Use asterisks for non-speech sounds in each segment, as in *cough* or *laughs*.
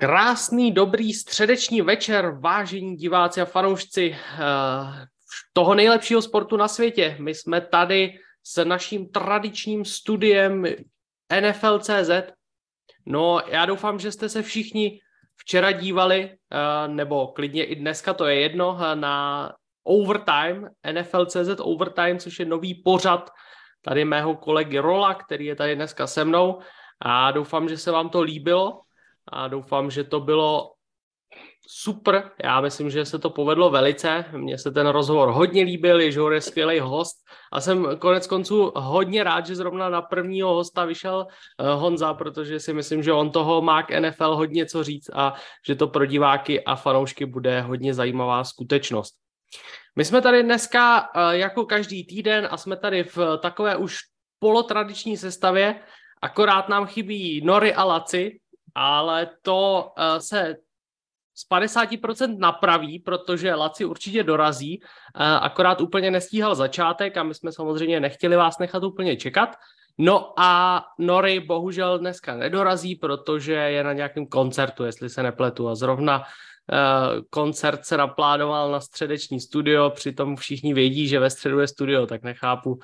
Krásný, dobrý středeční večer, vážení diváci a fanoušci eh, toho nejlepšího sportu na světě. My jsme tady s naším tradičním studiem NFL.cz. No, já doufám, že jste se všichni včera dívali, eh, nebo klidně i dneska, to je jedno, eh, na Overtime, NFL.cz Overtime, což je nový pořad tady mého kolegy Rola, který je tady dneska se mnou. A doufám, že se vám to líbilo a doufám, že to bylo super. Já myslím, že se to povedlo velice. Mně se ten rozhovor hodně líbil, Ježor je skvělý host a jsem konec konců hodně rád, že zrovna na prvního hosta vyšel eh, Honza, protože si myslím, že on toho má k NFL hodně co říct a že to pro diváky a fanoušky bude hodně zajímavá skutečnost. My jsme tady dneska eh, jako každý týden a jsme tady v takové už polotradiční sestavě, akorát nám chybí Nory a Laci, ale to uh, se z 50% napraví, protože Laci určitě dorazí, uh, akorát úplně nestíhal začátek a my jsme samozřejmě nechtěli vás nechat úplně čekat. No a Nory bohužel dneska nedorazí, protože je na nějakém koncertu, jestli se nepletu. A zrovna uh, koncert se naplánoval na středeční studio, přitom všichni vědí, že ve středu je studio, tak nechápu,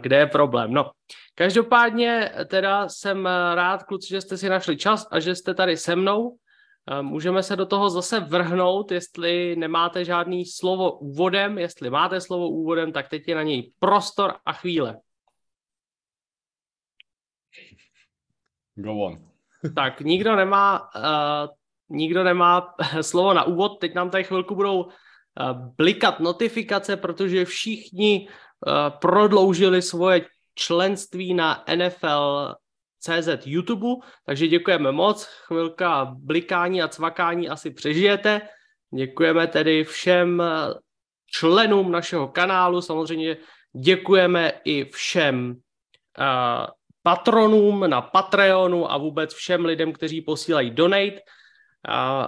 kde je problém. No, Každopádně teda jsem rád, kluci, že jste si našli čas a že jste tady se mnou. Můžeme se do toho zase vrhnout, jestli nemáte žádný slovo úvodem. Jestli máte slovo úvodem, tak teď je na něj prostor a chvíle. Go on. tak, nikdo nemá, uh, nikdo nemá *laughs* slovo na úvod. Teď nám tady chvilku budou uh, blikat notifikace, protože všichni prodloužili svoje členství na NFL CZ YouTube, takže děkujeme moc, chvilka blikání a cvakání asi přežijete. Děkujeme tedy všem členům našeho kanálu, samozřejmě děkujeme i všem uh, patronům na Patreonu a vůbec všem lidem, kteří posílají donate. Uh,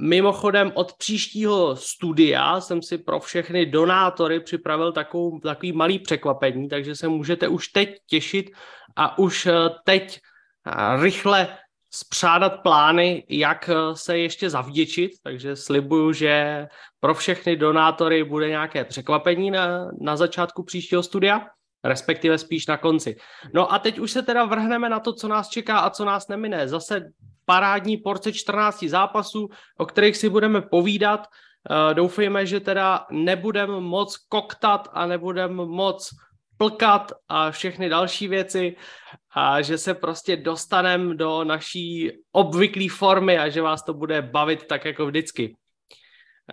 Mimochodem od příštího studia jsem si pro všechny donátory připravil takovou, takový malý překvapení, takže se můžete už teď těšit a už eh, teď eh, rychle spřádat plány, jak eh, se ještě zavděčit, takže slibuju, že pro všechny donátory bude nějaké překvapení na, na začátku příštího studia, respektive spíš na konci. No a teď už se teda vrhneme na to, co nás čeká a co nás nemine. Zase parádní porce 14 zápasů, o kterých si budeme povídat. Eh, doufejme, že teda nebudeme moc koktat a nebudeme moc plkat a všechny další věci a že se prostě dostaneme do naší obvyklé formy a že vás to bude bavit tak jako vždycky.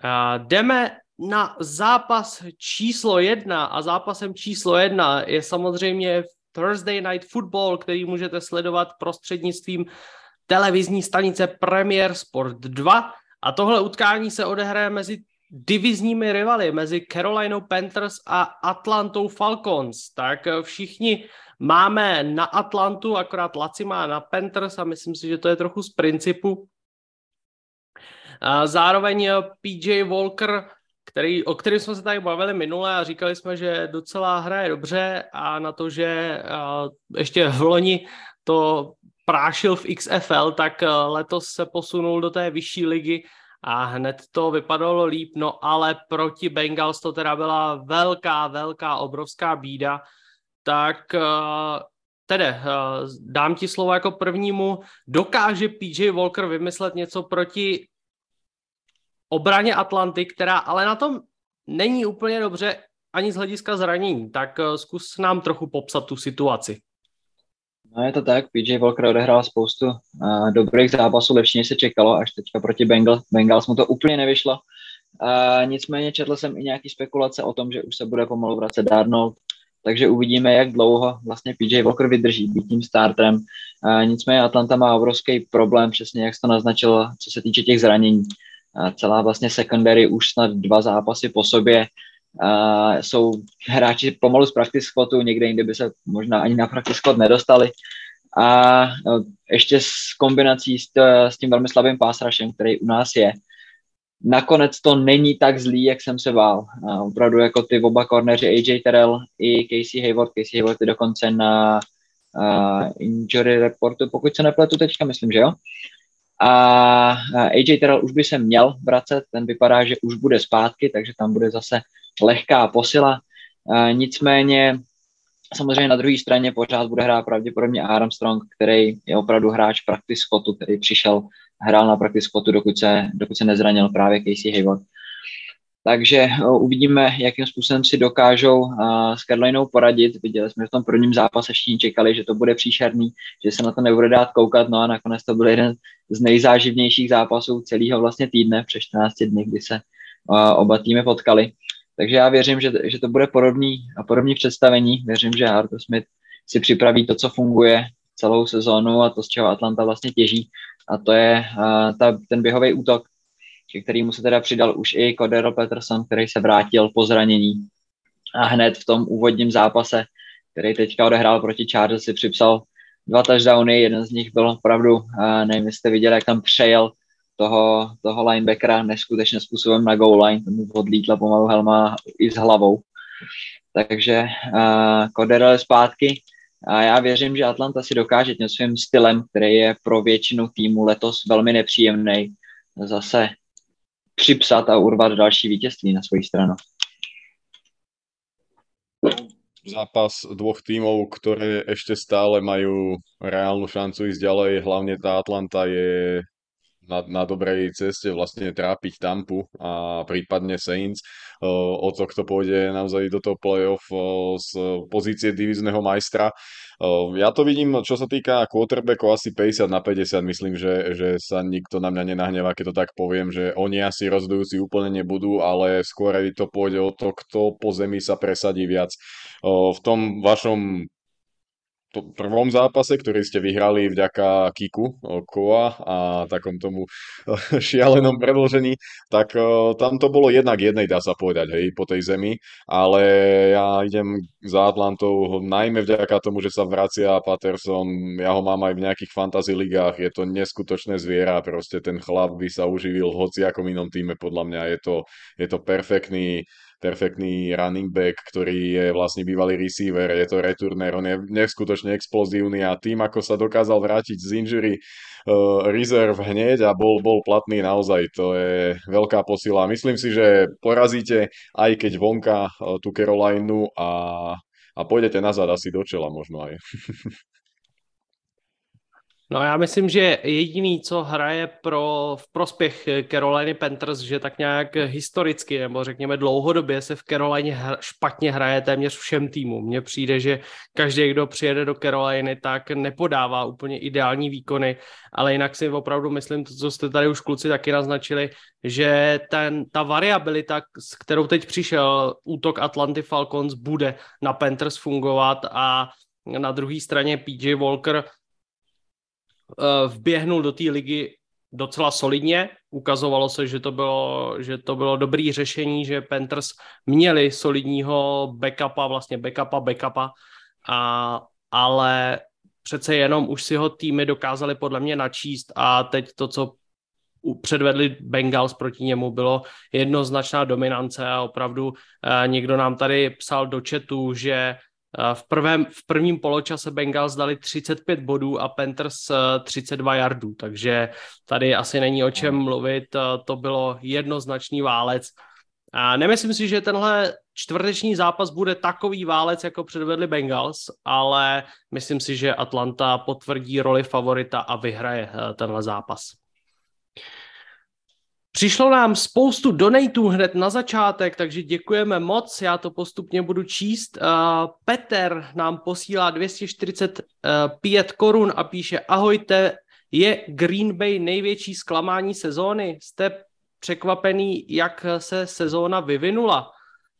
A eh, jdeme na zápas číslo jedna a zápasem číslo jedna je samozřejmě Thursday Night Football, který můžete sledovat prostřednictvím televizní stanice Premier Sport 2 a tohle utkání se odehraje mezi divizními rivaly, mezi Carolina Panthers a Atlantou Falcons. Tak všichni máme na Atlantu, akorát Laci má na Panthers a myslím si, že to je trochu z principu. Zároveň PJ Walker, který, o kterém jsme se tady bavili minule a říkali jsme, že docela hraje dobře a na to, že ještě v loni to prášil v XFL, tak eh, letos se posunul do té vyšší ligy a hned to vypadalo líp, no ale proti Bengals to teda byla velká, velká, obrovská bída, tak eh, tedy eh, dám ti slovo jako prvnímu, dokáže PJ Walker vymyslet něco proti obraně Atlanty, která ale na tom není úplně dobře ani z hlediska zranění, tak zkus nám trochu popsat tu situaci. No je to tak, PJ Walker odehrál spoustu uh, dobrých zápasů, lepší než se čekalo, až teďka proti Bengals, Bengals mu to úplně nevyšlo. Uh, nicméně četl jsem i nějaký spekulace o tom, že už se bude pomalu vracet Darnold, takže uvidíme, jak dlouho vlastně PJ Walker vydrží být tím startem. Uh, nicméně Atlanta má obrovský problém, přesně jak jsi to naznačil, co se týče těch zranění. Uh, celá vlastně secondary už snad dva zápasy po sobě Uh, jsou hráči pomalu z practice squatu, někde jinde by se možná ani na practice squat nedostali. A no, ještě s kombinací s, t, s tím velmi slabým pass rushem, který u nás je, nakonec to není tak zlý, jak jsem se bál. A opravdu jako ty oba korneři AJ Terrell i Casey Hayward, Casey Hayward je dokonce na uh, injury reportu, pokud se nepletu teďka, myslím, že jo? A AJ Terrell už by se měl vracet, ten vypadá, že už bude zpátky, takže tam bude zase lehká posila. Nicméně samozřejmě na druhé straně pořád bude hrát pravděpodobně Armstrong, který je opravdu hráč practice squatu, který přišel, hrál na practice squatu, dokud se, dokud se nezranil právě Casey Hayward. Takže uvidíme, jakým způsobem si dokážou s Carolinou poradit. Viděli jsme v tom prvním zápase všichni čekali, že to bude příšerný, že se na to nebude dát koukat, no a nakonec to byl jeden z nejzáživnějších zápasů celého vlastně týdne přes 14 dny, kdy se oba týmy potkali. Takže já věřím, že, že to bude podobný, podobný představení. Věřím, že Arthur Smith si připraví to, co funguje celou sezónu a to, z čeho Atlanta vlastně těží. A to je uh, ta, ten běhový útok, ke kterému se teda přidal už i Cordero Peterson, který se vrátil po zranění. A hned v tom úvodním zápase, který teďka odehrál proti Chargers, si připsal dva touchdowny, jeden z nich byl opravdu, uh, nevím, jestli jste viděli, jak tam přejel toho, toho linebackera neskutečným způsobem na goal line, tomu odlítla pomalu helma i s hlavou. Takže uh, Cordero je zpátky a já věřím, že Atlanta si dokáže tím svým stylem, který je pro většinu týmu letos velmi nepříjemný, zase připsat a urvat další vítězství na svoji stranu. zápas dvoch tímov, ktoré ešte stále majú reálnu šancu ísť ďalej. Hlavne tá Atlanta je na, na dobrej ceste vlastne trápiť Tampu a prípadne Saints. O to, kto pôjde naozaj do toho playoff z pozície divizného majstra. Ja to vidím, čo sa týka quarterbackov, asi 50 na 50. Myslím, že, že sa nikto na mňa nenahnevá, keď to tak poviem, že oni asi rozhodujúci úplne nebudú, ale skôr to pôjde o to, kto po zemi sa presadí viac. V tom vašom prvom zápase, ktorý ste vyhrali vďaka Kiku Koa a takom tomu *laughs* šialenom predložení, tak tam to bolo jednak jednej, dá sa povedať, hej, po tej zemi, ale ja idem za Atlantou najmä vďaka tomu, že sa vracia Patterson, ja ho mám aj v nejakých fantasy ligách, je to neskutočné zviera, proste ten chlap by sa uživil v hociakom inom týme, podľa mňa je to, je to perfektný perfektný running back, ktorý je vlastne bývalý receiver, je to returner, on je neskutočne explozívny a tým, ako sa dokázal vrátiť z injury uh, reserve hneď a bol, bol platný naozaj, to je veľká posila. Myslím si, že porazíte aj keď vonka uh, tú Carolinu a, a pôjdete nazad asi do čela možno aj. *laughs* No já myslím, že jediný, co hraje pro, v prospěch Caroliny Panthers, že tak nějak historicky nebo řekněme dlouhodobě se v Carolině hra, špatně hraje téměř všem týmům. Mně přijde, že každý, kdo přijede do Caroliny, tak nepodává úplně ideální výkony, ale jinak si opravdu myslím, to, co jste tady už kluci taky naznačili, že ten, ta variabilita, s kterou teď přišel útok Atlanty Falcons, bude na Panthers fungovat a na druhé straně PJ Walker vběhnul do té ligy docela solidně. Ukazovalo se, že to bylo, že to bylo dobrý řešení, že Panthers měli solidního backupa, vlastně backupa, backupa, a, ale přece jenom už si ho týmy dokázali podle mě načíst a teď to, co předvedli Bengals proti němu, bylo jednoznačná dominance a opravdu eh, někdo nám tady psal do chatu, že v, prvém, v prvním poločase Bengals dali 35 bodů a Panthers 32 eh, yardů, takže tady asi není o čem mluvit, eh, to bylo jednoznačný válec. A nemyslím si, že tenhle čtvrteční zápas bude takový válec, jako předvedli Bengals, ale myslím si, že Atlanta potvrdí roli favorita a vyhraje eh, tenhle zápas. Přišlo nám spoustu donatů hned na začátek, takže děkujeme moc, já to postupně budu číst. Uh, Peter nám posílá 245 korun a píše ahojte, je Green Bay největší zklamání sezóny? Jste překvapený, jak se sezóna vyvinula?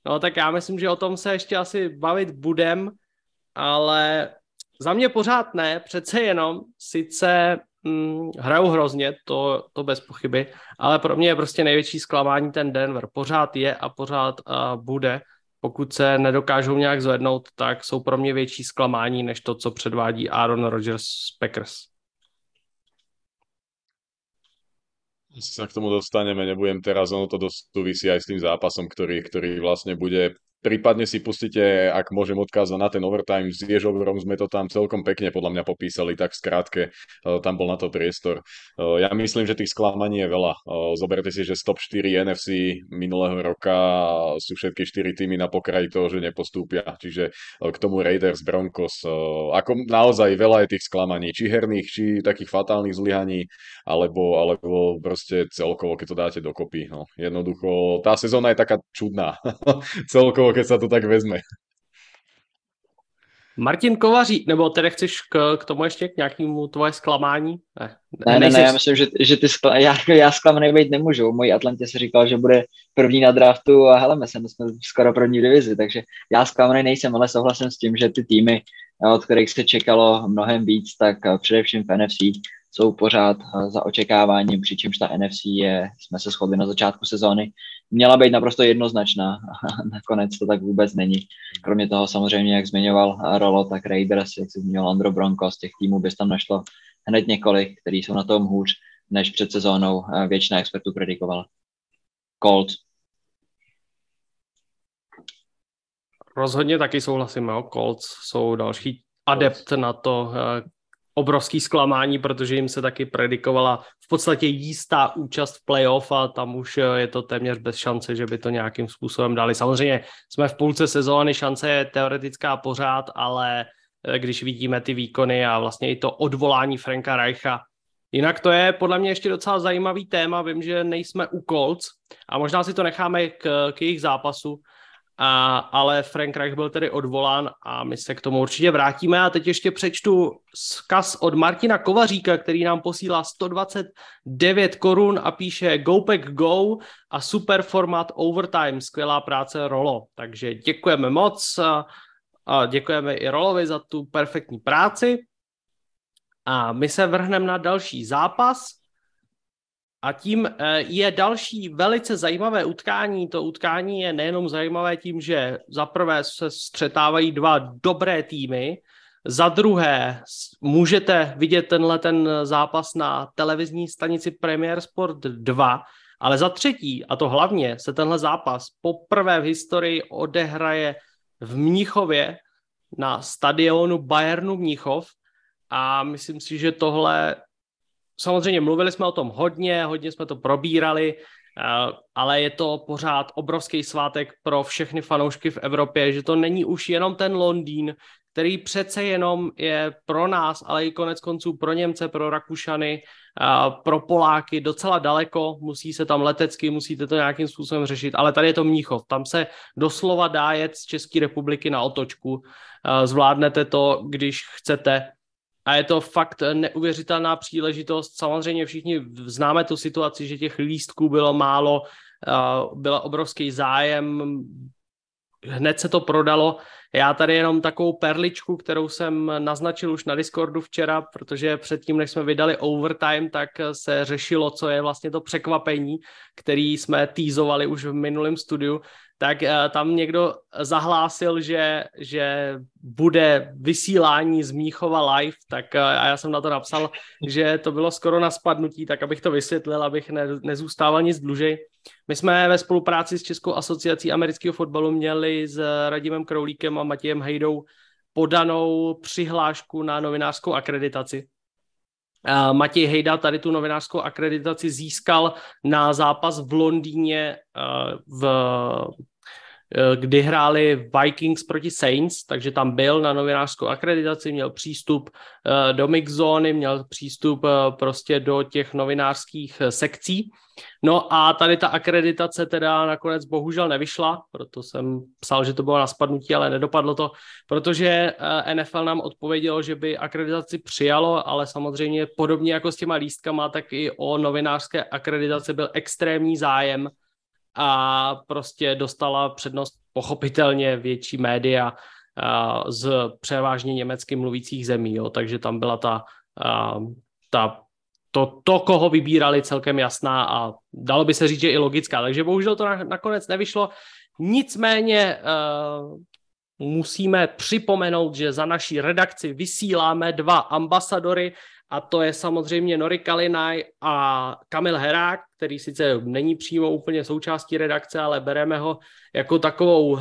No tak já myslím, že o tom se ještě asi bavit budem, ale za mě pořád ne, přece jenom sice hm, hrajou hrozně, to, to bez pochyby, ale pro mě je prostě největší zklamání ten Denver. Pořád je a pořád uh, bude. Pokud se nedokážou nějak zvednout, tak jsou pro mě větší zklamání, než to, co předvádí Aaron Rodgers z Packers. sa k tomu dostaneme, nebudem teraz, ono to dosť súvisí aj s tým zápasom, ktorý, ktorý vlastne bude prípadne si pustíte, ak môžem odkázať na ten overtime s Ježovrom, sme to tam celkom pekne podľa mňa popísali, tak skrátke, tam bol na to priestor. Ja myslím, že tých sklamaní je veľa. Zoberte si, že stop 4 NFC minulého roka sú všetky 4 týmy na pokraji toho, že nepostúpia. Čiže k tomu Raiders, Broncos, ako naozaj veľa je tých sklamaní, či herných, či takých fatálnych zlyhaní, alebo, alebo proste celkovo, keď to dáte dokopy. No. Jednoducho, tá sezóna je taká čudná. *laughs* celkovo, keď sa to tak vezme. Martin Kovaří, nebo tedy chceš k, k tomu ještě k nějakému tvoje zklamání? Ne, ne, ne, ne já myslím, že, že ty skla, já, já zklamaný být nemůžu. Mojí Atlantě se říkal, že bude první na draftu a hele, my jsme, jsme skoro první divizi, takže já zklamaný nejsem, ale souhlasím s tím, že ty týmy, od kterých se čekalo mnohem víc, tak především v NFC jsou pořád eh, za očekáváním, přičemž ta NFC je, jsme se shodli na začátku sezóny, měla být naprosto jednoznačná a *laughs* nakonec to tak vůbec není. Kromě toho samozřejmě, jak zmiňoval Rolo, tak Raiders, jak se zmiňoval Andro Bronco, z těch týmů bys tam našlo hned několik, který jsou na tom hůř, než před sezónou eh, většina expertů predikovala. Colts. Rozhodně taky souhlasím, jo. Colts jsou další adept na to, eh, obrovský zklamání, protože jim se taky predikovala v podstatě jistá účast v playoff a tam už eh, je to téměř bez šance, že by to nějakým způsobem dali. Samozřejmě jsme v půlce sezóny, šance je teoretická pořád, ale eh, když vidíme ty výkony a vlastně i to odvolání Franka Reicha, Jinak to je podle mě ještě docela zajímavý téma. Vím, že nejsme u Colts a možná si to necháme k, k jejich zápasu, a, ale Frank Reich byl tedy odvolán a my se k tomu určitě vrátíme. A teď ještě přečtu zkaz od Martina Kovaříka, který nám posílá 129 korun a píše Go Pack Go a super format Overtime, skvělá práce Rolo. Takže děkujeme moc a děkujeme i Rolovi za tu perfektní práci. A my se vrhneme na další zápas, a tím eh, je další velice zajímavé utkání. To utkání je nejenom zajímavé tím, že za prvé se střetávají dva dobré týmy, za druhé můžete vidět tenhle ten zápas na televizní stanici Premier Sport 2, ale za třetí, a to hlavně, se tenhle zápas poprvé v historii odehraje v Mnichově na stadionu Bayernu Mnichov a myslím si, že tohle samozřejmě mluvili jsme o tom hodně, hodně jsme to probírali, eh, ale je to pořád obrovský svátek pro všechny fanoušky v Evropě, že to není už jenom ten Londýn, který přece jenom je pro nás, ale i konec konců pro Němce, pro Rakušany, eh, pro Poláky docela daleko, musí se tam letecky, musíte to nějakým způsobem řešit, ale tady je to Mníchov, tam se doslova dá jet z České republiky na otočku, eh, zvládnete to, když chcete, a je to fakt neuvěřitelná příležitost. Samozřejmě všichni známe tu situaci, že těch lístků bylo málo, byl obrovský zájem, hned se to prodalo. Já tady jenom takovou perličku, kterou jsem naznačil už na Discordu včera, protože předtím, než jsme vydali Overtime, tak se řešilo, co je vlastně to překvapení, který jsme týzovali už v minulém studiu tak uh, tam někdo zahlásil, že, že bude vysílání z Míchova live, tak uh, a já jsem na to napsal, že to bylo skoro na spadnutí, tak abych to vysvětlil, abych ne, nezůstával nic dlužej. My jsme ve spolupráci s Českou asociací amerického fotbalu měli s Radimem Kroulíkem a Matějem Hejdou podanou přihlášku na novinářskou akreditaci. Matěj Hejda tady tu novinářskou akreditaci získal na zápas v Londýně v kdy hráli Vikings proti Saints, takže tam byl na novinářskou akreditaci, měl přístup do mixzóny, měl přístup prostě do těch novinářských sekcí. No a tady ta akreditace teda nakonec bohužel nevyšla, proto jsem psal, že to bylo na spadnutí, ale nedopadlo to, protože eh, NFL nám odpovědělo, že by akreditaci přijalo, ale samozřejmě podobně jako s těma lístkama, tak i o novinářské akreditaci byl extrémní zájem a prostě dostala přednost pochopitelně větší média z převážně německy mluvících zemí, jo, takže tam byla ta, ta to, to, koho vybírali, celkem jasná a dalo by se říct, že i logická. Takže bohužel to na, nakonec nevyšlo. Nicméně uh, musíme připomenout, že za naší redakci vysíláme dva ambasadory a to je samozřejmě Nori Kalinaj a Kamil Herák, který sice není přímo úplně součástí redakce, ale bereme ho jako takovou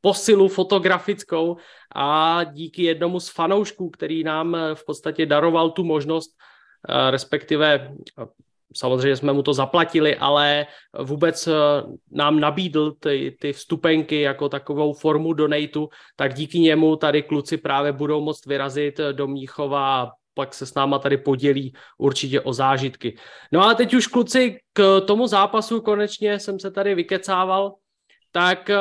posilu fotografickou a díky jednomu z fanoušků, který nám v podstatě daroval tu možnost, respektive samozřejmě jsme mu to zaplatili, ale vůbec eh, nám nabídl ty, ty vstupenky jako takovou formu donatu, tak díky němu tady kluci právě budou moct vyrazit do Mníchova a pak se s náma tady podělí určitě o zážitky. No a teď už kluci k tomu zápasu konečně jsem se tady vykecával, tak eh,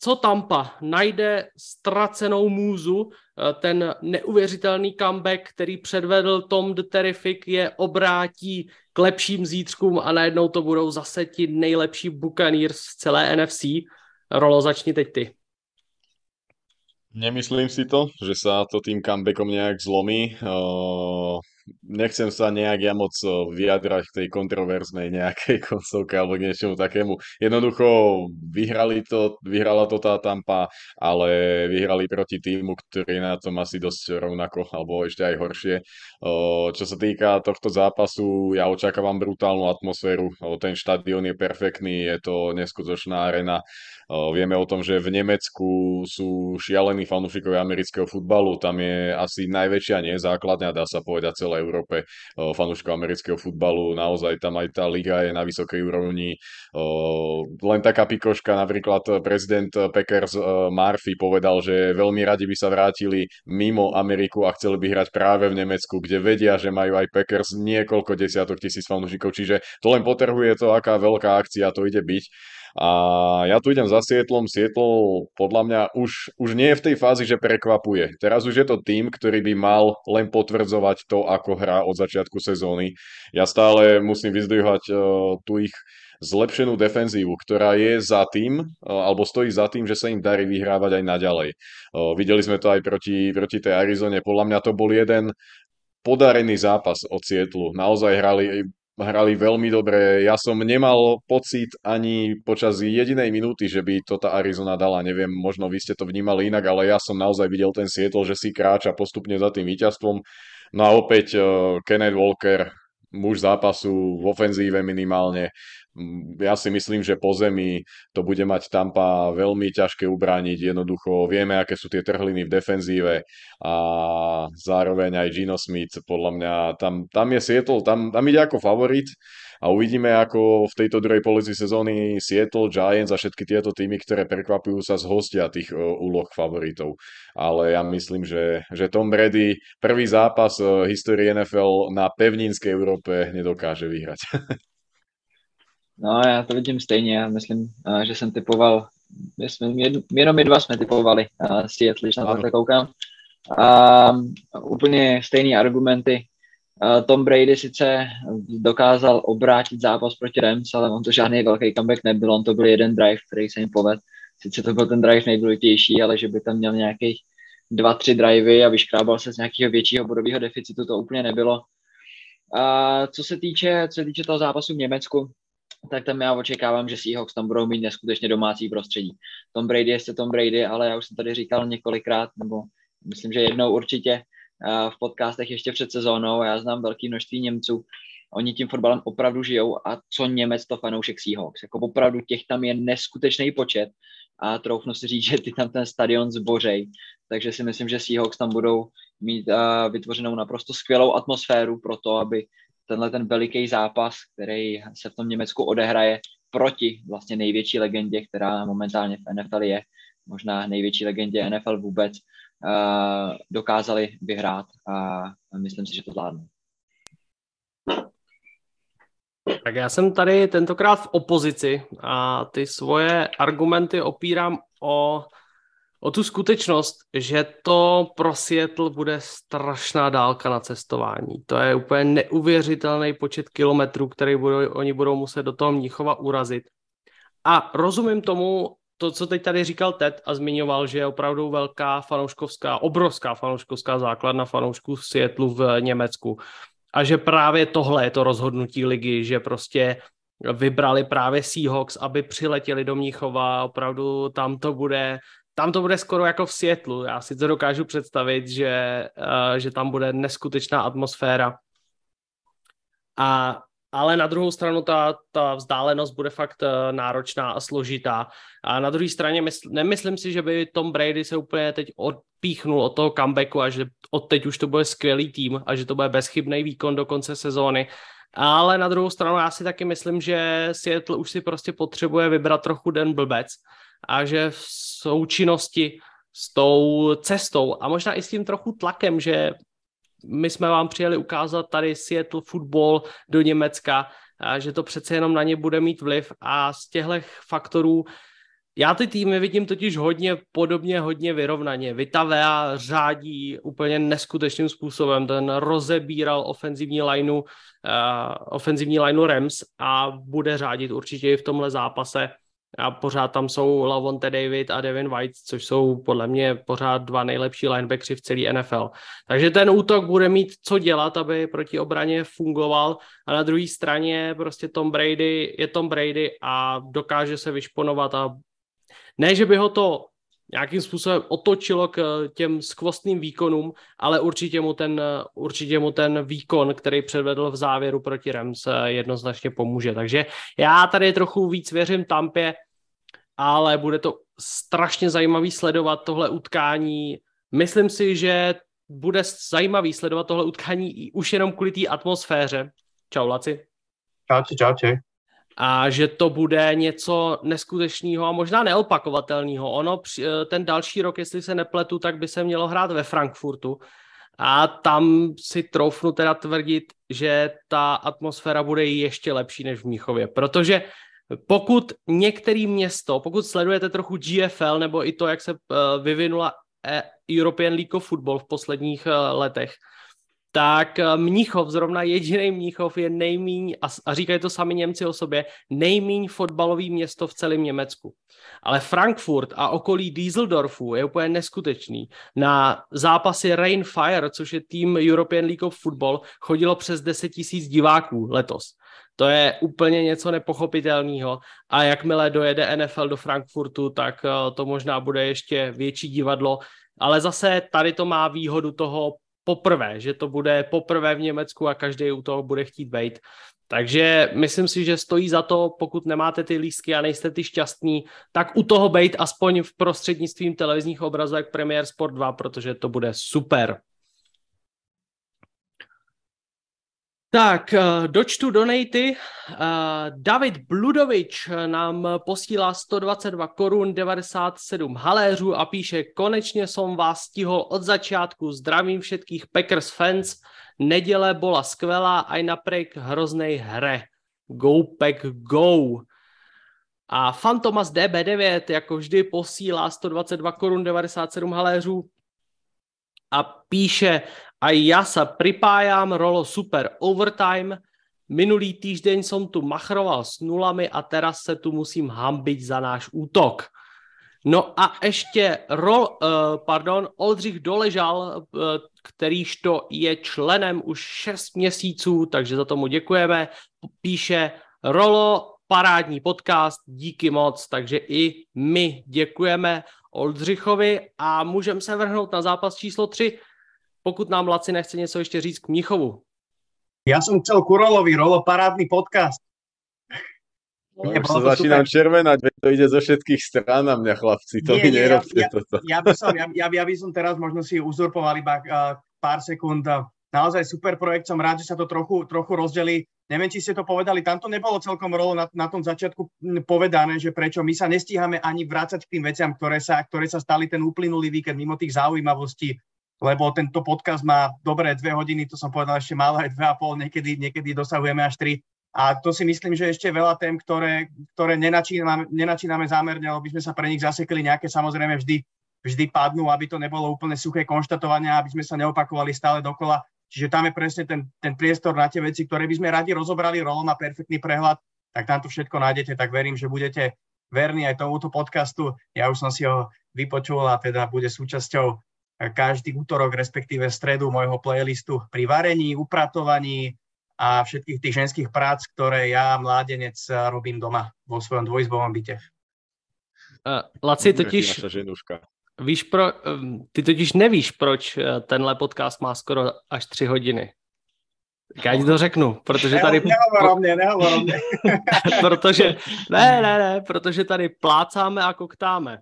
co Tampa najde ztracenou můzu, eh, ten neuvěřitelný comeback, který předvedl Tom the Terrific, je obrátí k lepším zítřkům a najednou to budou zase ti nejlepší Buccaneers z celé NFC. Rolo, začni teď ty. Nemyslím si to, že sa to tým comebackom nejak zlomí nechcem sa nejak ja moc vyjadrať k tej kontroverznej nejakej *laughs* koncovke alebo k niečomu takému. Jednoducho vyhrali to, vyhrala to tá Tampa, ale vyhrali proti týmu, ktorý na tom asi dosť rovnako, alebo ešte aj horšie. Čo sa týka tohto zápasu, ja očakávam brutálnu atmosféru. Ten štadión je perfektný, je to neskutočná arena. Vieme o tom, že v Nemecku sú šialení fanúšikovia amerického futbalu. Tam je asi najväčšia nie základňa, dá sa povedať, celej Európe fanúšikov amerického futbalu. Naozaj tam aj tá liga je na vysokej úrovni. Len taká pikoška, napríklad prezident Packers Murphy povedal, že veľmi radi by sa vrátili mimo Ameriku a chceli by hrať práve v Nemecku, kde vedia, že majú aj Packers niekoľko desiatok tisíc fanúšikov. Čiže to len potrhuje to, aká veľká akcia to ide byť. A ja tu idem za Sietlom. Sietl podľa mňa už, už nie je v tej fázi, že prekvapuje. Teraz už je to tým, ktorý by mal len potvrdzovať to, ako hrá od začiatku sezóny. Ja stále musím vyzdvihovať uh, tu ich zlepšenú defenzívu, ktorá je za tým, alebo stojí za tým, že sa im darí vyhrávať aj naďalej. Videli sme to aj proti, proti tej Arizone. Podľa mňa to bol jeden podarený zápas od Sietlu. Naozaj hrali hrali veľmi dobre. Ja som nemal pocit ani počas jedinej minúty, že by to tá Arizona dala. Neviem, možno vy ste to vnímali inak, ale ja som naozaj videl ten Seattle, že si kráča postupne za tým víťazstvom. No a opäť uh, Kenneth Walker, muž zápasu v ofenzíve minimálne, ja si myslím, že po zemi to bude mať Tampa veľmi ťažké ubrániť. Jednoducho vieme, aké sú tie trhliny v defenzíve a zároveň aj Gino Smith, podľa mňa tam, tam je Seattle, tam, tam ide ako favorit a uvidíme, ako v tejto druhej polovici sezóny Seattle, Giants a všetky tieto týmy, ktoré prekvapujú sa zhostia tých uh, úloh favoritov. Ale ja myslím, že, že Tom Brady prvý zápas uh, histórie NFL na pevninskej Európe nedokáže vyhrať. *laughs* No, já to vidím stejně. Já myslím, uh, že jsem typoval, my jsme, jenom my dva jsme typovali uh, Seattle, když na to koukám. A um, úplně stejné argumenty. Uh, Tom Brady sice dokázal obrátit zápas proti Rams, ale on to žádný velký comeback nebyl, on to byl jeden drive, který se jim povedl. Sice to byl ten drive nejdůležitější, ale že by tam měl nějakých dva, tři drivey a vyškrábal se z nějakého většího bodového deficitu, to úplně nebylo. A co se týče, co se týče toho zápasu v Německu, tak tam já očekávám, že Seahawks tam budou mít neskutečně domácí prostředí. Tom Brady je Tom Brady, ale já už jsem tady říkal několikrát, nebo myslím, že jednou určitě uh, v podcastech ještě před sezónou, já znám velké množství Němců, oni tím fotbalem opravdu žijou a co Němec to fanoušek Seahawks. Jako opravdu těch tam je neskutečný počet a troufnu si říct, *laughs* že ty tam ten stadion zbořej. Takže si myslím, že Seahawks tam budou mít uh, vytvořenou naprosto skvělou atmosféru pro to, aby tenhle ten veliký zápas, který se v tom Německu odehraje proti vlastně největší legendě, která momentálně v NFL je, možná největší legendě NFL vůbec, uh, dokázali vyhrát a myslím si, že to zvládnou. Tak já jsem tady tentokrát v opozici a ty svoje argumenty opírám o o tu skutečnost, že to pro Seattle bude strašná dálka na cestování. To je úplně neuvěřitelný počet kilometrů, který budou, oni budou muset do toho Mnichova urazit. A rozumím tomu, to, co teď tady říkal Ted a zmiňoval, že je opravdu velká fanouškovská, obrovská fanouškovská základna fanoušků v Seattle v Německu. A že právě tohle je to rozhodnutí ligy, že prostě vybrali právě Seahawks, aby přiletěli do Mnichova, opravdu tam to bude tam to bude skoro jako v Světlu. Já si to dokážu představit, že, uh, že tam bude neskutečná atmosféra. A, ale na druhou stranu ta, ta vzdálenost bude fakt uh, náročná a složitá. A na druhé straně mysl, nemyslím si, že by Tom Brady se úplně teď odpíchnul od toho comebacku a že od teď už to bude skvělý tým a že to bude bezchybný výkon do konce sezóny. Ale na druhou stranu já si taky myslím, že Seattle už si prostě potřebuje vybrat trochu den blbec a že v součinnosti s tou cestou a možná i s tím trochu tlakem, že my jsme vám přijeli ukázat tady Seattle football do Německa, a že to přece jenom na ně bude mít vliv a z těchto faktorů já ty týmy vidím totiž hodně podobně, hodně vyrovnaně. Vitavea řádí úplně neskutečným způsobem. Ten rozebíral ofenzivní lineu, uh, ofenzivní lineu Rams a bude řádit určitě i v tomhle zápase. A pořád tam jsou Lavonte David a Devin White, což jsou podle mě pořád dva nejlepší linebackři v celé NFL. Takže ten útok bude mít co dělat, aby proti obraně fungoval a na druhé straně prostě Tom Brady je Tom Brady a dokáže se vyšponovat a ne, že by ho to nějakým způsobem otočilo k těm skvostným výkonům, ale určitě mu ten, určitě mu ten výkon, který předvedl v závěru proti Rams, jednoznačně pomůže. Takže já tady trochu víc věřím Tampě, ale bude to strašně zajímavý sledovat tohle utkání. Myslím si, že bude zajímavý sledovat tohle utkání už jenom kvůli té atmosféře. Čau, Laci. Čau, čau, čau a že to bude něco neskutečného a možná neopakovatelného. Ono, eh, ten další rok, jestli se nepletu, tak by se mělo hrát ve Frankfurtu a tam si troufnu teda tvrdit, že ta atmosféra bude ještě lepší než v Míchově, protože pokud některý město, pokud sledujete trochu GFL nebo i to, jak se eh, vyvinula eh, European League of Football v posledních letech, tak eh, Mnichov, zrovna jediný Mnichov je nejmíň, a, říkají to sami Němci o sobě, nejmíň fotbalový město v celém Německu. Ale Frankfurt a okolí Düsseldorfu je úplně neskutečný. Na zápasy Rain Fire, což je tým European League of Football, chodilo přes 10 tisíc diváků letos. To je úplně něco nepochopitelného a jakmile dojede NFL do Frankfurtu, tak eh, to možná bude ještě větší divadlo, ale zase tady to má výhodu toho poprvé, že to bude poprvé v Německu a každý u toho bude chtít být. Takže myslím si, že stojí za to, pokud nemáte ty lístky a nejste ty šťastní, tak u toho být aspoň v prostřednictvím televizních obrazovek Premier Sport 2, protože to bude super. Tak, eh, dočtu donaty. Eh, David Bludovič nám posílá 122 korun 97 haléřů a píše, konečně jsem vás stihl od začátku, zdravím všetkých Packers fans, neděle byla skvělá a naprek hroznej hre. Go Pack Go. A Fantomas DB9 jako vždy posílá 122 korun 97 haléřů a píše, a já se pripájám, rolo super overtime, minulý týždeň som tu machroval s nulami a teraz se tu musím hambiť za náš útok. No a ještě rol, uh, pardon, Oldřich Doležal, uh, kterýž to je členem už 6 měsíců, takže za tomu děkujeme. Píše Rolo, parádní podcast, díky moc, takže i my děkujeme Oldřichovi a můžeme se vrhnout na zápas číslo 3, pokud nám Laci nechce něco ještě říct k Mnichovu. Já jsem chcel Kurolovi, Rolo, parádny podcast. No, už sa začínam červenať, veď to ide zo všetkých strán na mňa, chlapci, to nie, mi nerobte ja, toto. Ja by, som, ja, ja, ja by som teraz možno si uzurpoval iba uh, pár sekúnd. Naozaj super projekt, som rád, že sa to trochu, trochu rozdelí. Neviem, či ste to povedali, tam to nebolo celkom rolo na, na tom začiatku povedané, že prečo my sa nestíhame ani vrácať k tým veciam, ktoré sa, ktoré sa stali ten uplynulý víkend mimo tých zaujímavostí lebo tento podcast má dobré dve hodiny, to som povedal ešte málo aj dve a pol, niekedy, niekedy dosahujeme až tri. A to si myslím, že ešte veľa tém, ktoré, ktoré nenačíname, nenačíname zámerne, lebo by sme sa pre nich zasekli nejaké samozrejme vždy, vždy padnú, aby to nebolo úplne suché konštatovanie, aby sme sa neopakovali stále dokola. Čiže tam je presne ten, ten priestor na tie veci, ktoré by sme radi rozobrali. Rolo má perfektný prehľad, tak tam to všetko nájdete, tak verím, že budete verní aj tomuto podcastu. Ja už som si ho vypočul a teda bude súčasťou každý útorok, respektíve stredu môjho playlistu pri varení, upratovaní a všetkých tých ženských prác, ktoré ja, mládenec, robím doma vo svojom dvojizbovom byte. Uh, Laci totiž... Víš pro, ty totiž nevíš, proč tenhle podcast má skoro až tři hodiny. Já ti to řeknu, protože tady... *laughs* Nehovor o mě, nehovor o mě. *laughs* protože, ne, ne, ne, protože tady plácáme a koktáme.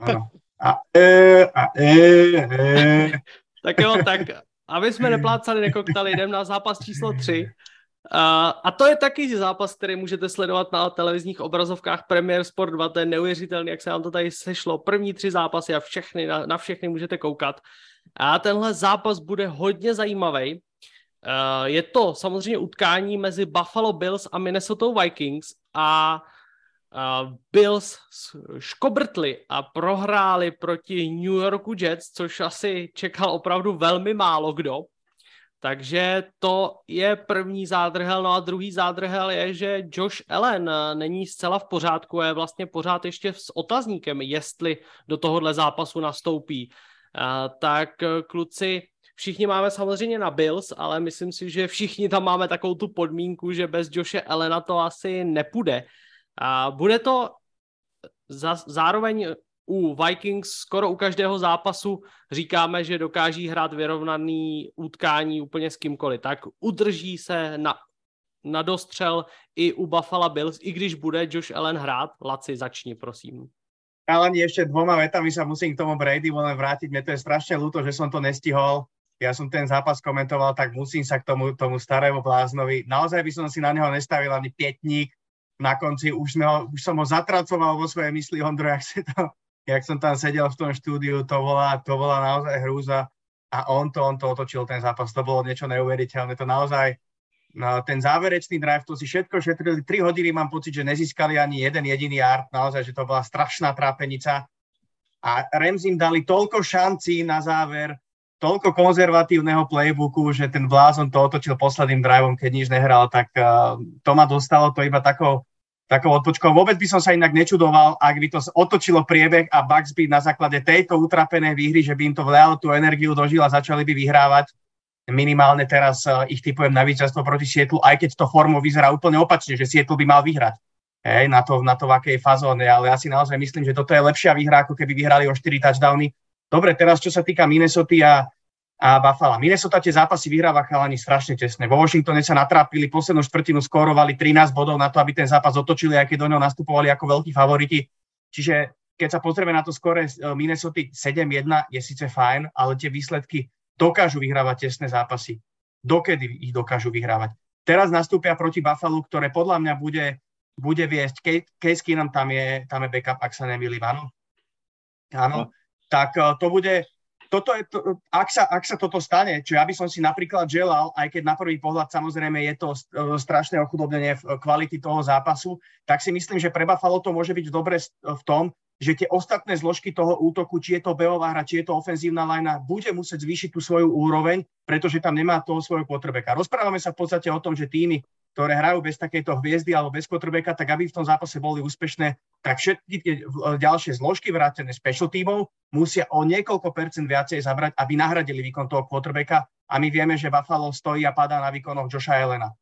Ano. A e, a e, e. tak jo, tak aby jsme neplácali, nekoktali, jdem na zápas číslo 3. A to je taky zápas, který můžete sledovat na televizních obrazovkách Premier Sport 2, to je neuvěřitelný, jak se nám to tady sešlo. První tři zápasy a všechny, na, na všechny můžete koukat. A tenhle zápas bude hodně zajímavý. Je to samozřejmě utkání mezi Buffalo Bills a Minnesota Vikings a Bills škobrtli a prohráli proti New Yorku Jets, což asi čekal opravdu velmi málo kdo. Takže to je první zádrhel, no a druhý zádrhel je, že Josh Allen eh, není zcela v pořádku, je vlastně pořád ještě s otazníkem, jestli do tohohle zápasu nastoupí. Uh, tak kluci, Všichni máme samozřejmě na Bills, ale myslím si, že všichni tam máme takovou tu podmínku, že bez Joshe Elena to asi nepůjde. A bude to za, zároveň u Vikings skoro u každého zápasu říkáme, že dokáží hrát vyrovnaný utkání úplně s kýmkoliv. Tak udrží se na, na dostřel i u Buffalo Bills, i když bude Josh Allen hrát. Laci, začni, prosím. Ale ešte dvoma vetami sa musím k tomu Brady len vrátiť. Mne to je strašne ľúto, že som to nestihol ja som ten zápas komentoval, tak musím sa k tomu, tomu starému bláznovi. Naozaj by som si na neho nestavil ani pietník. Na konci už, ho, už som ho zatracoval vo svojej mysli, Ondro, jak, si to, jak som tam sedel v tom štúdiu, to bola, to bola naozaj hrúza. A on to, on to otočil ten zápas. To bolo niečo neuveriteľné. To naozaj, no, ten záverečný drive, to si všetko šetrili. 3 hodiny mám pocit, že nezískali ani jeden jediný yard. Naozaj, že to bola strašná trápenica. A Rams im dali toľko šancí na záver, toľko konzervatívneho playbooku, že ten blázon to otočil posledným driveom, keď nič nehral, tak uh, to ma dostalo to iba takou, takou odpočkou. Vôbec by som sa inak nečudoval, ak by to otočilo priebeh a Bucks by na základe tejto utrapenej výhry, že by im to vlialo tú energiu dožil a začali by vyhrávať. Minimálne teraz uh, ich typujem na víťazstvo proti Sietlu, aj keď to formou vyzerá úplne opačne, že Sietlu by mal vyhrať. Hej, na to, na to v akej fazóne, ale ja si naozaj myslím, že toto je lepšia výhra, ako keby vyhrali o 4 touchdowny Dobre, teraz čo sa týka Minnesota a, a Buffalo. Minnesota tie zápasy vyhráva chalani strašne tesne. Vo Washingtone sa natrápili, poslednú štvrtinu skórovali 13 bodov na to, aby ten zápas otočili, aj keď do neho nastupovali ako veľkí favoriti. Čiže keď sa pozrieme na to skore e, Minnesota 7-1, je síce fajn, ale tie výsledky dokážu vyhrávať tesné zápasy. Dokedy ich dokážu vyhrávať? Teraz nastúpia proti Buffalo, ktoré podľa mňa bude, bude viesť. Case Keenum tam je, tam je backup, ak sa nemýlim, áno? Áno. No tak eh, to bude, toto je to, ak, sa, ak sa toto stane, čo ja by som si napríklad želal, aj keď na prvý pohľad samozrejme je to eh, strašné ochudobnenie kvality toho zápasu, tak si myslím, že pre Buffalo to môže byť dobre v tom, že tie ostatné zložky toho útoku, či je to beová hra, či je to ofenzívna lajna, bude musieť zvýšiť tú svoju úroveň, pretože tam nemá toho svojho potrebeka. Rozprávame sa v podstate o tom, že týmy, ktoré hrajú bez takejto hviezdy alebo bez quarterbacka, tak aby v tom zápase boli úspešné, tak všetky tie ďalšie zložky vrátené special tímov musia o niekoľko percent viacej zabrať, aby nahradili výkon toho quarterbacka a my vieme, že Buffalo stojí a padá na výkonoch Josha Elena.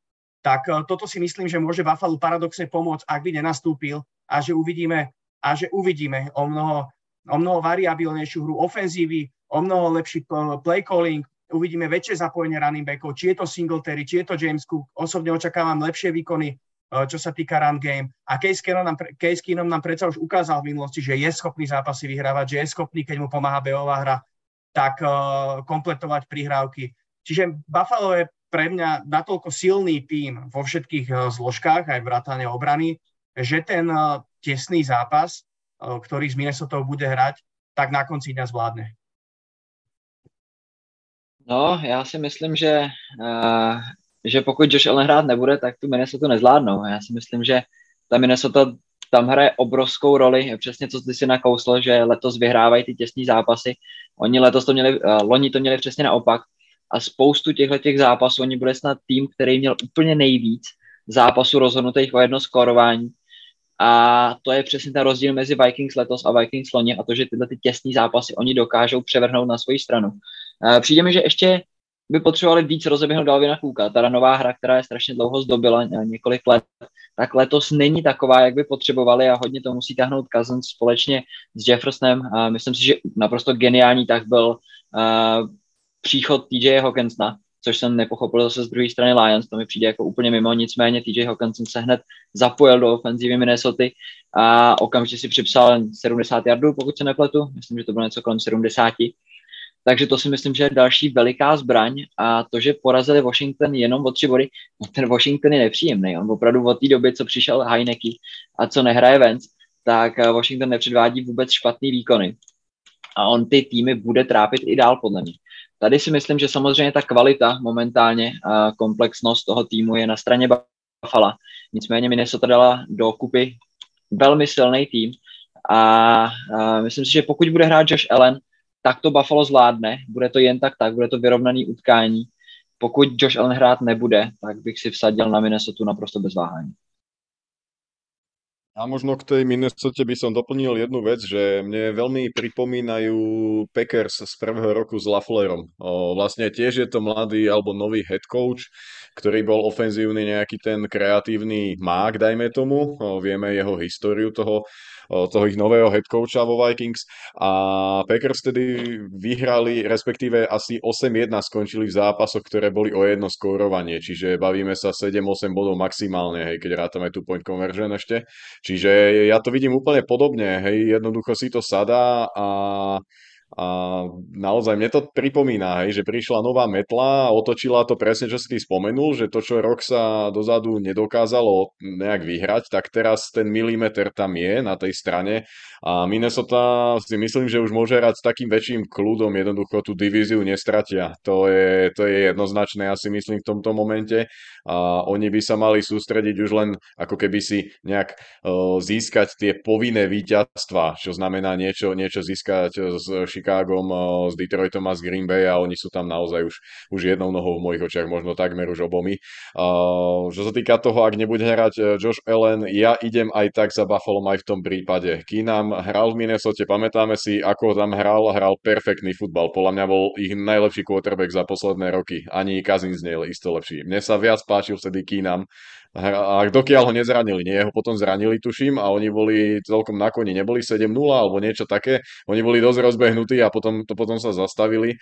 Tak e, toto si myslím, že môže Buffalo paradoxne pomôcť, ak by nenastúpil a že uvidíme, a že uvidíme o mnoho, o mnoho variabilnejšiu hru ofenzívy, o mnoho lepší play calling, uvidíme väčšie zapojenie running backov, či je to Singletary, či je to James Cook. Osobne očakávam lepšie výkony, eh, čo sa týka run game. A Case Keenum nám, Case Keenum nám predsa už ukázal v minulosti, že je schopný zápasy vyhrávať, že je schopný, keď mu pomáha beová hra, tak uh, kompletovať prihrávky. Čiže Buffalo je pre mňa natoľko silný tým vo všetkých uh, zložkách, aj vrátane obrany, že ten uh, tesný zápas, uh, ktorý z Minnesota bude hrať, tak na konci dňa zvládne. No, já si myslím, že, uh, že pokud Josh Allen hrát nebude, tak tu Minnesota nezvládnou. Já si myslím, že ta Minnesota tam hraje obrovskou roli, přesně co ty si nakousl, že letos vyhrávají ty těsní zápasy. Oni letos to měli, uh, loni to měli přesně naopak a spoustu těchto těch zápasů, oni byli snad tým, který měl úplně nejvíc zápasů rozhodnutých o jedno skórování. A to je přesně ten rozdíl mezi Vikings letos a Vikings loni a to, že tyhle ty těsní zápasy oni dokážou převrhnout na svoji stranu. Přijde mi, že ještě by potřebovali víc rozeběhnout Dalvina Cooka. Ta nová hra, která je strašně dlouho zdobila, několik let, tak letos není taková, jak by potřebovali a hodně to musí tahnout Cousins společně s Jeffersonem. Myslím si, že naprosto geniální tak byl uh, příchod TJ Hawkinsona, což jsem nepochopil zase z druhé strany Lions, to mi přijde jako úplně mimo, nicméně TJ Hawkinson se hned zapojil do ofenzívy Minnesota a okamžitě si připsal 70 yardů, pokud se nepletu, myslím, že to bylo něco kolem 70. Takže to si myslím, že je další veliká zbraň a to, že porazili Washington jenom o tři body, no ten Washington je nepříjemný. On opravdu od té doby, co přišel Heineke a co nehraje Vance, tak eh, Washington nepředvádí vůbec špatný výkony. A on ty týmy bude trápit i dál, podle mě. Tady si myslím, že samozřejmě ta kvalita momentálně a komplexnost toho týmu je na straně Buffalo. Nicméně Minnesota dala do kupy velmi silný tým a, a myslím si, že pokud bude hrát Josh Allen, tak to Buffalo zvládne, bude to jen tak tak, bude to vyrovnaný utkání. Pokud Josh Allen hrát nebude, tak bych si vsadil na Minnesota naprosto bez váhání. A možno k tej Minnesota by som doplnil jednu vec, že mne veľmi pripomínajú Packers z prvého roku s Laflerom. Vlastne tiež je to mladý alebo nový head coach, ktorý bol ofenzívny nejaký ten kreatívny mák, dajme tomu. Vieme jeho históriu toho toho ich nového head coacha vo Vikings a Packers tedy vyhrali, respektíve asi 8-1 skončili v zápasoch, ktoré boli o jedno skórovanie, čiže bavíme sa 7-8 bodov maximálne, hej, keď rátame tu point conversion ešte. Čiže ja to vidím úplne podobne, hej, jednoducho si to sadá a a naozaj mne to pripomína, hej, že prišla nová metla a otočila to presne, čo si ty spomenul, že to, čo rok sa dozadu nedokázalo nejak vyhrať, tak teraz ten milimeter tam je na tej strane a Minnesota si myslím, že už môže hrať s takým väčším kľudom, jednoducho tú divíziu nestratia. To je, to je jednoznačné, ja si myslím v tomto momente a oni by sa mali sústrediť už len ako keby si nejak uh, získať tie povinné víťazstva, čo znamená niečo, niečo získať s Chicagom, s Detroitom a s Green Bay a oni sú tam naozaj už, už jednou nohou v mojich očiach, možno takmer už obomi. Čo sa týka toho, ak nebude hrať Josh Allen, ja idem aj tak za Buffalo aj v tom prípade. Keenum hral v Minnesota, pamätáme si, ako tam hral, hral perfektný futbal. Podľa mňa bol ich najlepší quarterback za posledné roky. Ani Cousins nie je isto lepší. Mne sa viac páčil vtedy Keenum. A dokiaľ ho nezranili, nie, ho potom zranili, tuším, a oni boli celkom na koni, neboli 7-0 alebo niečo také, oni boli dosť rozbehnutí a potom, to potom sa zastavili.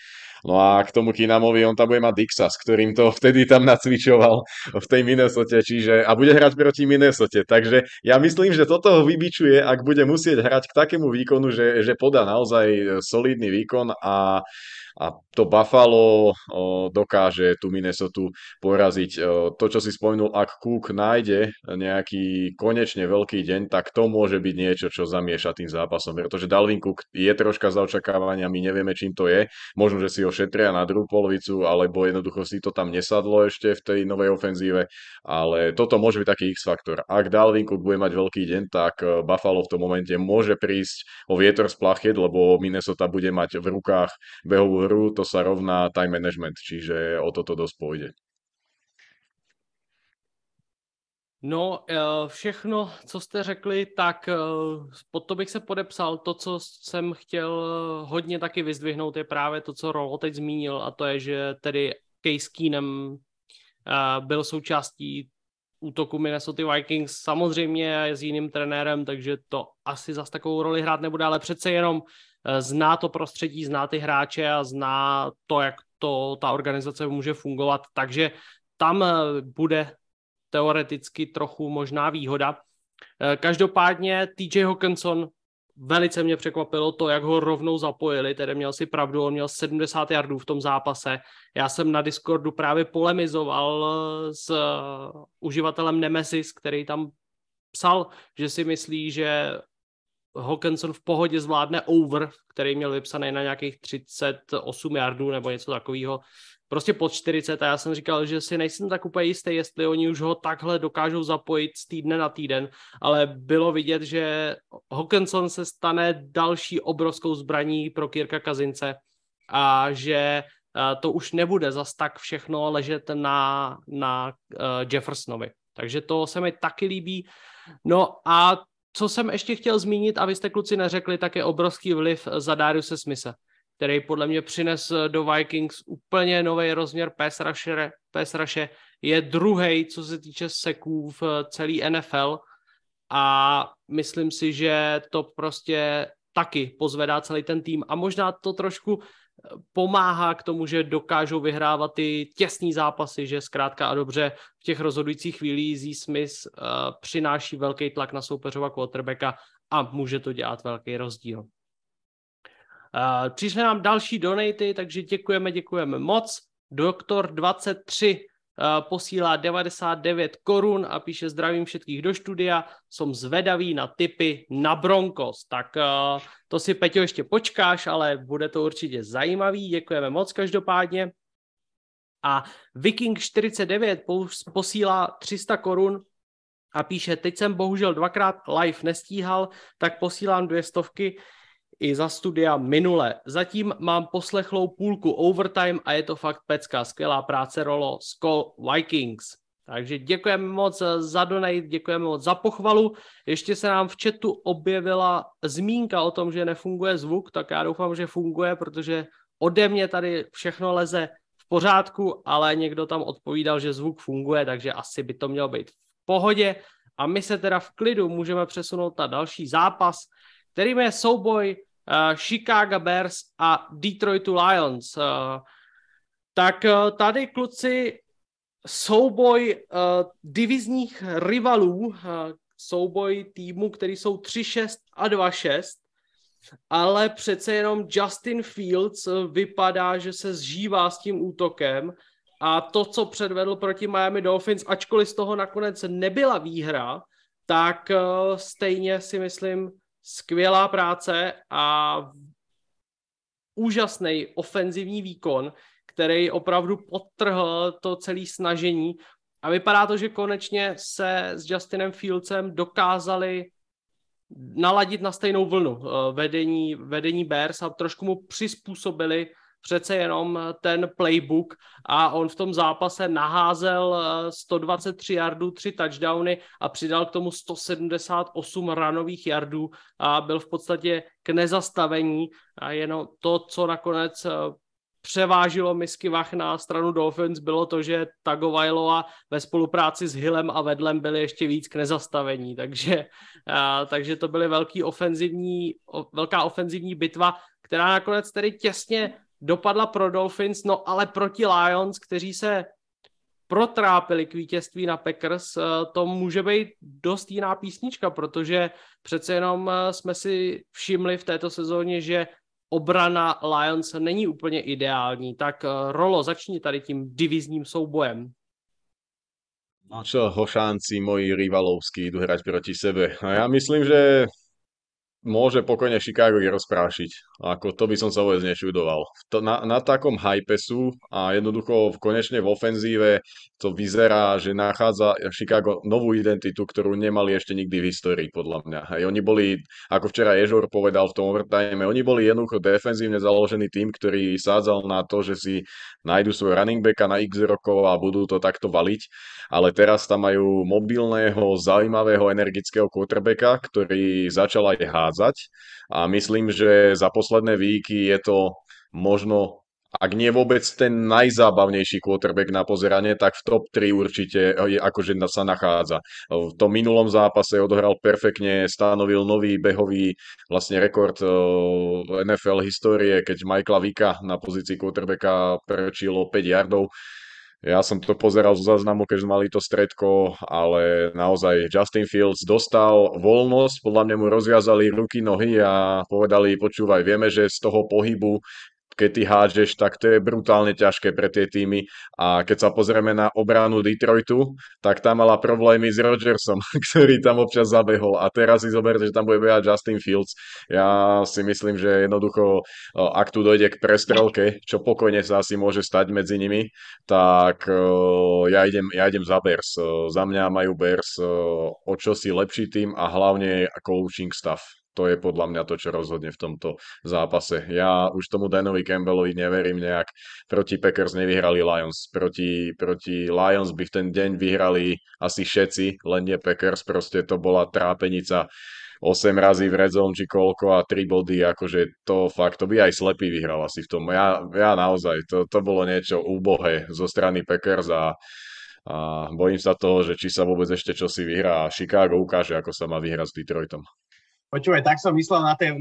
No a k tomu Kinamovi, on tam bude mať Dixa, s ktorým to vtedy tam nacvičoval v tej Minnesota, čiže a bude hrať proti Minnesota. Takže ja myslím, že toto ho vybičuje, ak bude musieť hrať k takému výkonu, že, že podá naozaj solidný výkon a a to Buffalo dokáže tú Minnesota poraziť. To, čo si spomenul, ak Cook nájde nejaký konečne veľký deň, tak to môže byť niečo, čo zamieša tým zápasom, pretože Dalvin Cook je troška za očakávaniami, nevieme, čím to je. Možno, že si ho šetria na druhú polovicu, alebo jednoducho si to tam nesadlo ešte v tej novej ofenzíve, ale toto môže byť taký X-faktor. Ak Dalvin Cook bude mať veľký deň, tak e, Buffalo v tom momente môže prísť o vietor z plachet, lebo Minnesota bude mať v rukách behovú hru, to sa rovná time management, čiže o toto dosť pôjde. No, eh, všechno, co jste řekli, tak eh, pod to bych se podepsal. To, co jsem chtěl hodně taky vyzdvihnout, je právě to, co Rolo teď zmínil, a to je, že tedy Case Keenum eh, byl součástí útoku Minnesota Vikings, samozřejmě s jiným trenérem, takže to asi zas takovou roli hrát nebude, ale přece jenom Eh, zná to prostředí, zná ty hráče a zná to, jak to ta organizace může fungovat, takže tam eh, bude teoreticky trochu možná výhoda. Eh, každopádně TJ Hawkinson velice mě překvapilo to, jak ho rovnou zapojili, tedy měl si pravdu, on měl 70 yardů v tom zápase. Já jsem na Discordu právě polemizoval s uživatelem Nemesis, který tam psal, že si myslí, že Hawkinson v pohodě zvládne over, který měl vypsaný na nějakých 38 yardů nebo něco takového, prostě pod 40 a já jsem říkal, že si nejsem tak úplně jistý, jestli oni už ho takhle dokážou zapojit z týdne na týden, ale bylo vidět, že Hawkinson se stane další obrovskou zbraní pro Kirka Kazince a že to už nebude zas tak všechno ležet na, na uh, Jeffersonovi. Takže to se mi taky líbí. No a co jsem ještě chtěl zmínit, a vy jste kluci neřekli, tak je obrovský vliv za Dariuse Smise. který podle mě přines do Vikings úplně nový rozměr pass rusher, pass rusher je druhý, co se týče seků v celý NFL a myslím si, že to prostě taky pozvedá celý ten tým a možná to trošku eh, pomáhá k tomu, že dokážou vyhrávat ty těsní zápasy, že zkrátka a dobře v těch rozhodujících chvílích Z. Smith uh, přináší velký tlak na soupeřova quarterbacka a může to dělat velký rozdíl. Uh, přišly nám další donaty, takže děkujeme, děkujeme moc. Doktor 23 Eh, posílá 99 korun a píše zdravím všetkých do studia, som zvedavý na tipy na Broncos. Tak uh, to si, Peťo, ještě počkáš, ale bude to určitě zajímavý. Děkujeme moc každopádně. A Viking 49 posílá 300 korun a píše, teď jsem bohužel dvakrát live nestíhal, tak posílám dvě stovky i za studia minule. Zatím mám poslechlou půlku overtime a je to fakt pecka. Skvělá práce Rolo Call Vikings. Takže děkujeme moc za donate, děkujeme moc za pochvalu. Ještě se nám v chatu objevila zmínka o tom, že nefunguje zvuk, tak já doufám, že funguje, protože ode mě tady všechno leze v pořádku, ale někdo tam odpovídal, že zvuk funguje, takže asi by to mělo být v pohodě. A my se teda v klidu můžeme přesunout na další zápas, kterým je souboj Chicago Bears a Detroit Lions. Uh, tak uh, tady kluci souboj divizních rivalů, souboj týmu, který jsou 3-6 a 2-6, ale přece jenom Justin Fields vypadá, že se zžívá s tím útokem a to, co předvedl proti Miami Dolphins, ačkoliv z toho nakonec nebyla výhra, tak stejně si myslím, skvělá práce a úžasný ofenzivní výkon, který opravdu podtrhl to celé snažení. A vypadá to, že konečně se s Justinem Fieldsem dokázali naladit na stejnou vlnu eh, vedení, vedení Bears a trošku mu přizpůsobili přece jenom ten playbook a on v tom zápase naházel 123 eh, yardů, 3 touchdowny a přidal k tomu 178 ranových yardů a byl v podstatě k nezastavení. A jenom to, co nakonec eh, převážilo misky vach na stranu Dolphins, bylo to, že Tagovailoa ve spolupráci s Hillem a Vedlem byly ještě víc k nezastavení, takže, a, eh, takže to byly velký ofenzivní, o, velká ofenzivní bitva, která nakonec tedy těsně dopadla pro Dolphins, no ale proti Lions, kteří se protrápili k vítězství na Packers, eh, to může být dost jiná písnička, protože přece jenom eh, jsme si všimli v této sezóně, že obrana Lions není úplně ideální. Tak eh, Rolo, začni tady tím divizním soubojem. No čo, hošánci moji rivalovskí idú hrať proti sebe. A ja myslím, že môže pokojne Chicago rozprášiť. Ako to by som sa vôbec nečudoval. Na, na takom hype sú a jednoducho konečne v ofenzíve to vyzerá, že nachádza Chicago novú identitu, ktorú nemali ešte nikdy v histórii, podľa mňa. Hej, oni boli, ako včera Ježor povedal v tom overtime, oni boli jednoducho defenzívne založený tým, ktorý sádzal na to, že si nájdu svoj running backa na x rokov a budú to takto valiť. Ale teraz tam majú mobilného, zaujímavého, energického quarterbacka, ktorý začal aj hádzať a myslím, že za posledné výky je to možno ak nie vôbec ten najzábavnejší quarterback na pozeranie, tak v top 3 určite je, akože sa nachádza. V tom minulom zápase odohral perfektne, stanovil nový behový vlastne rekord NFL histórie, keď Michaela Vika na pozícii quarterbacka prečilo 5 yardov ja som to pozeral zo záznamu, keď sme mali to stredko, ale naozaj Justin Fields dostal voľnosť, podľa mňa mu rozviazali ruky, nohy a povedali, počúvaj, vieme, že z toho pohybu keď ty hádžeš, tak to je brutálne ťažké pre tie týmy. A keď sa pozrieme na obranu Detroitu, tak tam mala problémy s Rodgersom, *laughs* ktorý tam občas zabehol. A teraz si zoberte, že tam bude behať Justin Fields. Ja si myslím, že jednoducho, ak tu dojde k prestrelke, čo pokojne sa asi môže stať medzi nimi, tak ja idem, ja idem za Bears. Za mňa majú Bears o čosi lepší tým a hlavne coaching staff to je podľa mňa to, čo rozhodne v tomto zápase. Ja už tomu Danovi Campbellovi neverím nejak. Proti Packers nevyhrali Lions. Proti, proti Lions by v ten deň vyhrali asi všetci, len nie Packers. Proste to bola trápenica 8 razy v redzom či koľko a 3 body, akože to fakt, to by aj slepý vyhral asi v tom. Ja, ja naozaj, to, to bolo niečo úbohé zo strany Packers a, a bojím sa toho, že či sa vôbec ešte čosi vyhrá a Chicago ukáže, ako sa má vyhrať s Detroitom. Počúvaj, tak som myslel na tej,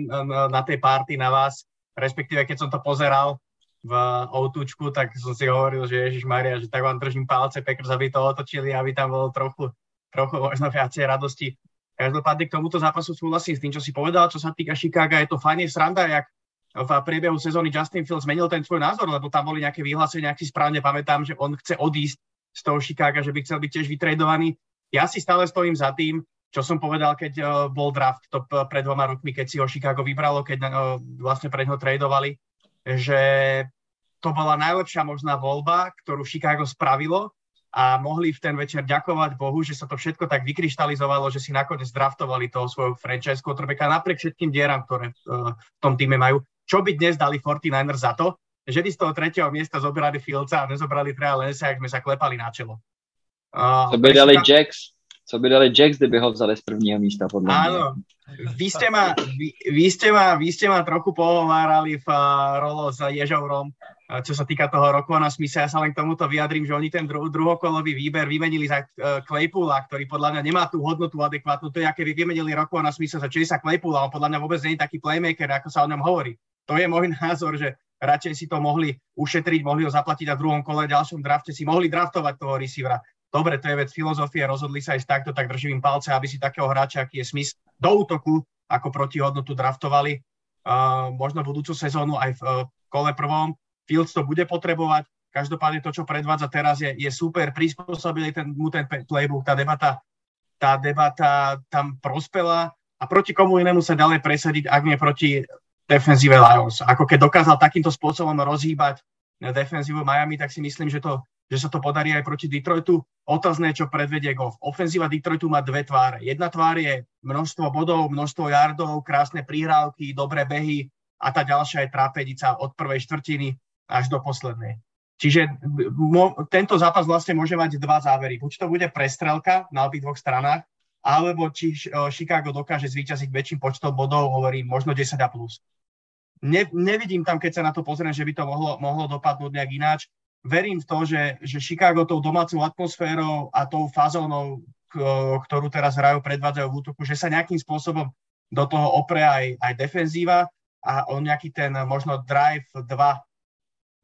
na tej party na vás, respektíve keď som to pozeral v outučku, tak som si hovoril, že Ježiš Maria, že tak vám držím palce Packers, aby to otočili, aby tam bolo trochu, trochu možno viacej radosti. Každopádne k tomuto zápasu súhlasím s tým, čo si povedal, čo sa týka Chicaga, je to fajne sranda, jak v priebehu sezóny Justin Fields zmenil ten svoj názor, lebo tam boli nejaké vyhlásenia, ak si správne pamätám, že on chce odísť z toho Chicaga, že by chcel byť tiež vytredovaný. Ja si stále stojím za tým, čo som povedal, keď uh, bol draft to pred dvoma rokmi, keď si ho Chicago vybralo, keď uh, vlastne pre neho tradovali, že to bola najlepšia možná voľba, ktorú Chicago spravilo a mohli v ten večer ďakovať Bohu, že sa to všetko tak vykryštalizovalo, že si nakoniec draftovali toho svojho franchise quarterbacka napriek všetkým dieram, ktoré v tom týme majú. Čo by dnes dali 49ers za to, že by z toho tretieho miesta zobrali Fieldsa a nezobrali Treja Lensa, ak sme sa klepali na čelo. Uh, to by dali Jacks, co by dali Jacks, kdyby ho vzali z prvního místa, podľa Áno, vy ste, ma, vy, vy, ste ma, vy ste ma trochu pohovárali v uh, rolo s Ježovrom, čo sa toho roku na smysle, ja sa len k tomuto vyjadrím, že oni ten dru- druhokolový výber vymenili za uh, Claypoola, ktorý podľa mňa nemá tú hodnotu adekvátnu. To je, aké vy vymenili roku na smysle za Chasea Claypoola, on podľa mňa vôbec nie je taký playmaker, ako sa o ňom hovorí. To je môj *laughs* názor, že radšej si to mohli ušetriť, mohli ho zaplatiť a v druhom kole, ďalšom drafte si mohli draftovať toho receivera. Dobre, to je vec filozofie, rozhodli sa ísť takto, tak držím im palce, aby si takého hráča, aký je Smith, do útoku ako protihodnotu draftovali. Uh, možno budúcu sezónu aj v uh, kole prvom Fields to bude potrebovať. Každopádne to, čo predvádza teraz, je, je super. Prispôsobili ten, mu ten playbook, tá debata, tá debata tam prospela a proti komu inému sa ďalej presadiť, ak nie proti defenzíve Lions. Ako keď dokázal takýmto spôsobom rozhýbať defenzívu Miami, tak si myslím, že, to, že sa to podarí aj proti Detroitu. Otázne, čo predvedie Goff. Ofenzíva Detroitu má dve tváre. Jedna tvár je množstvo bodov, množstvo yardov, krásne prihrávky, dobré behy a tá ďalšia je trápedica od prvej štvrtiny až do poslednej. Čiže mo, tento zápas vlastne môže mať dva závery. Buď to bude prestrelka na obých dvoch stranách, alebo či Chicago dokáže zvíťaziť väčším počtom bodov, hovorím, možno 10 a plus. Ne, nevidím tam, keď sa na to pozriem, že by to mohlo, mohlo dopadnúť nejak ináč. Verím v to, že, že Chicago tou domácou atmosférou a tou fazónou, ktorú teraz hrajú, predvádzajú v útoku, že sa nejakým spôsobom do toho opre aj, aj defenzíva a on nejaký ten možno drive 2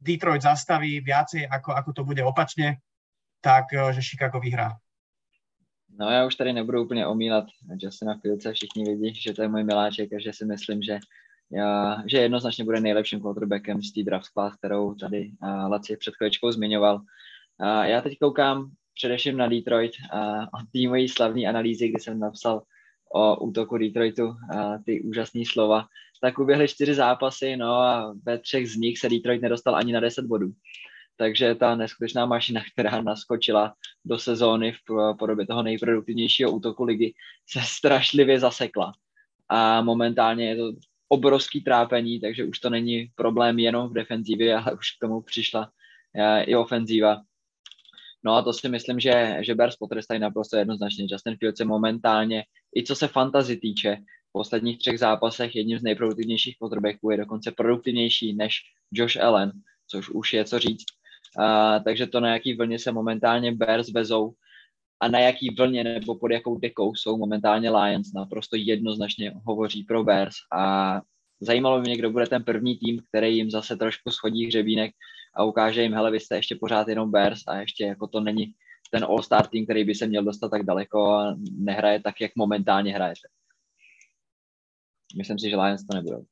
Detroit zastaví viacej, ako, ako to bude opačne, tak eh, že Chicago vyhrá. No já už tady nebudu úplně omílat Justina Fieldse, všichni vidí, že to je můj miláček a že si myslím, že, že jednoznačně bude nejlepším quarterbackem z té draft class, kterou tady Laci před chvíličkou zmiňoval. Já teď koukám především na Detroit a té mojí slavné analýzy, kdy jsem napsal o útoku Detroitu ty úžasné slova, tak uběhly čtyři zápasy, no a ve třech z nich se Detroit nedostal ani na 10 bodů. Takže ta neskutečná mašina, *laughs* která naskočila do sezóny v podobě toho nejproduktivnějšího útoku ligy, se strašlivě zasekla. A momentálně je to obrovský trápení, takže už to není problém jenom v defenzivě, ale už k tomu přišla eh, i ofenzíva. No a to si myslím, že, že Bears potrestají naprosto jednoznačně. Justin Fields je momentálně, i co se fantazy týče, v posledních třech zápasech jedním z nejproduktivnějších quarterbacků, je dokonce produktivnější než Josh Allen, což už je co říct. Uh, takže to na jaký vlně se momentálně Bears vezou a na jaký vlně nebo pod jakou dekou jsou momentálně Lions, naprosto jednoznačně hovoří pro Bears a zajímalo by mě, kdo bude ten první tým, který jim zase trošku schodí hřebínek a ukáže jim, hele, vy jste ještě pořád jenom Bears a ještě jako to není ten All-Star tým, který by se měl dostat tak daleko a nehraje tak, jak momentálně hrajete. Myslím si, že Lions to nebudou.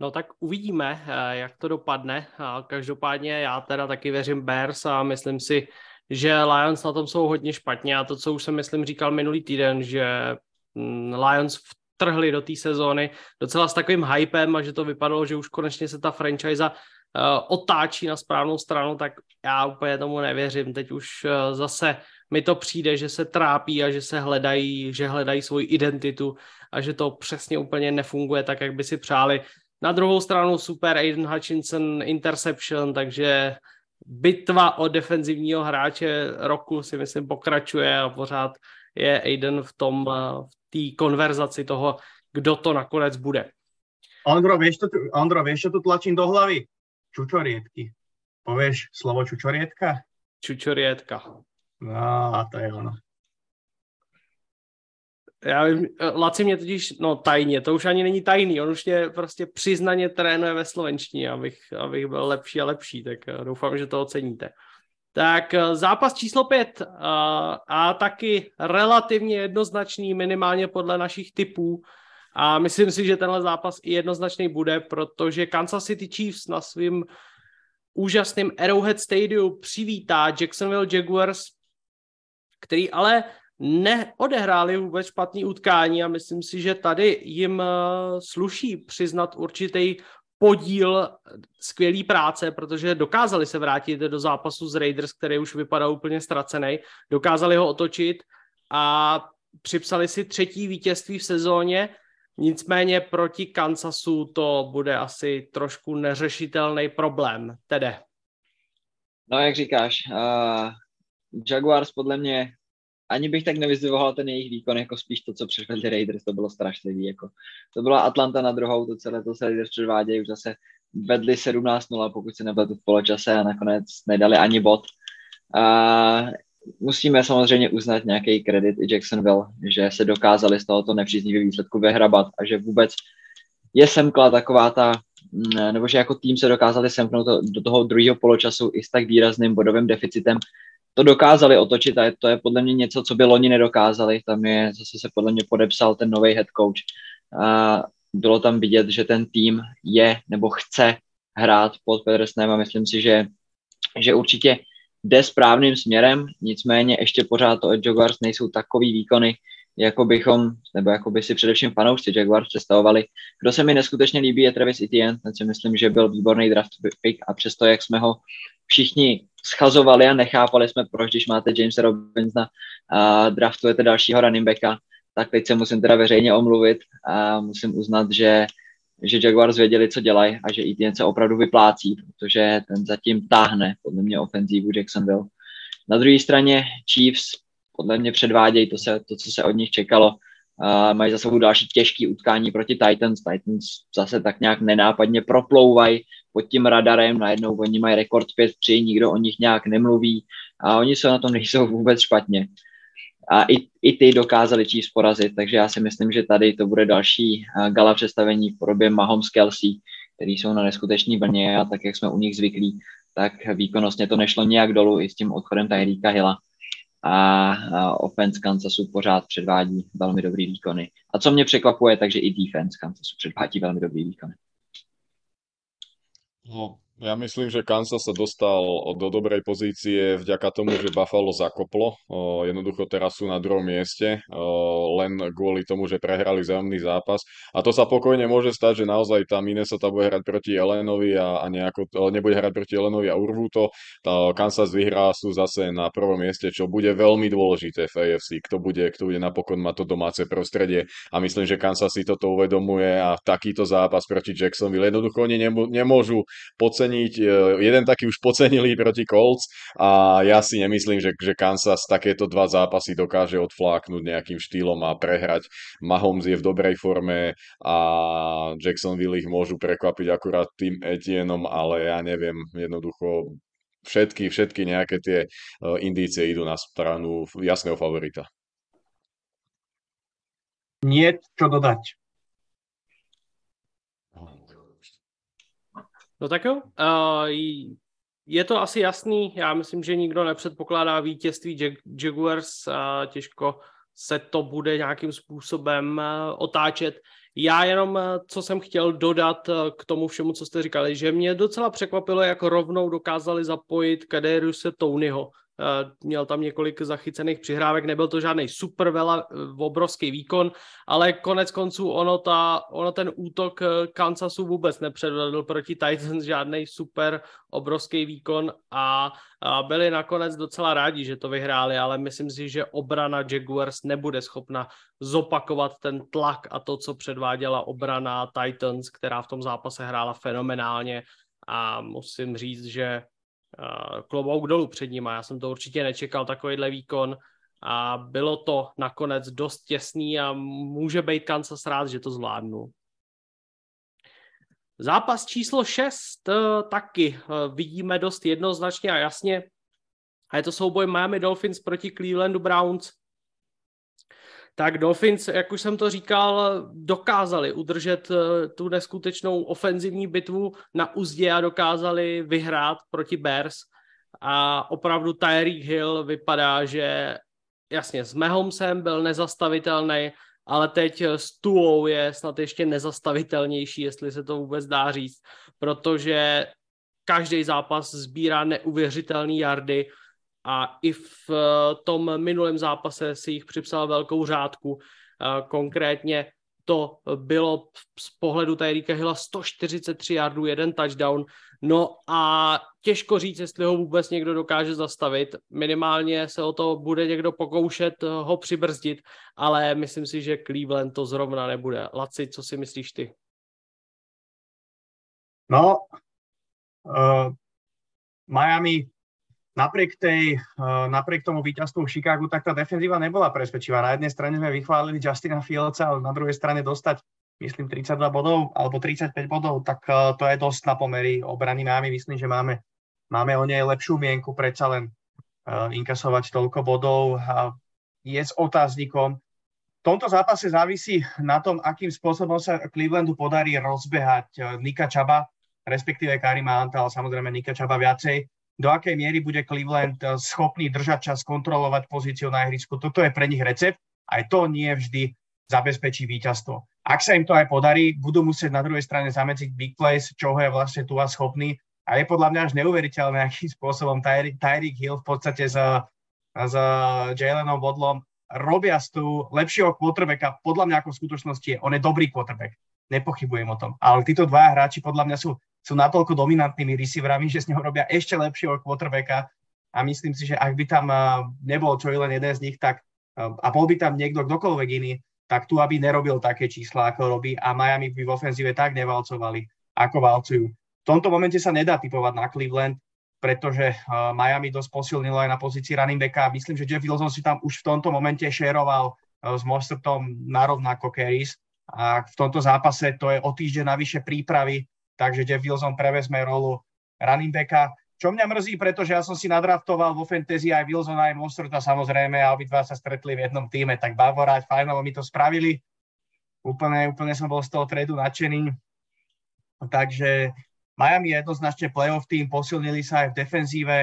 No tak uvidíme, eh, jak to dopadne. Každopádně já teda taky věřím Bears a myslím si, že Lions na tom jsou hodně špatně a to, co už jsem myslím říkal minulý týden, že mm, Lions vtrhli do té sezóny docela s takovým hypem a že to vypadalo, že už konečně se ta franchise uh, otáčí na správnou stranu, tak já úplně tomu nevěřím. Teď už uh, zase mi to přijde, že se trápí a že se hledají, že hledají svoji identitu a že to přesně úplně nefunguje tak, jak by si přáli. Na druhou stranu super Aiden Hutchinson interception, takže bitva o defenzivního hráče roku si myslím pokračuje a pořád je Aiden v tom, v té konverzaci toho, kdo to nakonec bude. Ondro, vieš, to, Ondro, vieš, čo tu tlačím do hlavy? Čučorietky. Povieš slovo čučorietka? Čučorietka. No, a to je ono. Já vím, Laci mě totiž, no tajně, to už ani není tajný, on už mě prostě přiznaně trénuje ve slovenštině, abych, abych byl lepší a lepší, tak eh, doufám, že to oceníte. Tak eh, zápas číslo pět a, eh, a taky relativně jednoznačný, minimálně podle našich typů. A myslím si, že tenhle zápas i jednoznačný bude, protože Kansas City Chiefs na svým úžasným Arrowhead Stadium přivítá Jacksonville Jaguars, který ale neodehráli vůbec špatný utkání a myslím si, že tady jim eh, sluší přiznat určitý podíl skvělé práce, protože dokázali se vrátit do zápasu s Raiders, který už vypadal úplně ztracený, dokázali ho otočit a připsali si třetí vítězství v sezóně, nicméně proti Kansasu to bude asi trošku neřešitelný problém. Tedy. No, jak říkáš, uh, Jaguars podle mě ani bych tak nevyzdvihoval ten jejich výkon, jako spíš to, co předvedli Raiders, to bylo strašlivý. Jako. To byla Atlanta na druhou, to celé to se Raiders předvádějí, už zase vedli 17-0, pokud se nebyl v poločase a nakonec nedali ani bod. A musíme samozřejmě uznat nějaký kredit i Jacksonville, že se dokázali z tohoto nepříznivého výsledku vyhrabat a že vůbec je semkla taková ta, mm, nebo že jako tým se dokázali semknout do toho druhého poločasu i s tak výrazným bodovým deficitem, to dokázali otočit a to je podle mě něco, co by loni nedokázali. Tam je, zase se podle mě podepsal ten nový head coach. A bylo tam vidět, že ten tým je nebo chce hrát pod Pedersnem a myslím si, že, že určitě jde správným směrem, nicméně ještě pořád to od Jaguars nejsou takový výkony, jako bychom, nebo jako by si především fanoušci Jaguars představovali. Kdo se mi neskutečně líbí je Travis Etienne, ten si myslím, že byl výborný draft pick a přesto, jak jsme ho všichni schazovali a nechápali jsme, proč, když máte Jamesa Robinsona a draftujete dalšího running backa, tak teď se musím teda veřejně omluvit a musím uznat, že, že Jaguars věděli, co dělají a že Etienne se opravdu vyplácí, protože ten zatím táhne podle mě ofenzívu Jacksonville. Na druhé straně Chiefs podle mě předvádějí to, se, to, co se od nich čekalo. Uh, mají za sebou další těžké utkání proti Titans. Titans zase tak nějak nenápadně proplouvají pod tím radarem, najednou oni mají rekord 5-3, nikdo o nich nějak nemluví a oni se na tom *laughs* nejsou vůbec špatně. A i, i ty dokázali Chiefs porazit, takže já si myslím, že tady to bude další gala představení v podobě Mahomes Kelsey, který jsou na neskutečný vlně a tak, jak jsme u nich zvyklí, tak výkonnostně to nešlo nějak dolů i s tím odchodem Tyreeka Hilla a, a offense Kansasu pořád předvádí velmi dobrý výkony. A co mě překvapuje, takže i defense Kansasu předvádí velmi dobrý výkony. No, ja myslím, že Kansas sa dostal do dobrej pozície vďaka tomu, že Buffalo zakoplo. Jednoducho teraz sú na druhom mieste, len kvôli tomu, že prehrali zájomný zápas. A to sa pokojne môže stať, že naozaj tá Minnesota bude hrať proti Elenovi a, a nejako, nebude hrať proti Elenovi a urvú to. Tá Kansas vyhrá sú zase na prvom mieste, čo bude veľmi dôležité v AFC. Kto bude, kto bude napokon mať to domáce prostredie. A myslím, že Kansas si toto uvedomuje a takýto zápas proti Jacksonville jednoducho oni nemôžu podceniť podceniť. E, jeden taký už pocenili proti Colts a ja si nemyslím, že, že Kansas takéto dva zápasy dokáže odfláknuť nejakým štýlom a prehrať. Mahomes je v dobrej forme a Jacksonville ich môžu prekvapiť akurát tým Etienom, ale ja neviem, jednoducho všetky, všetky nejaké tie e, indície idú na stranu jasného favorita. Nie čo dodať. No tak jo, uh, je to asi jasný, já myslím, že nikdo nepředpokládá vítězství Jag- Jaguars, uh, těžko se to bude nějakým způsobem uh, otáčet. Já jenom, co jsem chtěl dodat k tomu všemu, co jste říkali, že mě docela překvapilo, jak rovnou dokázali zapojit Kaderiuse Tonyho, měl tam několik zachycených přihrávek, nebyl to žádný super vela, eh, obrovský výkon, ale konec konců ono, ta, ono ten útok eh, Kansasu vůbec nepředvedl proti Titans žádný super obrovský výkon a, a byli nakonec docela rádi, že to vyhráli, ale myslím si, že obrana Jaguars nebude schopna zopakovat ten tlak a to, co předváděla obrana Titans, která v tom zápase hrála fenomenálně. A musím říct, že klobouk dolů před ním a já jsem to určitě nečekal, takovýhle výkon a bylo to nakonec dost těsný a může být Kansas rád, že to zvládnu. Zápas číslo 6 eh, taky eh, vidíme dost jednoznačně a jasně. A je to souboj Miami Dolphins proti Clevelandu Browns. Tak Dolphins, jak už jsem to říkal, dokázali udržet eh, tu neskutečnou ofenzivní bitvu na úzdě a dokázali vyhrát proti Bears. A opravdu Tyreek Hill vypadá, že jasně s Mahomesem byl nezastavitelný, ale teď s Tuou je snad ještě nezastavitelnější, jestli se to vůbec dá říct, protože každý zápas sbírá neuvěřitelný jardy a i v eh, tom minulém zápase si jich připsal velkou řádku. Eh, konkrétně to bylo z pohledu Tyrika Hilla 143 yardů, jeden touchdown. No a těžko říct, jestli ho vůbec někdo dokáže zastavit. Minimálně se o to bude někdo pokoušet ho přibrzdit, ale myslím si, že Cleveland to zrovna nebude. Laci, co si myslíš ty? No, uh, Miami napriek, tej, uh, napriek tomu víťazstvu v Chicagu, tak tá defenzíva nebola presvedčivá. Na jednej strane sme vychválili Justina Fieldsa, ale na druhej strane dostať, myslím, 32 bodov alebo 35 bodov, tak uh, to je dosť na pomery obrany máme. Myslím, že máme, máme o nej lepšiu mienku, predsa len uh, inkasovať toľko bodov a je s otáznikom. V tomto zápase závisí na tom, akým spôsobom sa Clevelandu podarí rozbehať Nika Čaba, respektíve Karima Anta, ale samozrejme Nika Čaba viacej do akej miery bude Cleveland eh, schopný držať čas, kontrolovať pozíciu na ihrisku. Toto je pre nich recept, aj to nie vždy zabezpečí víťazstvo. Ak sa im to aj podarí, budú musieť na druhej strane zamedziť big plays, čoho je vlastne tu schopný. A je podľa mňa až neuveriteľné, *laughs* akým spôsobom Tyreek Hill v podstate s, s Jalenom Vodlom robia z tu lepšieho quarterbacka. Podľa mňa ako v skutočnosti je. On je dobrý quarterback. Nepochybujem o tom. Ale títo dvaja hráči podľa mňa sú sú natoľko dominantnými receiverami, že z neho robia ešte lepšieho quarterbacka a myslím si, že ak by tam eh, nebol čo len jeden z nich, tak eh, a bol by tam niekto kdokoľvek iný, tak tu aby nerobil také čísla, ako robí a Miami by v ofenzíve tak nevalcovali, ako valcujú. V tomto momente sa nedá typovať na Cleveland, pretože uh, Miami dosť posilnilo aj na pozícii running backa. Myslím, že Jeff Wilson si tam už v tomto momente šeroval s Mostertom narovnako carries a v tomto zápase to je o týždeň navyše prípravy takže Jeff Wilson prevezme rolu running backa. Čo mňa mrzí, pretože ja som si nadraftoval vo fantasy aj Wilson aj Monsterta samozrejme a obidva sa stretli v jednom týme, tak Bavorať, fajnovo mi to spravili. Úplne, úplne som bol z toho tradu nadšený. Takže Miami je jednoznačne playoff tým, posilnili sa aj v defenzíve.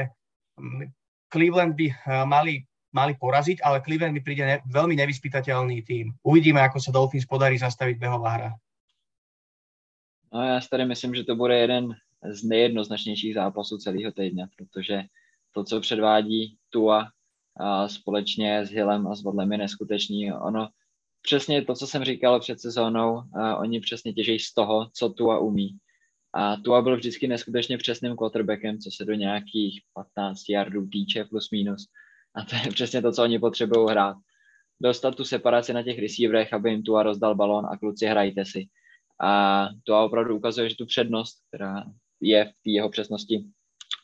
Cleveland by eh, mali, mali poraziť, ale Cleveland mi príde ne, veľmi nevyspytateľný tým. Uvidíme, ako sa Dolphins podarí zastaviť behová hra. No já si tady myslím, že to bude jeden z nejjednoznačnějších zápasů celého týdne, protože to, co předvádí Tua a společně s Hillem a s Vodlem je neskutečný. Ono přesně to, co jsem říkal před sezónou, oni přesně těžejí z toho, co Tua umí. A Tua byl vždycky neskutečně přesným quarterbackem, co se do nějakých 15 yardů týče plus minus. A to je přesně to, co oni potřebují hrát. Dostat tu separaci na těch receiverech, aby jim Tua rozdal balón a kluci hrajte si. A to opravdu ukazuje, že tu přednost, která je v té jeho přesnosti,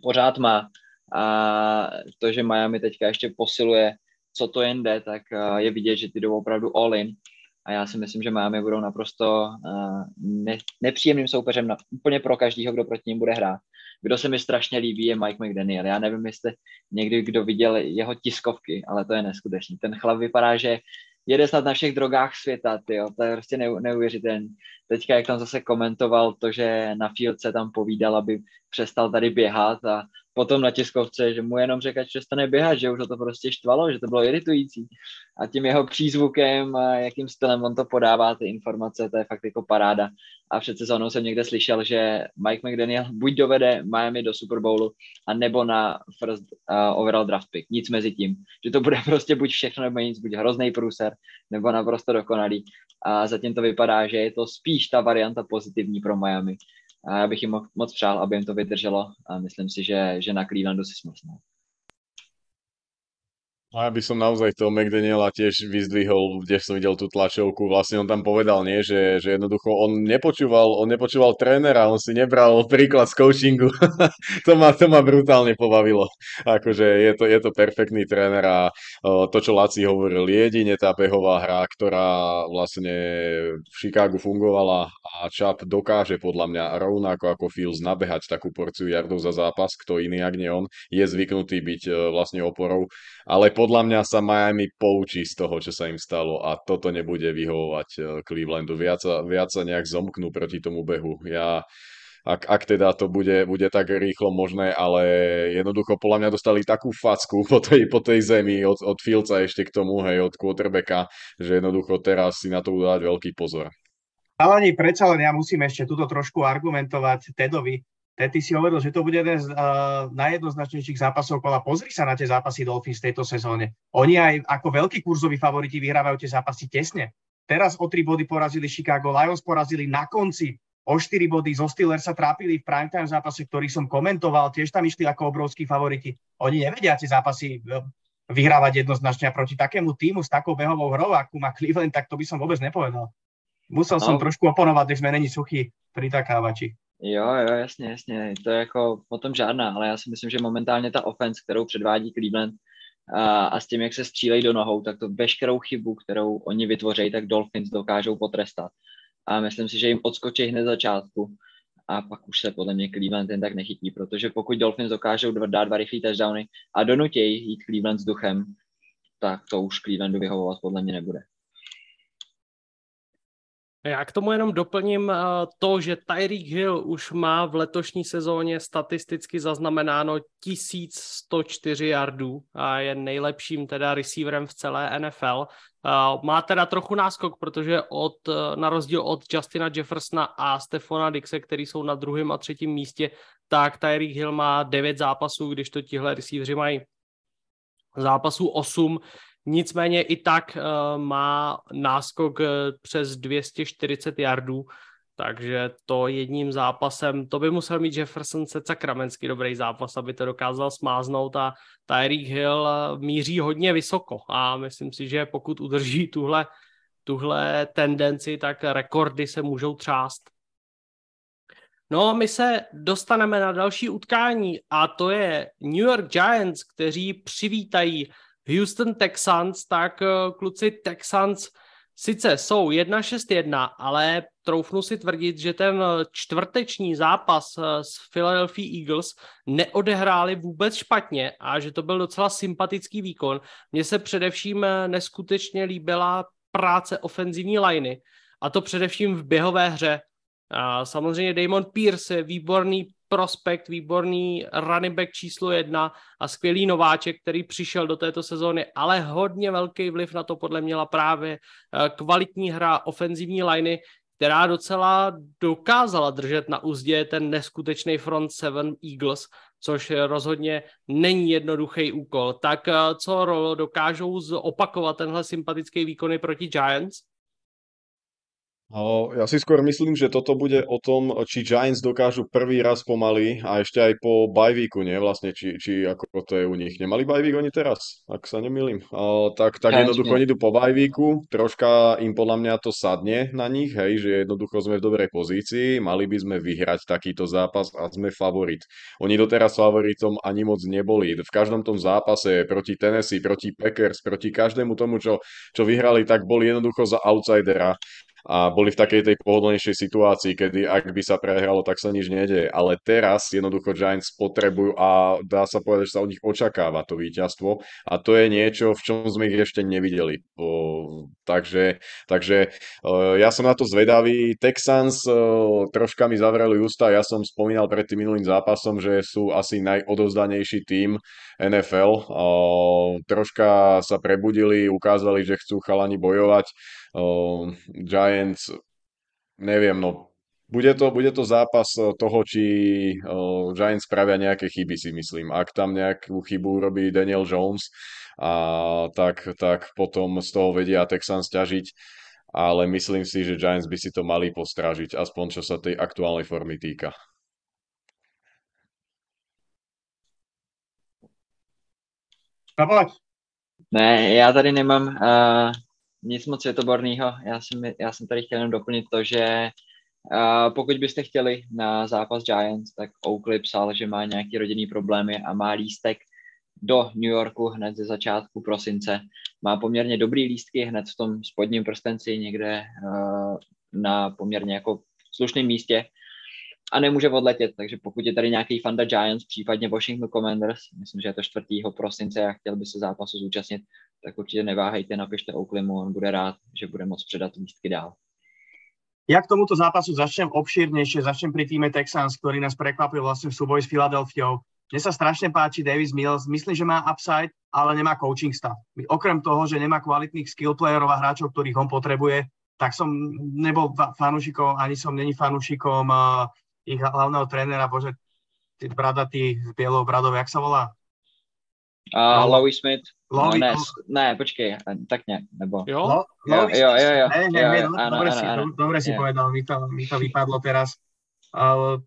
pořád má. A to, že Miami teďka ještě posiluje, co to jen jde, tak je vidět, že ty jdou opravdu all in. A já si myslím, že Miami budou naprosto ne, nepříjemným soupeřem na, úplně pro každého, kdo proti ním bude hrát. Kdo se mi strašně líbí, je Mike McDaniel. Já nevím, jestli někdy kdo viděl jeho tiskovky, ale to je neskutečný. Ten chlap vypadá, že jede snad na všech drogách světa, tyjo. to je prostě neuvěřitelné. Teďka, jak tam zase komentoval to, že na Fieldce tam povídal, aby přestal tady běhat a potom na tiskovce, že mu jenom řekl, že přestane běhat, že už ho to prostě štvalo, že to bylo iritující. A tím jeho přízvukem a jakým stylem on to podává, ty informace, to je fakt jako paráda. A před sezónou jsem někde slyšel, že Mike McDaniel buď dovede Miami do Super Bowlu, a nebo na first uh, overall draft pick. Nic mezi tím. Že to bude *laughs* prostě buď všechno nebo nic, buď hrozný průser, nebo naprosto dokonalý. A zatím to vypadá, že je to spíš ta varianta pozitivní pro Miami. A já bych jim moc přál, aby jim to vydrželo a myslím si, že, že na Clevelandu si smysl. A ja by som naozaj toho McDaniela tiež vyzdvihol, kde som videl tú tlačovku, vlastne on tam povedal, nie, že, že jednoducho on nepočúval, on nepočúval trénera, on si nebral príklad z coachingu. *laughs* to, ma, to ma brutálne pobavilo. Akože je to, je to perfektný tréner a to, čo Laci hovoril, jedine tá behová hra, ktorá vlastne v Chicagu fungovala a Čap dokáže podľa mňa rovnako ako Fields nabehať takú porciu jardov za zápas, kto iný, ak nie on, je zvyknutý byť e, vlastne oporou ale podľa mňa sa Miami poučí z toho, čo sa im stalo a toto nebude vyhovovať eh, Clevelandu. Viac viac sa nejak zomknú proti tomu behu. Ja, ak, ak teda to bude, bude tak rýchlo možné, ale jednoducho podľa mňa dostali takú facku po tej, po tej zemi od, od Fieldsa ešte k tomu, hej, od quarterbacka, že jednoducho teraz si na to dať veľký pozor. Ale predsa len ja musím ešte túto trošku argumentovať Tedovi, ty si hovoril, že to bude jeden z uh, najjednoznačnejších zápasov kola. Pozri sa na tie zápasy Dolphins v tejto sezóne. Oni aj ako veľkí kurzoví favoriti vyhrávajú tie zápasy tesne. Teraz o 3 body porazili Chicago, Lions porazili na konci o 4 body, zo Steelers sa trápili v primetime zápase, ktorý som komentoval, tiež tam išli ako obrovskí favoriti. Oni nevedia tie zápasy e, vyhrávať jednoznačne a proti takému týmu s takou behovou hrou, akú má Cleveland, tak to by som vôbec nepovedal. Musel no. som trošku oponovať, než sme není suchí pritakávači. Jo, jo, jasně, jasně. To je jako o tom žádná, ale já si myslím, že momentálně ta offense, kterou předvádí Cleveland a, a s tím, jak se střílejí do nohou, tak to veškerou chybu, kterou oni vytvoří, tak Dolphins dokážou potrestat. A myslím si, že jim odskočí hned začátku a pak už se podle mě Cleveland jen tak nechytí, protože pokud Dolphins dokážou dát dva rychlé touchdowny a donutějí jít Cleveland s duchem, tak to už Clevelandu vyhovovat podle mě nebude. Já k tomu jenom doplním eh, to, že Tyreek Hill už má v letošní sezóně statisticky zaznamenáno 1104 yardů a je nejlepším teda receiverem v celé NFL. Eh, má teda trochu náskok, protože od, eh, na rozdíl od Justina Jeffersona a Stefana Dixe, který jsou na druhém a třetím místě, tak Tyreek Hill má 9 zápasů, když to tihle receiveri mají zápasů 8. Nicméně i tak uh, má náskok uh, přes 240 yardů, takže to jedním zápasem, to by musel mít Jefferson se sakramensky dobrý zápas, aby to dokázal smáznout a Tyreek Hill uh, míří hodně vysoko a myslím si, že pokud udrží tuhle, tuhle tendenci, tak rekordy se můžou třást. No a my se dostaneme na další utkání a to je New York Giants, kteří přivítají Houston Texans, tak eh, kluci Texans sice jsou 1-6-1, ale troufnu si tvrdit, že ten eh, čtvrteční zápas eh, s Philadelphia Eagles neodehráli vůbec špatně a že to byl docela sympatický výkon. Mně se především neskutečně líbila práce ofenzivní liney a to především v běhové hře. A samozřejmě Damon Pierce je výborný prospekt, výborný running back číslo jedna a skvělý nováček, který přišel do této sezóny, ale hodně velký vliv na to podle měla právě eh, kvalitní hra ofenzivní liney, která docela dokázala držet na úzdě ten neskutečný front seven Eagles, což rozhodně není jednoduchý úkol. Tak eh, co dokážou opakovat tenhle sympatický výkony proti Giants? Ja si skôr myslím, že toto bude o tom, či Giants dokážu prvý raz pomaly a ešte aj po bajvíku, nie? Vlastne, či, či ako to je u nich. Nemali bajvík oni teraz, ak sa nemýlim. Tak, tak jednoducho oni idú po bajvíku, troška im podľa mňa to sadne na nich, hej, že jednoducho sme v dobrej pozícii, mali by sme vyhrať takýto zápas a sme favorit. Oni doteraz favoritom ani moc neboli. V každom tom zápase proti Tennessee, proti Packers, proti každému tomu, čo, čo vyhrali, tak boli jednoducho za outsidera a boli v takej tej pohodlnejšej situácii, kedy ak by sa prehralo, tak sa nič nedeje. Ale teraz jednoducho Giants potrebujú a dá sa povedať, že sa od nich očakáva to víťazstvo a to je niečo, v čom sme ich ešte nevideli. O, takže takže o, ja som na to zvedavý. Texans o, troška mi zavreli ústa, ja som spomínal pred tým minulým zápasom, že sú asi najodovzdanejší tým NFL. Troška sa prebudili, ukázali, že chcú chalani bojovať Giants, neviem, no bude to, bude to zápas toho, či Giants spravia nejaké chyby, si myslím. Ak tam nejakú chybu robí Daniel Jones, a tak, tak potom z toho vedia Texans ťažiť, ale myslím si, že Giants by si to mali postrážiť, aspoň čo sa tej aktuálnej formy týka. No poď. Ne, já tady nemám uh, nic moc světoborného. Já jsem, já jsem tady chtěl jenom doplnit to, že uh, pokud byste chtěli na zápas Giants, tak Oakley psal, že má nějaký rodinný problémy a má lístek do New Yorku hned ze začátku prosince. Má poměrně dobrý lístky hned v tom spodním prstenci někde uh, na poměrně jako slušném místě a nemůže odletět, takže pokud je tady nějaký fanda Giants, případně Washington Commanders, myslím, že je to 4. prosince a chtěl by se zápasu zúčastnit, tak určitě neváhejte, napište Oaklimu, on bude rád, že bude moc předat lístky dál. Ja k tomuto zápasu začnem obšírnejšie, začnem pri týme Texans, ktorý nás prekvapil vlastne v súboji s Filadelfiou. Mne sa strašne páči Davis Mills, myslím, že má upside, ale nemá coaching stav. Okrem toho, že nemá kvalitných skill playerov a hráčov, ktorých on potrebuje, tak som nebol fanúšikom, ani som není fanúšikom uh, ich hlavného trénera, bože, ty bradatý s bielou bradou, jak sa volá? Uh, no. Louis Smith. Louis, no, ne, ne, počkej, tak ne, nebo... Jo? Lo, jo, jo, jo, jo, ne, ne, jo, ne, jo, áno, dobre, si, dobre si povedal, mi to, mi to vypadlo teraz. Uh,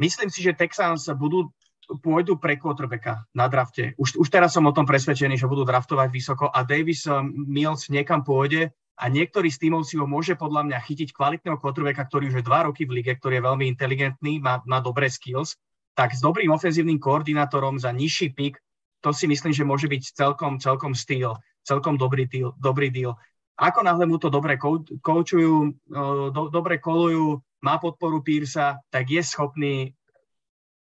myslím si, že Texans budú pôjdu pre quarterbacka na drafte. Už, už teraz som o tom presvedčený, že budú draftovať vysoko a Davis um, Mills niekam pôjde a niektorý z tímov si ho môže podľa mňa chytiť kvalitného quarterbacka, ktorý už je dva roky v lige, ktorý je veľmi inteligentný, má, má dobré skills, tak s dobrým ofenzívnym koordinátorom za nižší pik, to si myslím, že môže byť celkom, celkom styl, celkom dobrý deal. Dobrý deal. Ako náhle mu to dobre kou- koučujú, uh, do, dobre kolujú, má podporu Pírsa, tak je schopný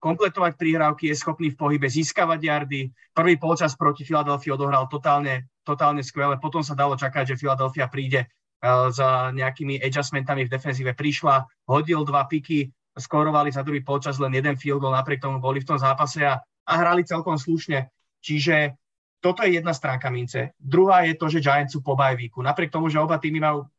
kompletovať prihrávky, je schopný v pohybe získavať jardy. Prvý polčas proti Filadelfii odohral totálne, totálne skvelé. Potom sa dalo čakať, že Filadelfia príde uh, za nejakými adjustmentami v defenzíve. Prišla, hodil dva piky, skorovali za druhý polčas len jeden field goal, napriek tomu boli v tom zápase a, a hrali celkom slušne. Čiže toto je jedna stránka mince. Druhá je to, že Giants sú po bajvíku. Napriek tomu, že oba týmy majú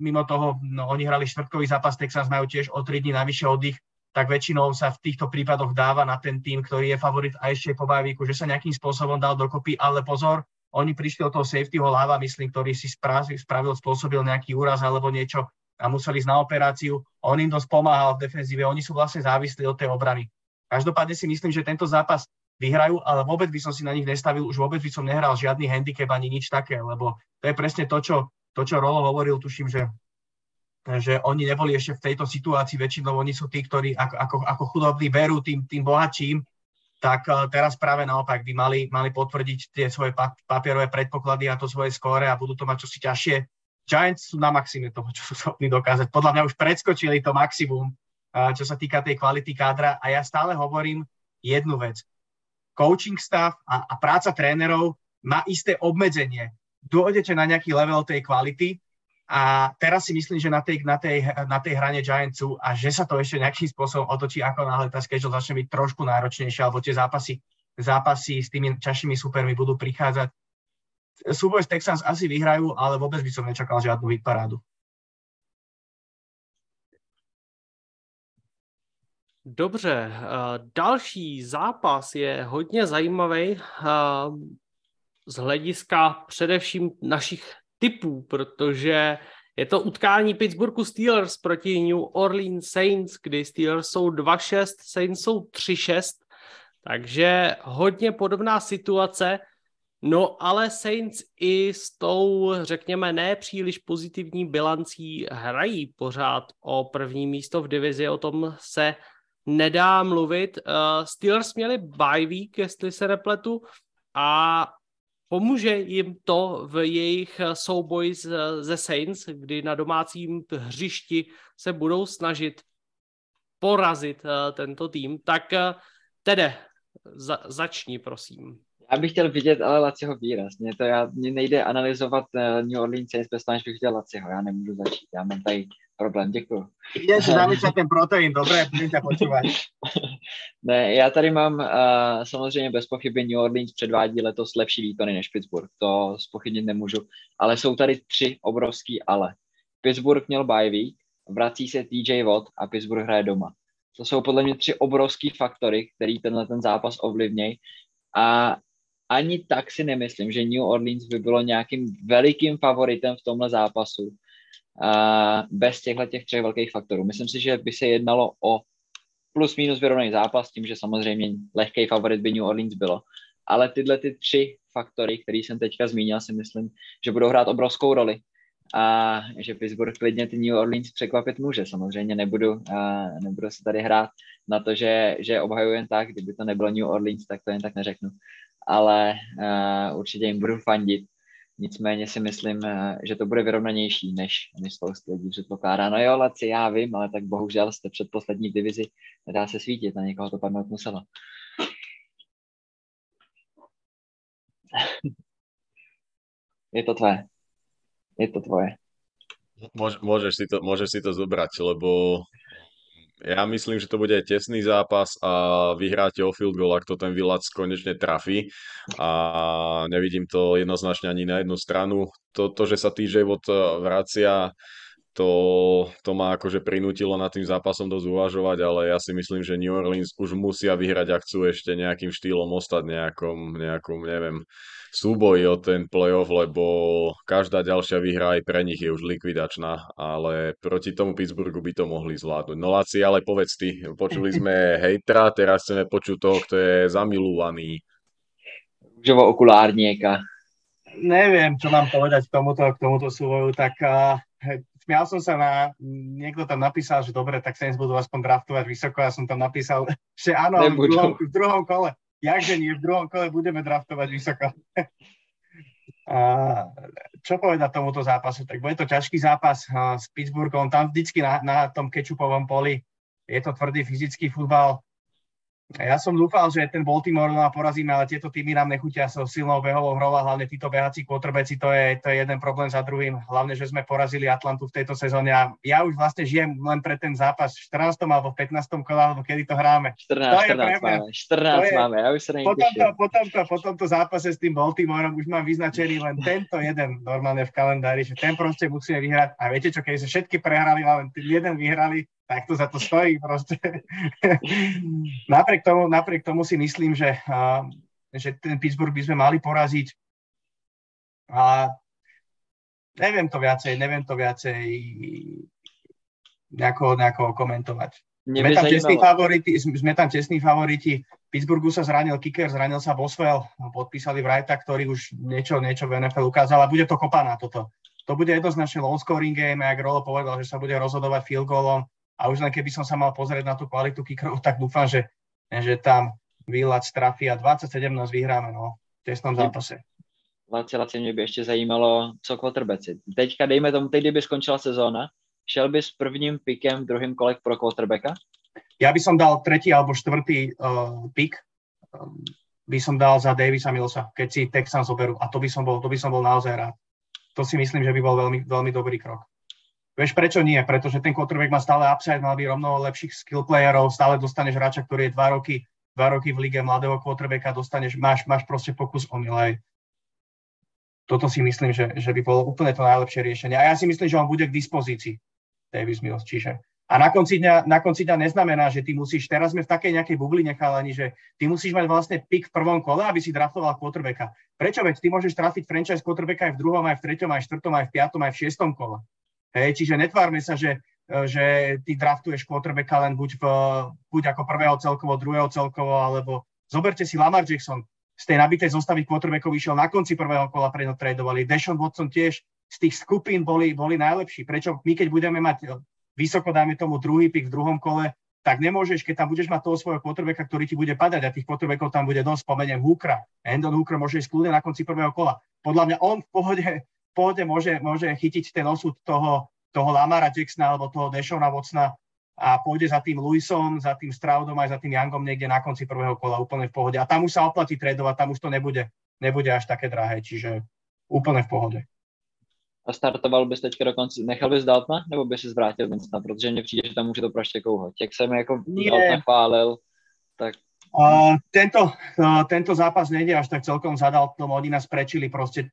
mimo toho, no oni hrali štvrtkový zápas, Texas majú tiež o 3 dní navyše oddych, tak väčšinou sa v týchto prípadoch dáva na ten tým, ktorý je favorit a ešte po bajvíku, že sa nejakým spôsobom dal dokopy, ale pozor, oni prišli od toho safetyho láva, myslím, ktorý si spravil, spôsobil nejaký úraz alebo niečo a museli ísť na operáciu. On im dosť pomáhal v defenzíve, oni sú vlastne závislí od tej obrany. Každopádne si myslím, že tento zápas vyhrajú, ale vôbec by som si na nich nestavil, už vôbec by som nehral žiadny handicap ani nič také, lebo to je presne to, čo, to, čo Rolo hovoril, tuším, že že oni neboli ešte v tejto situácii, väčšinou oni sú tí, ktorí ako, ako, ako chudobní berú tým, tým bohatším, tak uh, teraz práve naopak by mali, mali potvrdiť tie svoje pa, papierové predpoklady a to svoje skóre a budú to mať čosi ťažšie. Giants sú na maxime toho, čo sú schopní dokázať. Podľa mňa už predskočili to maximum, uh, čo sa týka tej kvality kádra a ja stále hovorím jednu vec. Coaching staff a, a práca trénerov má isté obmedzenie. Dôjdete na nejaký level tej kvality, a teraz si myslím, že na tej, na tej, na tej hrane Giantsu a že sa to ešte nejakým spôsobom otočí, ako náhle tá schedule začne byť trošku náročnejšia, alebo tie zápasy, zápasy s tými ťažšími supermi budú prichádzať. Súboj z Texans asi vyhrajú, ale vôbec by som nečakal žiadnu hitparádu. Dobře, eh, další zápas je hodně zajímavý eh, z hlediska především našich typů, protože je to utkání Pittsburghu Steelers proti New Orleans Saints, kdy Steelers jsou 2-6, Saints jsou 3-6, takže hodně podobná situace. No ale Saints i s tou, řekněme, ne příliš pozitivní bilancí hrají pořád o první místo v divizi, o tom se nedá mluvit. Uh, Steelers měli bye week, jestli se nepletu, a pomůže jim to v jejich souboji ze Saints, kdy na domácím hřišti se budou snažit porazit uh, tento tým. Tak Tede, za, začni, prosím. Já bych chtěl vidět ale Laciho výraz. Mě to já, mě nejde analyzovat New Orleans Saints bez toho, bych viděl Laciho. Já nemůžu začít. Já mám tady problém. Děkuju. Ideš zamýšľať *laughs* ten proteín, dobre, budem ťa počúvať. *laughs* ne, já tady mám uh, samozřejmě bez pochyby New Orleans předvádí letos lepší výkony než Pittsburgh. To spochybnit nemůžu. Ale jsou tady tři obrovský ale. Pittsburgh měl bye week, vrací se TJ Watt a Pittsburgh hraje doma. To jsou podle mě tři obrovský faktory, který tenhle ten zápas ovlivnějí. A ani tak si nemyslím, že New Orleans by bylo nějakým velikým favoritem v tomhle zápasu bez těchto těch třech velkých faktorů. Myslím si, že by se jednalo o plus minus vyrovnaný zápas, tím, že samozřejmě lehký favorit by New Orleans bylo. Ale tyhle ty tři faktory, který jsem teďka zmínil, si myslím, že budou hrát obrovskou roli a že Pittsburgh klidně ty New Orleans překvapit může. Samozřejmě nebudu, uh, nebudu se tady hrát na to, že, že obhajuji jen tak, kdyby to nebylo New Orleans, tak to jen tak neřeknu. Ale uh, určitě jim budu fandit. Nicméně si myslím, uh, že to bude vyrovnanější, než, než spoustu lidí předpokládá. No jo, Laci, já vím, ale tak bohužel jste předposlední v divizi, nedá se svítit, na někoho to padnout muselo. *laughs* Je to tvé je to tvoje. Môžeš si to, môžeš si to zobrať, lebo ja myslím, že to bude tesný zápas a vyhráte o field goal, ak to ten Vilac konečne trafí a nevidím to jednoznačne ani na jednu stranu. To, že sa TJ Watt vracia, to, to ma akože prinútilo nad tým zápasom dosť uvažovať, ale ja si myslím, že New Orleans už musia vyhrať, ak chcú ešte nejakým štýlom ostať nejakom, nejakom neviem, súboji o ten playoff, lebo každá ďalšia výhra aj pre nich je už likvidačná, ale proti tomu Pittsburghu by to mohli zvládnuť. No Laci, ale povedz ty, počuli sme hejtra, teraz chceme počuť toho, kto je zamilovaný. Rúžovo okulárnieka. Neviem, čo mám povedať k tomuto, k tomuto súvoju, tak uh, smial som sa na, niekto tam napísal, že dobre, tak Saints budú aspoň draftovať vysoko, ja som tam napísal, *laughs* že áno, v druhom, v druhom kole jakže nie, v druhom kole budeme draftovať vysoko. *laughs* A čo povedať tomuto zápasu? Tak bude to ťažký zápas s Pittsburghom. Tam vždycky na, na tom kečupovom poli je to tvrdý fyzický futbal. Ja som dúfal, že ten Baltimore no porazíme, ale tieto týmy nám nechutia so silnou behovou hrou a hlavne títo behací quarterbacki, to je, to je jeden problém za druhým. Hlavne, že sme porazili Atlantu v tejto sezóne a ja už vlastne žijem len pre ten zápas v 14. alebo v 15. kole, alebo kedy to hráme. 14, to 14 máme, 14 je, máme, ja už sa po tomto, po, tomto, po tomto zápase s tým Baltimoreom už mám vyznačený len tento jeden normálne v kalendári, že ten proste musíme vyhrať. A viete čo, keď sa všetky prehrali, len jeden vyhrali, tak to za to stojí proste. *laughs* napriek, tomu, napriek tomu si myslím, že, uh, že ten Pittsburgh by sme mali poraziť. A neviem to viacej, neviem to viacej nejako, nejako komentovať. Sme tam, tesní favoriti, sme tam tesní favoriti. Pittsburghu sa zranil kicker, zranil sa Boswell, podpísali Wrighta, ktorý už niečo, niečo v NFL ukázal a bude to kopaná toto. To bude jednoznačne low scoring game, jak Rolo povedal, že sa bude rozhodovať field goalom a už len keby som sa mal pozrieť na tú kvalitu kickerov, tak dúfam, že, že tam výlad trafí a 27 nás vyhráme no, v tesnom zápase. Laci, mě by ještě zajímalo, co quarterbacki. Teďka, dejme tomu, teď, kdyby skončila sezóna, šel by s prvním pikem v druhém kole pro quarterbacka? Ja by som dal tretí alebo štvrtý uh, pik. Um, by som dal za Davisa Millsa, keď si Texans zoberú. A to by som bol, to by som bol naozaj rád. To si myslím, že by bol veľmi, veľmi dobrý krok. Vieš, prečo nie? Pretože ten quarterback má stále upside, mal by rovno lepších skill playerov, stále dostaneš hráča, ktorý je dva roky, dva roky v lige mladého quarterbacka, dostaneš, máš, máš proste pokus o milej. Toto si myslím, že, že by bolo úplne to najlepšie riešenie. A ja si myslím, že on bude k dispozícii, Davis Mills. Čiže a na konci, dňa, na konci dňa neznamená, že ty musíš, teraz sme v takej nejakej bubline chalani, že ty musíš mať vlastne pick v prvom kole, aby si draftoval quarterbacka. Prečo veď ty môžeš trafiť franchise quarterbacka aj v druhom, aj v treťom, aj v štvrtom, aj v piatom, aj v šiestom kole. Hej, čiže netvárme sa, že, e, že ty draftuješ quarterbacka len buď, v, buď ako prvého celkovo, druhého celkovo, alebo zoberte si Lamar Jackson, z tej nabitej zostavy quarterbackov vyšiel na konci prvého kola tradovali. Deshaun Watson tiež z tých skupín boli, boli najlepší. Prečo my, keď budeme mať e, vysoko, dáme tomu druhý pik v druhom kole, tak nemôžeš, keď tam budeš mať toho svojho quarterbacka, ktorý ti bude padať a tých quarterbackov tam bude dosť, spomeniem Hookera. Hendon Hooker môže ísť na konci prvého kola. Podľa mňa on v pohode pohode môže, môže chytiť ten osud toho, toho Lamara Jacksona alebo toho Deshona Watsona a pôjde za tým Lewisom, za tým Stroudom aj za tým Youngom niekde na konci prvého kola úplne v pohode. A tam už sa oplatí tradovať, tam už to nebude, nebude až také drahé, čiže úplne v pohode. A startoval bys teďka dokonce, nechal bys Daltna, nebo bys si zvrátil Vincenta, protože mně přijde, že tam může to prostě kouhat. Jak jsem jako Daltna chválil, tak Uh, tento, uh, tento zápas nejde až tak celkom za Daltnom, oni nás prečili proste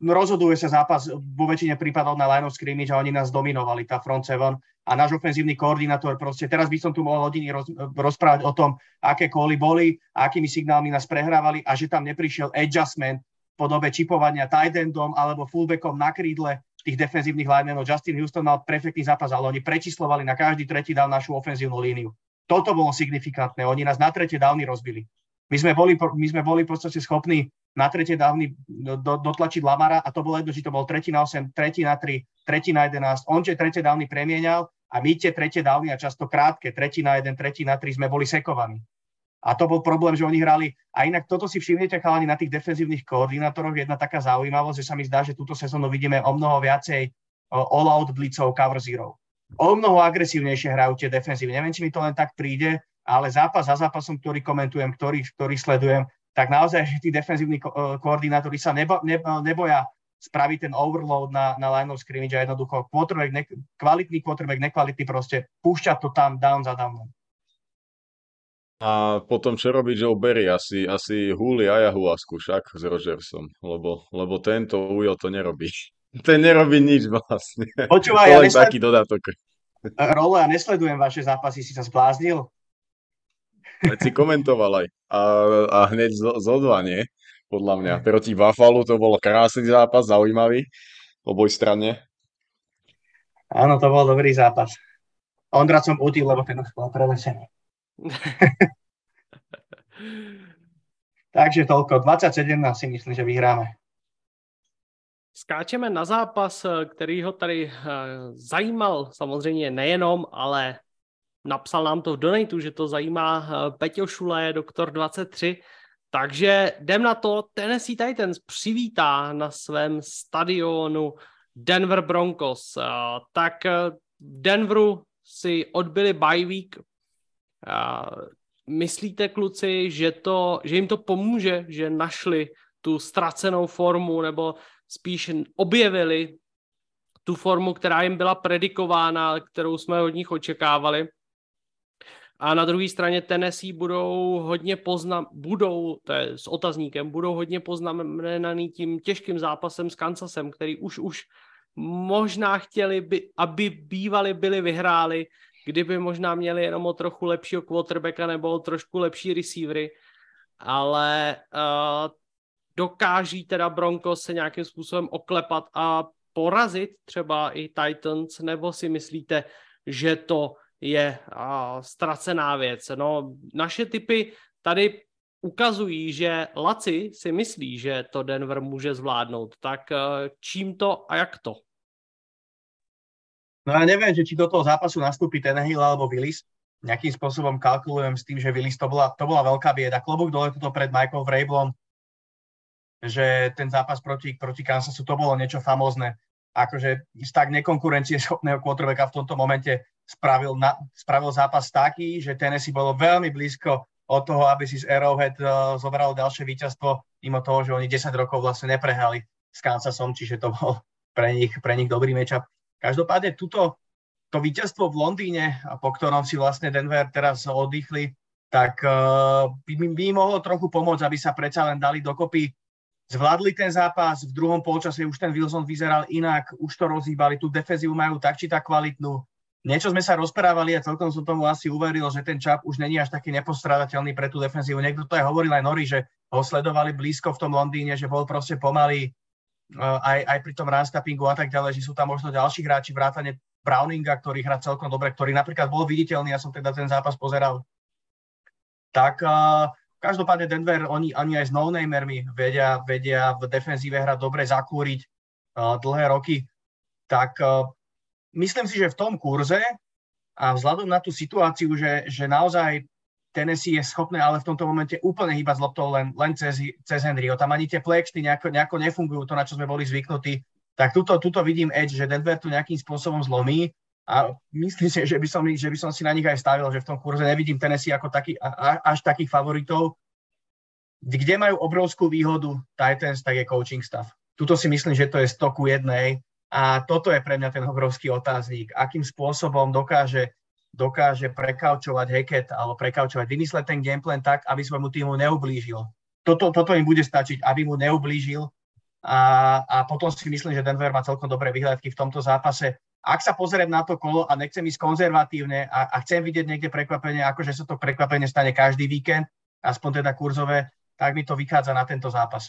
rozhoduje sa zápas vo väčšine prípadov na line of scrimmage a oni nás dominovali, tá front seven a náš ofenzívny koordinátor proste, teraz by som tu mohol hodiny roz, rozprávať o tom, aké kóly boli, akými signálmi nás prehrávali a že tam neprišiel adjustment v podobe čipovania tight endom alebo fullbackom na krídle tých defenzívnych linemenov. Justin Houston mal perfektný zápas, ale oni prečíslovali na každý tretí dal našu ofenzívnu líniu. Toto bolo signifikantné. Oni nás na tretie dávny rozbili. My sme boli, my sme boli podstate schopní na tretie dávny do, dotlačiť Lamara a to bolo jedno, či to bol tretí na 8, tretí na 3, tretí na 11. On tie tretie dávny premienial a my tie tretie dávny a často krátke, tretí na 1, tretí na 3 sme boli sekovaní. A to bol problém, že oni hrali. A inak toto si všimnete, chalani, na tých defenzívnych koordinátoroch. Jedna taká zaujímavosť, že sa mi zdá, že túto sezónu vidíme o mnoho viacej all-out blitzov cover zero. O mnoho agresívnejšie hrajú tie defenzívy. Neviem, či mi to len tak príde, ale zápas za zápasom, ktorý komentujem, ktorý, ktorý sledujem, tak naozaj že tí defenzívni ko- koordinátori sa nebo, ne, neboja spraviť ten overload na, na line of scrimmage a jednoducho quarterback, ne, kvalitný quarterback, nekvalitný proste, púšťať to tam down za down. A potom čo robí Joe Berry? Asi, asi húli Ayahuasku však s Rogersom, lebo, lebo tento Ujo to nerobí. *laughs* Ten nerobí nič vlastne. Počúvaj, ja nesled... taký dodatok. Rolo, ja nesledujem vaše zápasy, si sa zbláznil? Veď si komentoval aj. A, a hneď zo, zo dva, nie? Podľa mňa. Proti Buffalo to bol krásny zápas, zaujímavý. Oboj strane. Áno, to bol dobrý zápas. Ondra som util, lebo ten už bol prelesený. *laughs* Takže toľko. 27 si myslím, že vyhráme. Skáčeme na zápas, který ho tady eh, zajímal samozřejmě nejenom, ale napsal nám to v donatu, že to zajímá eh, Peťo Šule, doktor 23, takže jdem na to. Tennessee Titans přivítá na svém stadionu Denver Broncos. Eh, tak v Denveru si odbyli bye week Myslíte, kluci, že, to, že jim to pomůže, že našli tu ztracenou formu, nebo spíš objevili tu formu, která jim byla predikována, kterou jsme od nich očekávali. A na druhé straně Tennessee budou hodně poznam, budou, to je s otazníkem, budou hodně poznamenaný tím těžkým zápasem s Kansasem, který už už možná chtěli, by, aby bývali byli vyhráli, kdyby možná měli jenom o trochu lepšího quarterbacka nebo o trošku lepší receivery, ale uh, dokáží teda Broncos se nějakým způsobem oklepat a porazit třeba i Titans, nebo si myslíte, že to je uh, ztracená věc? No, naše typy tady ukazují, že Laci si myslí, že to Denver může zvládnout. Tak uh, čím to a jak to? No ja neviem, že či do toho zápasu nastúpi Tenehill alebo Willis. Nejakým spôsobom kalkulujem s tým, že Willis to bola, to bola veľká bieda. Klobúk dole to pred Michael Vrablom, že ten zápas proti, proti Kansasu to bolo niečo famózne. Akože tak nekonkurencie schopného quarterbacka v tomto momente spravil, na, spravil zápas taký, že Tennessee bolo veľmi blízko od toho, aby si z Arrowhead uh, zobralo ďalšie víťazstvo, mimo toho, že oni 10 rokov vlastne neprehrali s Kansasom, čiže to bol pre nich, pre nich dobrý matchup. Každopádne tuto, to víťazstvo v Londýne, po ktorom si vlastne Denver teraz oddychli, tak uh, by mi mohlo trochu pomôcť, aby sa predsa len dali dokopy. Zvládli ten zápas, v druhom polčase už ten Wilson vyzeral inak, už to rozhýbali, tú defenzívu majú tak či tak kvalitnú. Niečo sme sa rozprávali a celkom som tomu asi uveril, že ten čap už není až taký nepostradateľný pre tú defenzívu. Niekto to aj hovoril aj Nori, že ho sledovali blízko v tom Londýne, že bol proste pomalý, aj, aj pri tom runstoppingu a tak ďalej, že sú tam možno ďalší hráči, vrátane Browninga, ktorý hrá celkom dobre, ktorý napríklad bol viditeľný, ja som teda ten zápas pozeral. Tak uh, každopádne Denver, oni ani aj s no-namermi vedia, vedia v defenzíve hrať dobre, zakúriť uh, dlhé roky. Tak uh, myslím si, že v tom kurze a vzhľadom na tú situáciu, že, že naozaj Tennessee je schopné ale v tomto momente úplne hýbať s loptou len, len cez, cez Henryho. Tam ani tie plexty nejako, nejako nefungujú, to na čo sme boli zvyknutí. Tak tuto, tuto vidím edge, že Denver tu nejakým spôsobom zlomí a myslím si, že by, som, že by som si na nich aj stavil, že v tom kurze nevidím Tennessee ako taký, až takých favoritov. Kde majú obrovskú výhodu Titans, tak je coaching staff. Tuto si myslím, že to je stoku jednej a toto je pre mňa ten obrovský otáznik. Akým spôsobom dokáže dokáže prekaučovať Hackett alebo prekaučovať, vymysleť ten gameplan tak, aby svojmu týmu neublížil. Toto, toto im bude stačiť, aby mu neublížil a, a potom si myslím, že Denver má celkom dobré vyhľadky v tomto zápase. Ak sa pozriem na to kolo a nechcem ísť konzervatívne a, a chcem vidieť niekde prekvapenie, akože sa to prekvapenie stane každý víkend, aspoň teda kurzové, tak mi to vychádza na tento zápas.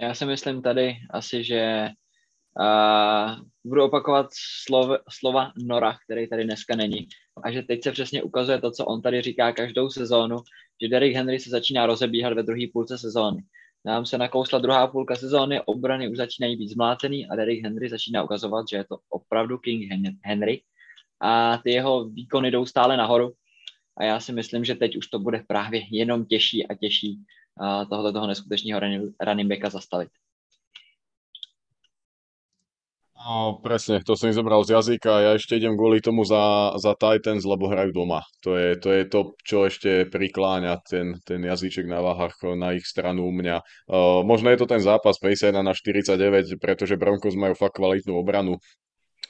Já si myslím tady asi, že Uh, budu opakovat slov, slova Nora, který tady dneska není. A že teď se přesně ukazuje to, co on tady říká každou sezónu, že Derrick Henry se začíná rozebíhat ve druhé půlce sezóny. Nám se nakousla druhá půlka sezóny, obrany už začínají být zmlátený a Derrick Henry začíná ukazovat, že je to opravdu King Henry a ty jeho výkony jdou stále nahoru a já si myslím, že teď už to bude právě jenom těžší a těžší tohle toho neskutečného running backa zastavit. No, presne, to som mi zobral z jazyka. Ja ešte idem kvôli tomu za, za Titans, lebo hrajú doma. To je, to je to, čo ešte prikláňa ten, ten jazyček na váhach na ich stranu u mňa. Uh, možno je to ten zápas 51 na 49, pretože Broncos majú fakt kvalitnú obranu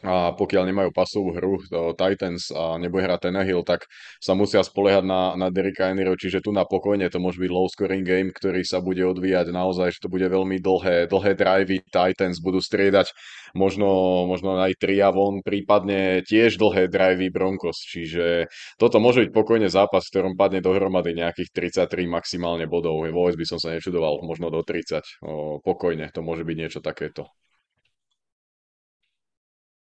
a pokiaľ nemajú pasovú hru Titans a nebude hrať ten Hill, tak sa musia spoliehať na, na Derricka Henryho, čiže tu na pokojne to môže byť low scoring game, ktorý sa bude odvíjať naozaj, že to bude veľmi dlhé, dlhé drivey, Titans budú striedať možno, možno aj tria von, prípadne tiež dlhé drivey Broncos, čiže toto môže byť pokojne zápas, v ktorom padne dohromady nejakých 33 maximálne bodov, vôbec by som sa nečudoval, možno do 30, o, pokojne, to môže byť niečo takéto.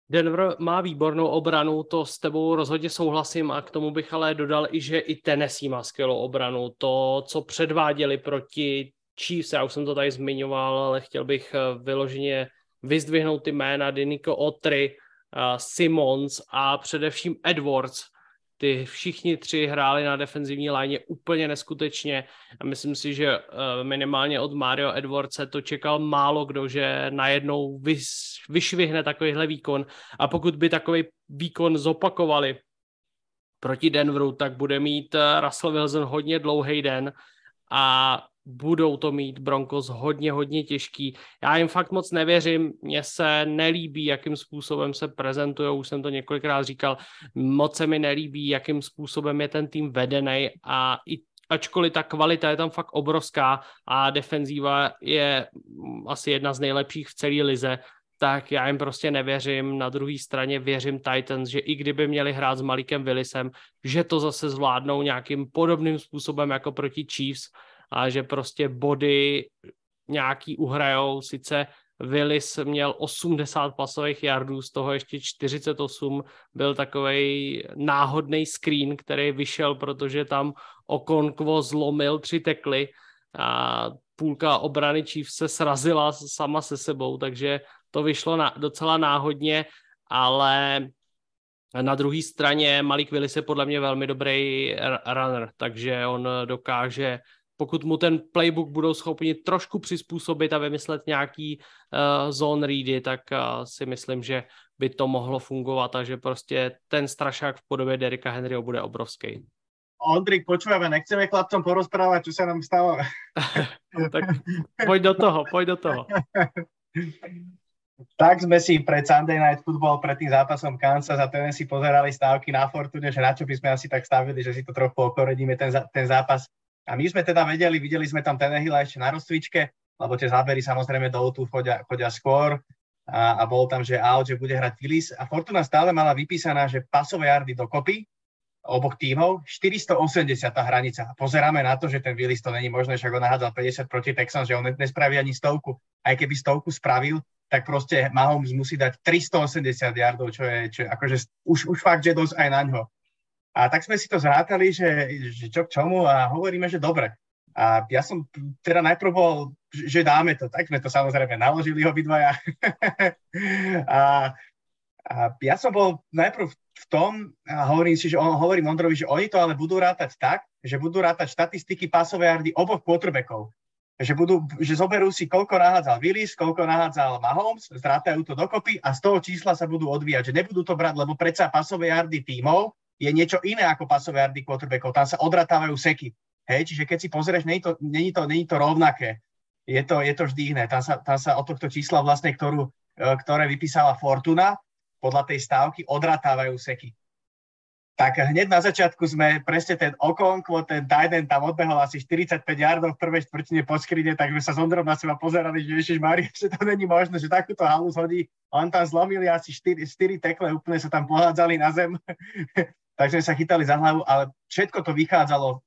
Denver má výbornou obranu, to s tebou rozhodně souhlasím a k tomu bych ale dodal i, že i Tennessee má skvělou obranu. To, co předváděli proti Chiefs, já už jsem to tady zmiňoval, ale chtěl bych eh, vyloženě vyzdvihnout ty jména Dinico Otry, uh, Simons a především Edwards, ty všichni tři hráli na defenzivní léně úplně neskutečně a myslím si, že eh, minimálně od Mario Edwardse to čekal málo kdo, že najednou vys, vyšvihne takovýhle výkon. A pokud by takový výkon zopakovali proti Denveru, tak bude mít eh, Russell Wilson hodně dlouhý den a budou to mít Broncos hodně, hodně těžký. Já jim fakt moc nevěřím, mně se nelíbí, jakým způsobem se prezentují, už jsem to několikrát říkal, moc se mi nelíbí, jakým způsobem je ten tým vedený a i ačkoliv ta kvalita je tam fakt obrovská a defenzíva je asi jedna z nejlepších v celé lize, tak já jim prostě nevěřím. Na druhé straně věřím Titans, že i kdyby měli hrát s Malikem Willisem, že to zase zvládnou nějakým podobným způsobem jako proti Chiefs, a že prostě body nějaký uhrajou, sice Willis měl 80 pasových yardů, z toho ještě 48 byl takový náhodný screen, který vyšel, protože tam Okonkwo zlomil tři tekly a půlka obrany Chiefs se srazila sama se sebou, takže to vyšlo na, docela náhodně, ale na druhé straně Malik Willis je podle mě velmi dobrý runner, takže on dokáže pokud mu ten playbook budou schopni trošku přizpůsobit a vymyslet nějaký uh, zone ready, tak uh, si myslím, že by to mohlo fungovat a že prostě ten strašák v podobě Derika Henryho bude obrovský. Ondrik, počúvame, nechceme chlapcom porozprávať, čo sa nám stalo. *laughs* tak pojď do toho, pojď do toho. *laughs* tak sme si pred Sunday Night Football, pred tým zápasom Kansas a Tennessee pozerali stávky na Fortune, že na čo by sme asi tak stavili, že si to trochu okoredíme ten, ten zápas a my sme teda vedeli, videli sme tam Tenehila ešte na rozcvičke, lebo tie zábery samozrejme do tu chodia, chodia skôr a, a bol tam, že out, že bude hrať Willis a Fortuna stále mala vypísaná, že pasové jardy dokopy oboch tímov, 480 tá hranica. A pozeráme na to, že ten Willis to není možné, však on nahádzal 50 proti Texans, že on nespraví ani stovku. Aj keby stovku spravil, tak proste Mahomes musí dať 380 yardov, čo je, čo je akože už, už fakt, že dosť aj na ňo. A tak sme si to zrátali, že, že čo k čomu a hovoríme, že dobre. A ja som teda najprv bol, že dáme to, tak sme to samozrejme naložili obidvaja. *laughs* a, a ja som bol najprv v tom, a hovorím si, že on, hovorím Ondrovi, že oni to ale budú rátať tak, že budú rátať štatistiky pásové jardy oboch quarterbackov. Že, budú, že zoberú si, koľko nahádzal Willis, koľko nahádzal Mahomes, zrátajú to dokopy a z toho čísla sa budú odvíjať. Že nebudú to brať, lebo predsa pasové jardy tímov je niečo iné ako pasové yardy quarterbackov. Tam sa odratávajú seky. Hej, čiže keď si pozrieš, není to, není to, není to rovnaké. Je to, je to vždy iné. Tam sa, tam sa od tohto čísla vlastne, ktorú, e, ktoré vypísala Fortuna, podľa tej stávky odratávajú seky. Tak hneď na začiatku sme presne ten Okonkvo, ten Tiden tam odbehol asi 45 yardov v prvej štvrtine po skrine, tak sme sa s Ondrom na seba pozerali, že Ježiš Maria, že to není možné, že takúto halu zhodí. On tam zlomili asi 4, 4 tekle, úplne sa tam pohádzali na zem. *laughs* tak sme sa chytali za hlavu, ale všetko to vychádzalo.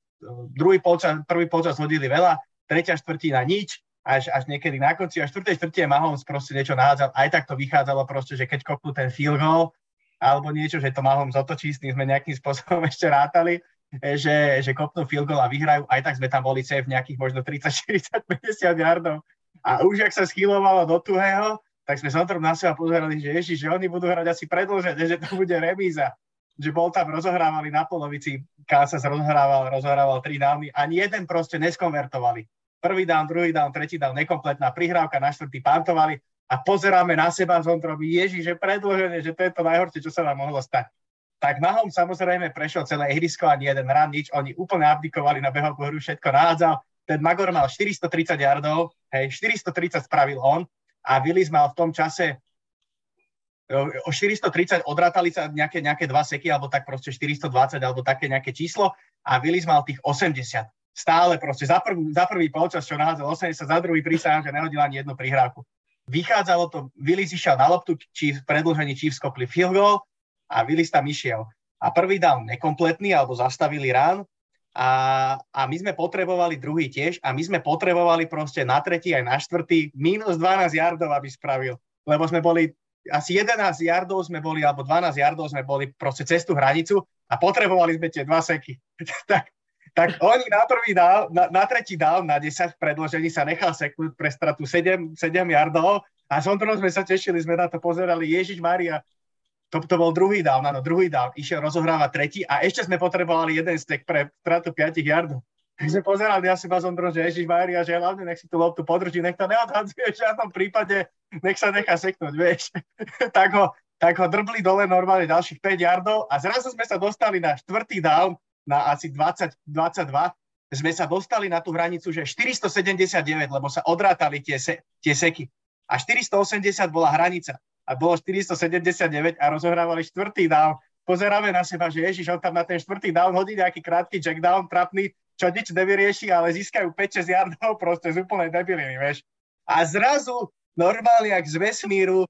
Druhý polčas, prvý polčas hodili veľa, tretia štvrtina nič, až, až niekedy na konci, až 4. štvrtie Mahomes proste niečo nahádzal, aj tak to vychádzalo proste, že keď kopnú ten field goal, alebo niečo, že to Mahomes otočí, s tým sme nejakým spôsobom *laughs* ešte rátali, že, že kopnú field goal a vyhrajú, aj tak sme tam boli safe nejakých možno 30, 40, 50 yardov. A už ak sa schylovalo do tuhého, tak sme sa na seba pozerali, že ježiš, že oni budú hrať asi predlžené, že to bude remíza. Že bol tam rozohrávali na polovici, Kansas rozhrával, rozhrával tri dávny, ani jeden proste neskonvertovali prvý down, druhý down, tretí down, nekompletná prihrávka, na štvrtý pantovali a pozeráme na seba s Ondrom, Ježiš, že predložené, že to je to najhoršie, čo sa nám mohlo stať. Tak Mahom samozrejme prešiel celé ihrisko, ani jeden run, nič, oni úplne abdikovali na behovú hru, všetko nahádzal. Ten Magor mal 430 yardov, hej, 430 spravil on a Willis mal v tom čase o 430 odrátali sa nejaké, nejaké dva seky, alebo tak proste 420, alebo také nejaké číslo a Willis mal tých 80 stále proste za prvý, za prvý polčas, čo nahádzal 80, za druhý prísahám, že nehodil ani jednu prihrávku. Vychádzalo to, Willis išiel na loptu, či v predlžení Chiefs skopli field goal a Willis tam išiel. A prvý down nekompletný, alebo zastavili rán a, a my sme potrebovali druhý tiež a my sme potrebovali proste na tretí aj na štvrtý minus 12 yardov, aby spravil. Lebo sme boli asi 11 yardov sme boli, alebo 12 yardov sme boli proste cez tú hranicu a potrebovali sme tie dva seky. *laughs* tak tak oni na prvý dál, na, na tretí dál, na 10 predložení sa nechal seknúť pre stratu 7, 7 yardov a s Ondrom sme sa tešili, sme na to pozerali, Ježiš Maria, to, to bol druhý dál, áno, druhý dál, išiel rozohrávať tretí a ešte sme potrebovali jeden stek pre stratu 5 yardov. Sme pozerali na seba s Ondrom, že Ježiš Maria, že hlavne nech si tú loptu podrží, nech to neodhadzuje v žiadnom prípade, nech sa nechá seknúť, vieš. *laughs* tak, ho, tak ho drbli dole normálne ďalších 5 yardov a zrazu sme sa dostali na štvrtý down, na asi 20, 22, sme sa dostali na tú hranicu, že 479, lebo sa odrátali tie, se, tie seky. A 480 bola hranica. A bolo 479 a rozohrávali štvrtý down. Pozeráme na seba, že Ježiš, on tam na ten štvrtý down hodí nejaký krátky jack down, trapný, čo nič nevyrieši, ale získajú 5-6 yardov proste z úplnej debiliny, vieš. A zrazu, normálne, jak z vesmíru,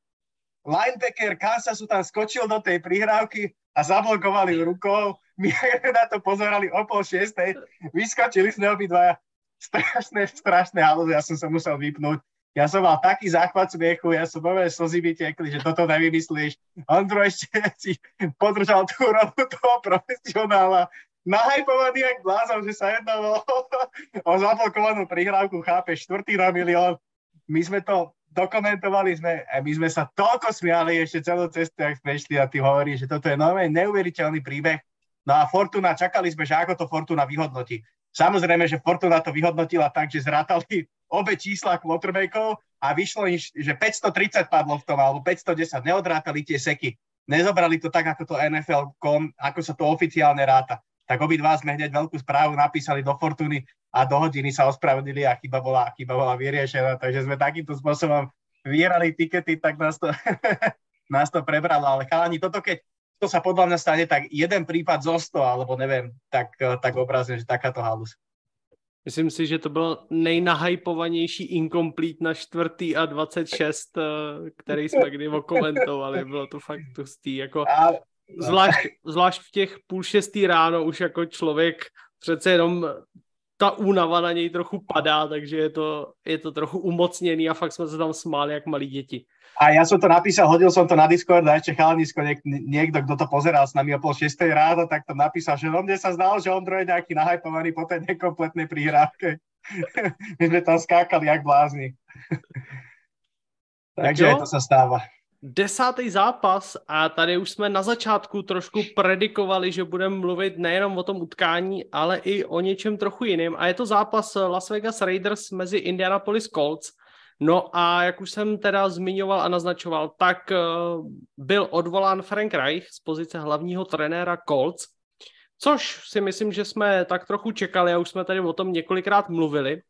linebacker Kansasu tam skočil do tej prihrávky a zablokovali rukou my *laughs* na to pozerali o pol šiestej, vyskočili sme obidvaja, strašné, strašné halúzy, ja som sa musel vypnúť. Ja som mal taký záchvat smiechu, ja som nové slzy vytiekli, že toto nevymyslíš. Ondro ešte *laughs* si podržal tú rolu toho profesionála, nahajpovaný jak blázon, že sa jednalo *laughs* o zablokovanú prihrávku, chápeš, štvrtý na milión. My sme to dokumentovali sme, a my sme sa toľko smiali ešte celú cestu, ak sme išli a ty hovoríš, že toto je nové neuveriteľný príbeh No a Fortuna, čakali sme, že ako to Fortuna vyhodnotí. Samozrejme, že Fortuna to vyhodnotila tak, že zrátali obe čísla quarterbackov a vyšlo im, že 530 padlo v tom, alebo 510, neodrátali tie seky. Nezobrali to tak, ako to NFL.com, ako sa to oficiálne ráta. Tak obidva sme hneď veľkú správu napísali do Fortuny a do hodiny sa ospravedlili a chyba bola, chyba bola vyriešená. Takže sme takýmto spôsobom vyrali tikety, tak nás to, *laughs* nás to prebralo. Ale chalani, toto keď to sa podľa mňa stane tak jeden prípad zo 100, alebo neviem, tak, tak obrazne, že takáto halus. Myslím si, že to byl nejnahajpovanější incomplete na čtvrtý a 26, eh, který jsme kdy komentovali. Bylo to fakt tustý. Jako, zvlášť, zvlášť v těch půl šestý ráno už jako člověk přece jenom ta únava na něj trochu padá, takže je to, je to trochu umocněný a fakt jsme se tam smáli jak malí děti. A ja som to napísal, hodil som to na Discord a ešte chalanisko, niek, niekto, kto to pozeral s nami o pol šiestej ráno, tak to napísal, že no mne sa zdalo, že Ondro je nejaký nahajpovaný po tej nekompletnej prihrávke. *laughs* My sme tam skákali jak blázni. *laughs* Takže to sa stáva. Desátý zápas a tady už jsme na začátku trošku predikovali, že budeme mluvit nejenom o tom utkání, ale i o něčem trochu jiným. A je to zápas Las Vegas Raiders mezi Indianapolis Colts No a jak už jsem teda zmiňoval a naznačoval, tak uh, byl odvolán Frank Reich z pozice hlavního trenéra Colts, což si myslím, že jsme tak trochu čekali a už jsme tady o tom několikrát mluvili,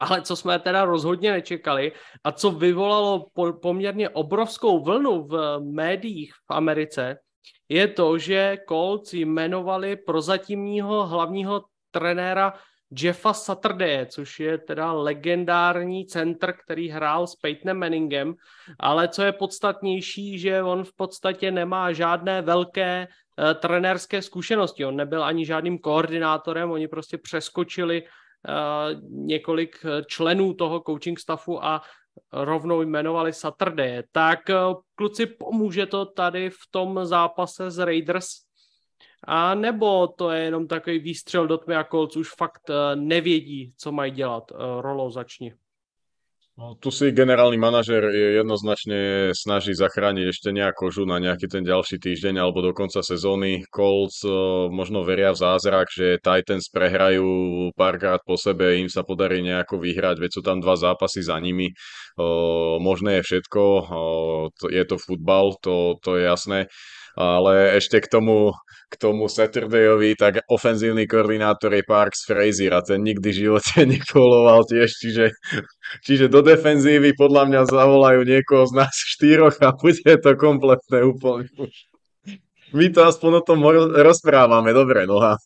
ale co jsme teda rozhodně nečekali a co vyvolalo po, poměrně obrovskou vlnu v médiích v Americe, je to, že Colts jmenovali prozatímního hlavního trenéra Jeffa Saturdaye, což je teda legendární centr, který hrál s Peytonem Manningem, ale co je podstatnější, že on v podstatě nemá žádné velké uh, trenérské zkušenosti. On nebyl ani žádným koordinátorem, oni prostě přeskočili několik členů toho coaching staffu a rovnou jmenovali Saturday. Tak kluci, pomůže to tady v tom zápase s Raiders? A nebo to je jenom takový výstřel do tmy a Colts už fakt nevědí, co mají dělat? Rolo, začni. No, tu si generálny manažer jednoznačne snaží zachrániť ešte nejakú kožu na nejaký ten ďalší týždeň alebo do konca sezóny. Colts uh, možno veria v zázrak, že Titans prehrajú párkrát po sebe, im sa podarí nejako vyhrať, veď sú tam dva zápasy za nimi. Uh, možné je všetko, uh, je to futbal, to, to je jasné ale ešte k tomu, k tomu Saturdayovi, tak ofenzívny koordinátor je Parks Frazier a ten nikdy v živote *laughs* nekoloval tiež, čiže, čiže do defenzívy podľa mňa zavolajú niekoho z nás štyroch a bude to kompletné úplne. My to aspoň o tom rozprávame, dobre, no a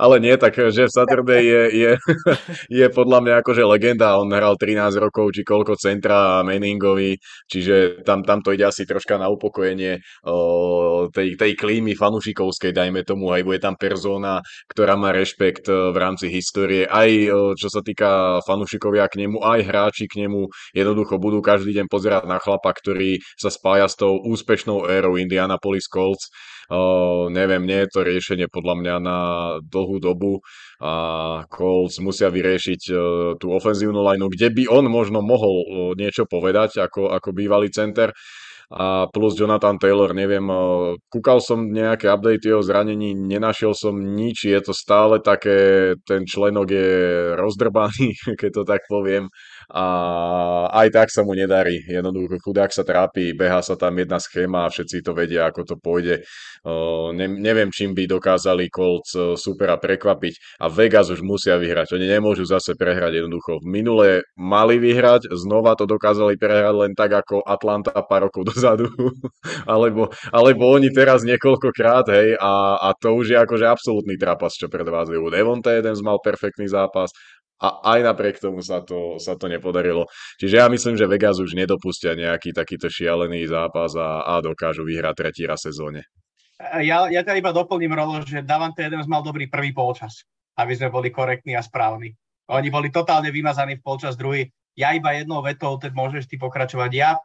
ale nie, tak že v Saturday je, je, *laughs* je podľa mňa akože legenda, on hral 13 rokov, či koľko centra Meningovi, čiže tam, tam to ide asi troška na upokojenie o, tej, tej klímy fanušikovskej, dajme tomu, aj bude tam persona, ktorá má rešpekt v rámci histórie, aj o, čo sa týka fanušikovia k nemu, aj hráči k nemu. Jednoducho budú každý deň pozerať na chlapa, ktorý sa spája s tou úspešnou érou Indianapolis Colts Uh, neviem, nie je to riešenie podľa mňa na dlhú dobu a Colts musia vyriešiť uh, tú ofenzívnu lineu, kde by on možno mohol uh, niečo povedať ako, ako bývalý center. A plus Jonathan Taylor, neviem, kúkal som nejaké update jeho zranení, nenašiel som nič, je to stále také, ten členok je rozdrbaný, *laughs* keď to tak poviem a aj tak sa mu nedarí. Jednoducho chudák sa trápi, beha sa tam jedna schéma a všetci to vedia, ako to pôjde. Ne, neviem, čím by dokázali Colts supera prekvapiť a Vegas už musia vyhrať. Oni nemôžu zase prehrať jednoducho. Minule mali vyhrať, znova to dokázali prehrať len tak ako Atlanta pár rokov dozadu. *laughs* alebo, alebo oni teraz niekoľkokrát, hej, a, a to už je akože absolútny trapas, čo predvádzajú. Devonta Adams mal perfektný zápas, a aj napriek tomu sa to, sa to nepodarilo. Čiže ja myslím, že Vegas už nedopustia nejaký takýto šialený zápas a, a dokážu vyhrať tretí raz sezóne. Ja, ja ťa iba doplním, Rolo, že Davante Adams mal dobrý prvý polčas, aby sme boli korektní a správni. Oni boli totálne vymazaní v polčas druhý. Ja iba jednou vetou, teď môžeš ty pokračovať. Ja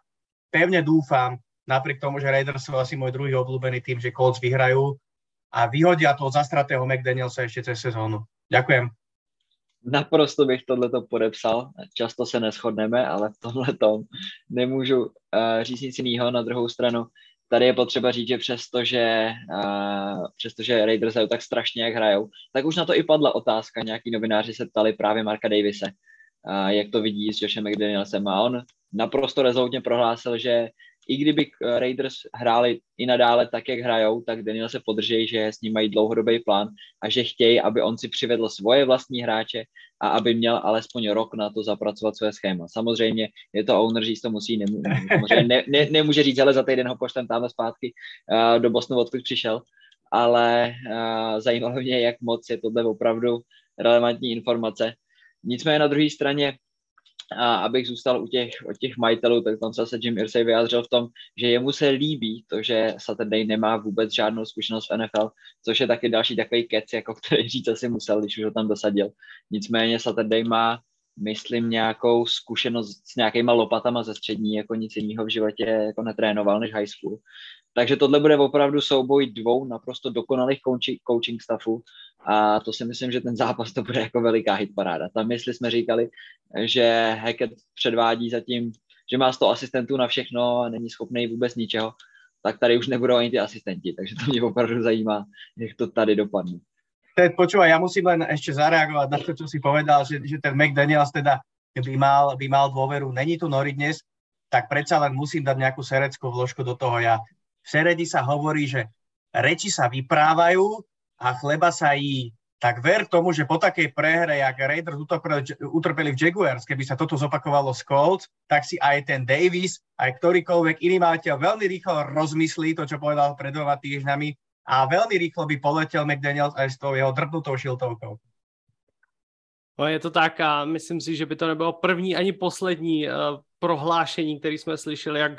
pevne dúfam, napriek tomu, že Raiders sú asi môj druhý obľúbený tým, že Colts vyhrajú a vyhodia toho zastratého McDanielsa ešte cez sezónu. Ďakujem. Naprosto bych tohleto podepsal. Často se neschodneme, ale v tomhle tom nemůžu uh, říct nic jiného. Na druhou stranu, tady je potřeba říct, že přesto, že, uh, přesto, že Raiders hrajou tak strašně, jak hrajou, tak už na to i padla otázka. Nějaký novináři se ptali právě Marka Davise, uh, jak to vidí s Joshem McDanielsem. A on naprosto rezolutně prohlásil, že i kdyby Raiders hráli i nadále tak, jak hrajou, tak Daniel se podrží, že s ním mají dlouhodobý plán a že chtějí, aby on si přivedl svoje vlastní hráče a aby měl alespoň rok na to zapracovat své schéma. Samozřejmě je to owner, že to musí, nemů- ne, ne, nemůže říct, ale za týden ho pošlem tamhle zpátky uh, do Bosnu, odkud přišel, ale uh, zajímalo mě, jak moc je tohle opravdu relevantní informace. Nicméně na druhé straně a abych zůstal u těch, u těch majitelů, tak tam se Jim Irsay vyjádřil v tom, že jemu se líbí to, že Saturday nemá vůbec žádnou zkušenost v NFL, což je taky další takový kec, jako který říct asi musel, když už ho tam dosadil. Nicméně Saturday má, myslím, nějakou zkušenost s nějakýma lopatama ze střední, jako nic jiného v životě jako netrénoval než high school. Takže tohle bude opravdu souboj dvou naprosto dokonalých coaching staffů a to si myslím, že ten zápas to bude jako veliká hitparáda. Tam, jestli jsme říkali, že Hackett předvádí zatím, že má 100 asistentů na všechno a není schopný vůbec ničeho, tak tady už nebudou ani ty asistenti, takže to mě opravdu zajímá, jak to tady dopadne. Ted, počúvaj, ja musím len ešte zareagovať na to, čo si povedal, že, že ten McDaniels teda by mal, by mal dôveru. Není tu Nori dnes, tak predsa len musím dať nejakú sereckú vložku do toho. Ja v Seredi sa hovorí, že reči sa vyprávajú, a chleba sa jí, tak ver tomu, že po takej prehre, jak Raiders utrpeli v Jaguars, keby sa toto zopakovalo s Colts, tak si aj ten Davis, aj ktorýkoľvek iný majiteľ veľmi rýchlo rozmyslí to, čo povedal pred dvoma týždňami a veľmi rýchlo by poletel McDaniels aj s tou jeho drbnutou šiltovkou. No, je to tak a myslím si, že by to nebylo první ani poslední uh, prohlášení, které jsme slyšeli, jak,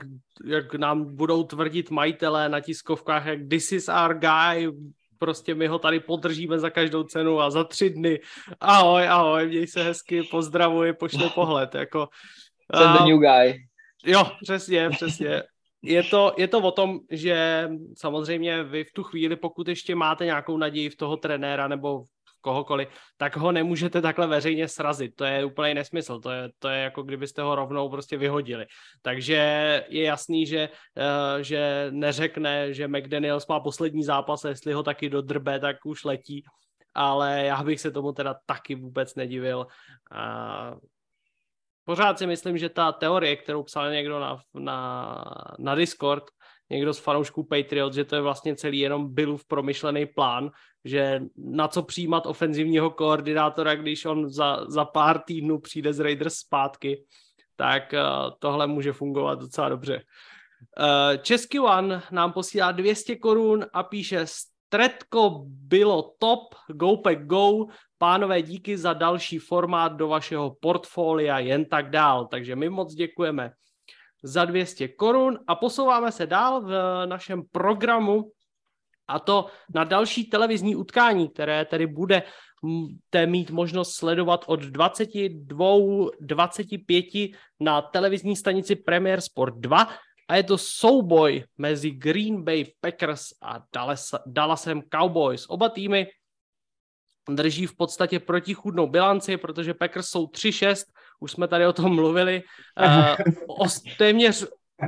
jak nám budou tvrdit majitelé na tiskovkách, jak this is our guy, prostě my ho tady podržíme za každou cenu a za tři dny. Ahoj, ahoj, měj se hezky, pozdravuji, pošli *laughs* pohled. Jako, Jsem the new guy. Jo, přesně, přesně. Je to, je to o tom, že samozřejmě vy v tu chvíli, pokud ještě máte nějakou naději v toho trenéra nebo kohokoliv, tak ho nemůžete takhle veřejně srazit. To je úplný nesmysl. To je, to je jako kdybyste ho rovnou prostě vyhodili. Takže je jasný, že, uh, že neřekne, že McDaniels má poslední zápas a jestli ho taky dodrbe, tak už letí. Ale já bych se tomu teda taky vůbec nedivil. Uh, pořád si myslím, že ta teorie, kterou psal někdo na, na, na Discord, někdo z fanoušků Patriot, že to je vlastně celý jenom Billův promyšlený plán, že na co přijímat ofenzivního koordinátora, když on za, za pár týdnů přijde z Raiders zpátky, tak uh, tohle může fungovat docela dobře. Uh, Český One nám posílá 200 korun a píše Stretko bylo top, go pack go, pánové díky za další formát do vašeho portfolia, jen tak dál. Takže my moc děkujeme za 200 korun a posouváme se dál v našem programu a to na další televizní utkání, které tedy bude mít možnost sledovat od 22.25 na televizní stanici Premier Sport 2 a je to souboj mezi Green Bay Packers a Dallas, Dallasem Cowboys. Oba týmy drží v podstatě protichůdnou bilanci, protože Packers jsou 3-6, už jsme tady o tom mluvili, uh, *laughs* os, téměř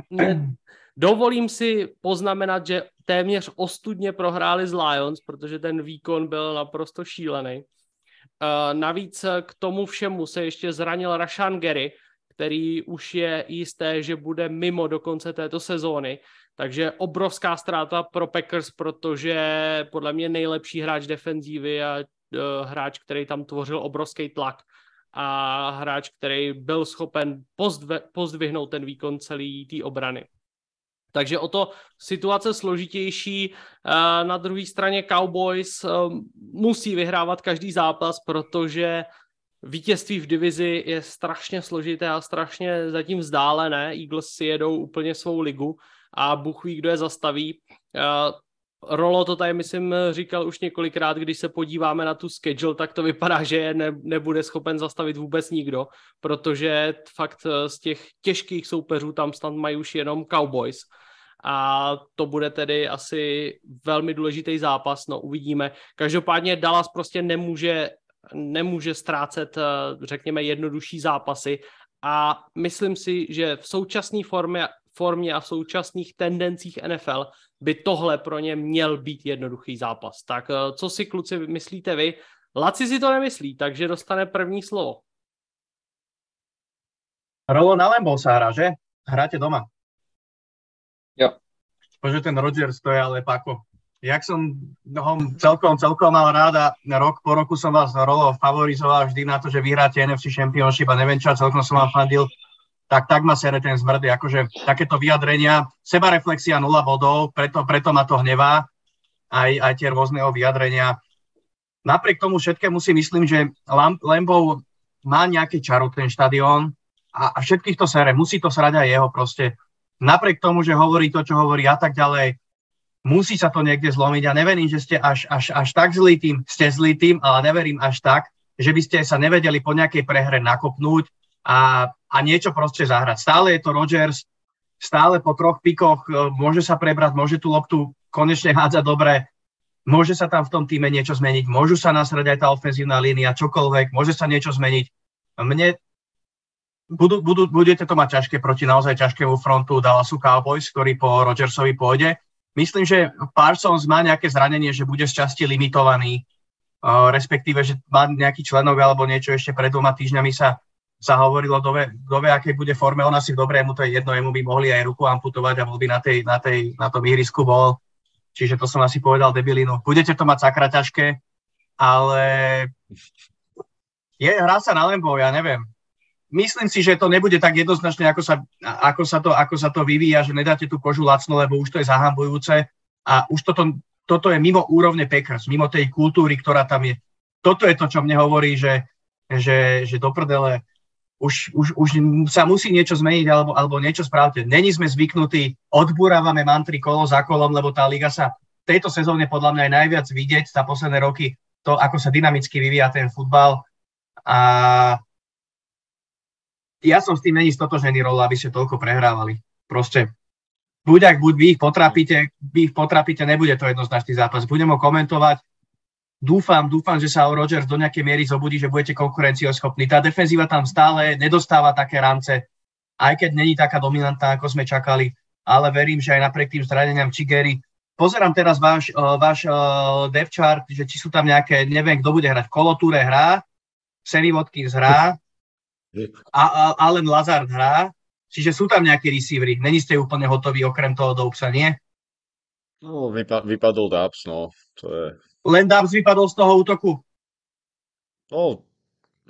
ne, dovolím si poznamenat, že téměř ostudně prohráli z Lions, protože ten výkon byl naprosto šílený. Uh, navíc k tomu všemu se ještě zranil Rashan Gary, který už je jisté, že bude mimo do konce této sezóny. Takže obrovská ztráta pro Packers, protože podle mě nejlepší hráč defenzívy a hráč, který tam tvořil obrovský tlak a hráč, který byl schopen pozdve, pozdvihnout ten výkon celý té obrany. Takže o to situace složitější. Uh, na druhé straně Cowboys uh, musí vyhrávat každý zápas, protože vítězství v divizi je strašně složité a strašně zatím vzdálené. Eagles si jedou úplně svou ligu a Bůh ví, kdo je zastaví. Rolo to tady, myslím, říkal už několikrát, když se podíváme na tu schedule, tak to vypadá, že je ne, nebude schopen zastavit vůbec nikdo, protože fakt z těch těžkých soupeřů tam snad mají už jenom Cowboys a to bude tedy asi velmi důležitý zápas, no uvidíme. Každopádně Dallas prostě nemůže, nemůže ztrácet, eh, řekněme, jednodušší zápasy a myslím si, že v současné formě, formě a v současných tendencích NFL by tohle pro ně měl být jednoduchý zápas. Tak eh, co si kluci myslíte vy? Laci si to nemyslí, takže dostane první slovo. Rolo na Lambo sa hra, že? Hráte doma. Jo. Protože ten Rodgers to je ale pako. Jak som ho celkom, celkom mal rád a rok po roku som vás Rolo favorizoval vždy na to, že vyhráte NFC Championship a neviem čo, celkom som vám fandil tak tak ma sere ten zmrd, akože takéto vyjadrenia, sebareflexia nula bodov, preto, preto ma to hnevá, aj, aj tie rôzneho vyjadrenia. Napriek tomu všetkému si myslím, že Lambov má nejaký čaro ten štadión a, a všetkých to sere, musí to srať aj jeho proste. Napriek tomu, že hovorí to, čo hovorí a tak ďalej, musí sa to niekde zlomiť. Ja neverím, že ste až, až, až tak zlý tým, ste zlý tým, ale neverím až tak, že by ste sa nevedeli po nejakej prehre nakopnúť a, a niečo proste zahrať. Stále je to Rodgers, stále po troch pikoch e, môže sa prebrať, môže tú loptu konečne hádzať dobre, môže sa tam v tom týme niečo zmeniť, môžu sa nasrať aj tá ofenzívna línia, čokoľvek, môže sa niečo zmeniť. Mne budú, budú, budete to mať ťažké proti naozaj ťažkému frontu Dallasu Cowboys, ktorý po Rodgersovi pôjde. Myslím, že Parsons má nejaké zranenie, že bude z časti limitovaný, uh, respektíve, že má nejaký členok alebo niečo ešte pred dvoma týždňami sa sa hovorilo, kto vie, akej bude forme, on asi v dobrej, mu to je jedno, jemu by mohli aj ruku amputovať a bol by na, tej, na, tej, na tom ihrisku bol. Čiže to som asi povedal debilinu. Budete to mať sakra ťažké, ale je, hrá sa na Lembo, ja neviem. Myslím si, že to nebude tak jednoznačne, ako sa, ako sa, to, ako sa to vyvíja, že nedáte tú kožu lacno, lebo už to je zahambujúce a už toto, toto je mimo úrovne Packers, mimo tej kultúry, ktorá tam je. Toto je to, čo mne hovorí, že, že, že do prdele už, už, už sa musí niečo zmeniť alebo, alebo niečo správte. Není sme zvyknutí, odburávame mantry kolo za kolom, lebo tá liga sa tejto sezóne podľa mňa aj najviac vidieť za posledné roky to, ako sa dynamicky vyvíja ten futbal. A ja som s tým není stotožený rol, aby ste toľko prehrávali. Proste buď ak buď vy ich potrápite, vy ich potrápite, nebude to jednoznačný zápas. Budem ho komentovať, dúfam, dúfam, že sa o do nejakej miery zobudí, že budete konkurencioschopní. Tá defenzíva tam stále nedostáva také rance, aj keď není taká dominantná, ako sme čakali, ale verím, že aj napriek tým zraneniam Chigery. Pozerám teraz váš, uh, váš uh, dev chart, že či sú tam nejaké, neviem, kto bude hrať. Kolotúre hrá, Sammy Watkins hrá, a, a Allen Lazard hrá, čiže sú tam nejakí receivery. Není ste úplne hotoví okrem toho Doubsa, nie? No, vypa- vypadol Dubs, no. To je, len Dubs vypadol z toho útoku.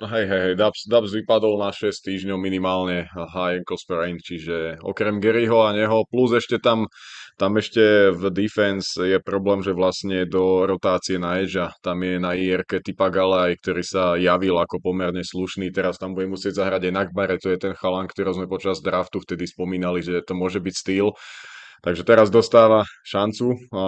No, hej, hej, hej, Dubs, Dubs vypadol na 6 týždňov minimálne high ankle sprain, čiže okrem Garyho a neho, plus ešte tam, tam ešte v defense je problém, že vlastne do rotácie na edge tam je na IRK typa Galaj, ktorý sa javil ako pomerne slušný, teraz tam bude musieť zahrať Nakbare, to je ten chalan, ktorý sme počas draftu vtedy spomínali, že to môže byť styl. Takže teraz dostáva šancu. A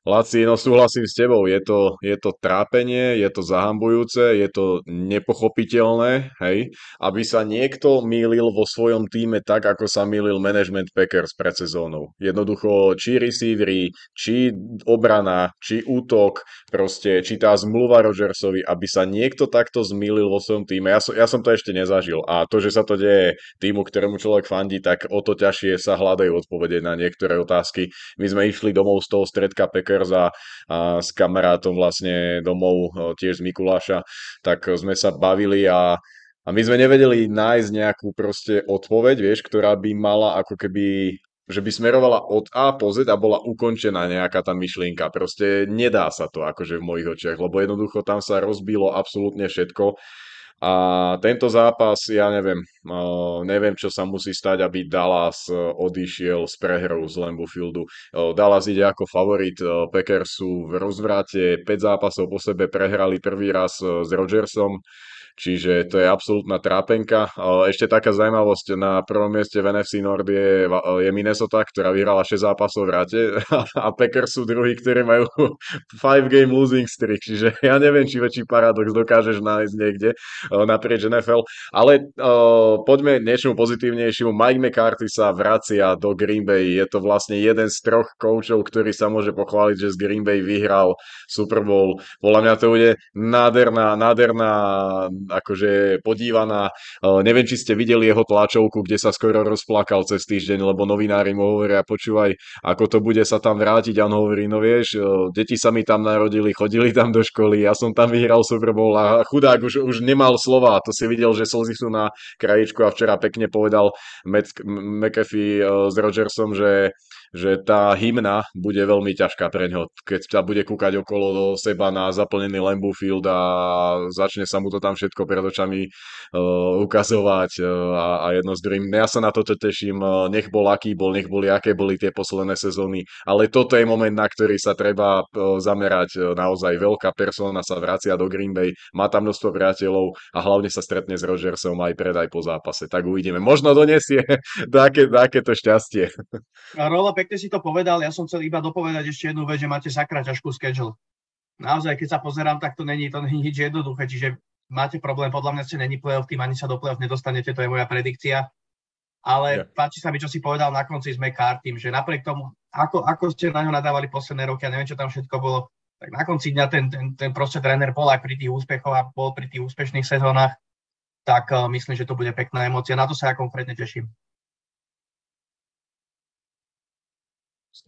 Laci, no súhlasím s tebou, je to, je to trápenie, je to zahambujúce, je to nepochopiteľné, hej, aby sa niekto mýlil vo svojom týme tak, ako sa mýlil management Packers pred sezónou. Jednoducho, či receivery, či obrana, či útok, proste, či tá zmluva Rodgersovi, aby sa niekto takto zmýlil vo svojom týme. Ja som, ja som to ešte nezažil a to, že sa to deje týmu, ktorému človek fandí, tak o to ťažšie sa hľadajú odpovede na niektoré otázky. My sme išli domov z toho stredka Packers Packers a, s kamarátom vlastne domov tiež z Mikuláša, tak sme sa bavili a a my sme nevedeli nájsť nejakú proste odpoveď, vieš, ktorá by mala ako keby že by smerovala od A po Z a bola ukončená nejaká tá myšlienka. Proste nedá sa to akože v mojich očiach, lebo jednoducho tam sa rozbilo absolútne všetko a tento zápas, ja neviem, neviem, čo sa musí stať, aby Dallas e, odišiel z prehrou z Lambeau Fieldu. Dallas ide ako favorit, Packers sú v rozvrate, 5 zápasov po sebe prehrali prvý raz e, s Rodgersom Čiže to je absolútna trápenka. Ešte taká zaujímavosť, na prvom mieste v NFC Nord je, je Minnesota, ktorá vyhrala 6 zápasov v rate *laughs* a Packers sú druhí, ktorí majú *laughs* 5 game losing streak, čiže ja neviem, či väčší paradox dokážeš nájsť niekde naprieč NFL. Ale uh, poďme niečomu pozitívnejšiemu. Mike McCarthy sa vracia do Green Bay. Je to vlastne jeden z troch koučov, ktorý sa môže pochváliť, že z Green Bay vyhral Super Bowl. Podľa mňa to bude nádherná, nádherná akože podívaná. Neviem, či ste videli jeho tlačovku, kde sa skoro rozplakal cez týždeň, lebo novinári mu hovoria, počúvaj, ako to bude sa tam vrátiť. A on hovorí, no vieš, deti sa mi tam narodili, chodili tam do školy, ja som tam vyhral Super Bowl a chudák už, už nemal slova. To si videl, že slzy sú na krajičku a včera pekne povedal McAfee s Rodgersom, že že tá hymna bude veľmi ťažká pre ňo, keď sa bude kúkať okolo seba na zaplnený Lambeau Field a začne sa mu to tam všetko pred očami uh, ukazovať uh, a, a jedno z druhým. Ja sa na toto teším, uh, nech bol aký bol, nech boli aké boli tie posledné sezóny, ale toto je moment, na ktorý sa treba uh, zamerať. Uh, naozaj veľká persona sa vracia do Green Bay, má tam množstvo priateľov a hlavne sa stretne s Rodgersom aj pred aj po zápase. Tak uvidíme. Možno donesie *laughs* také, to šťastie. A rola pekne si to povedal, ja som chcel iba dopovedať ešte jednu vec, že máte sakra ťažkú schedule. Naozaj, keď sa pozerám, tak to není, to není nič jednoduché, čiže máte problém, podľa mňa ste není playoff tým, ani sa do playoff nedostanete, to je moja predikcia. Ale yeah. páči sa mi, čo si povedal na konci s McCartym, že napriek tomu, ako, ako ste na ňo nadávali posledné roky, a neviem, čo tam všetko bolo, tak na konci dňa ten, ten, ten proste tréner bol aj pri tých úspechoch a bol pri tých úspešných sezónach, tak uh, myslím, že to bude pekná emócia. Na to sa ja konkrétne teším.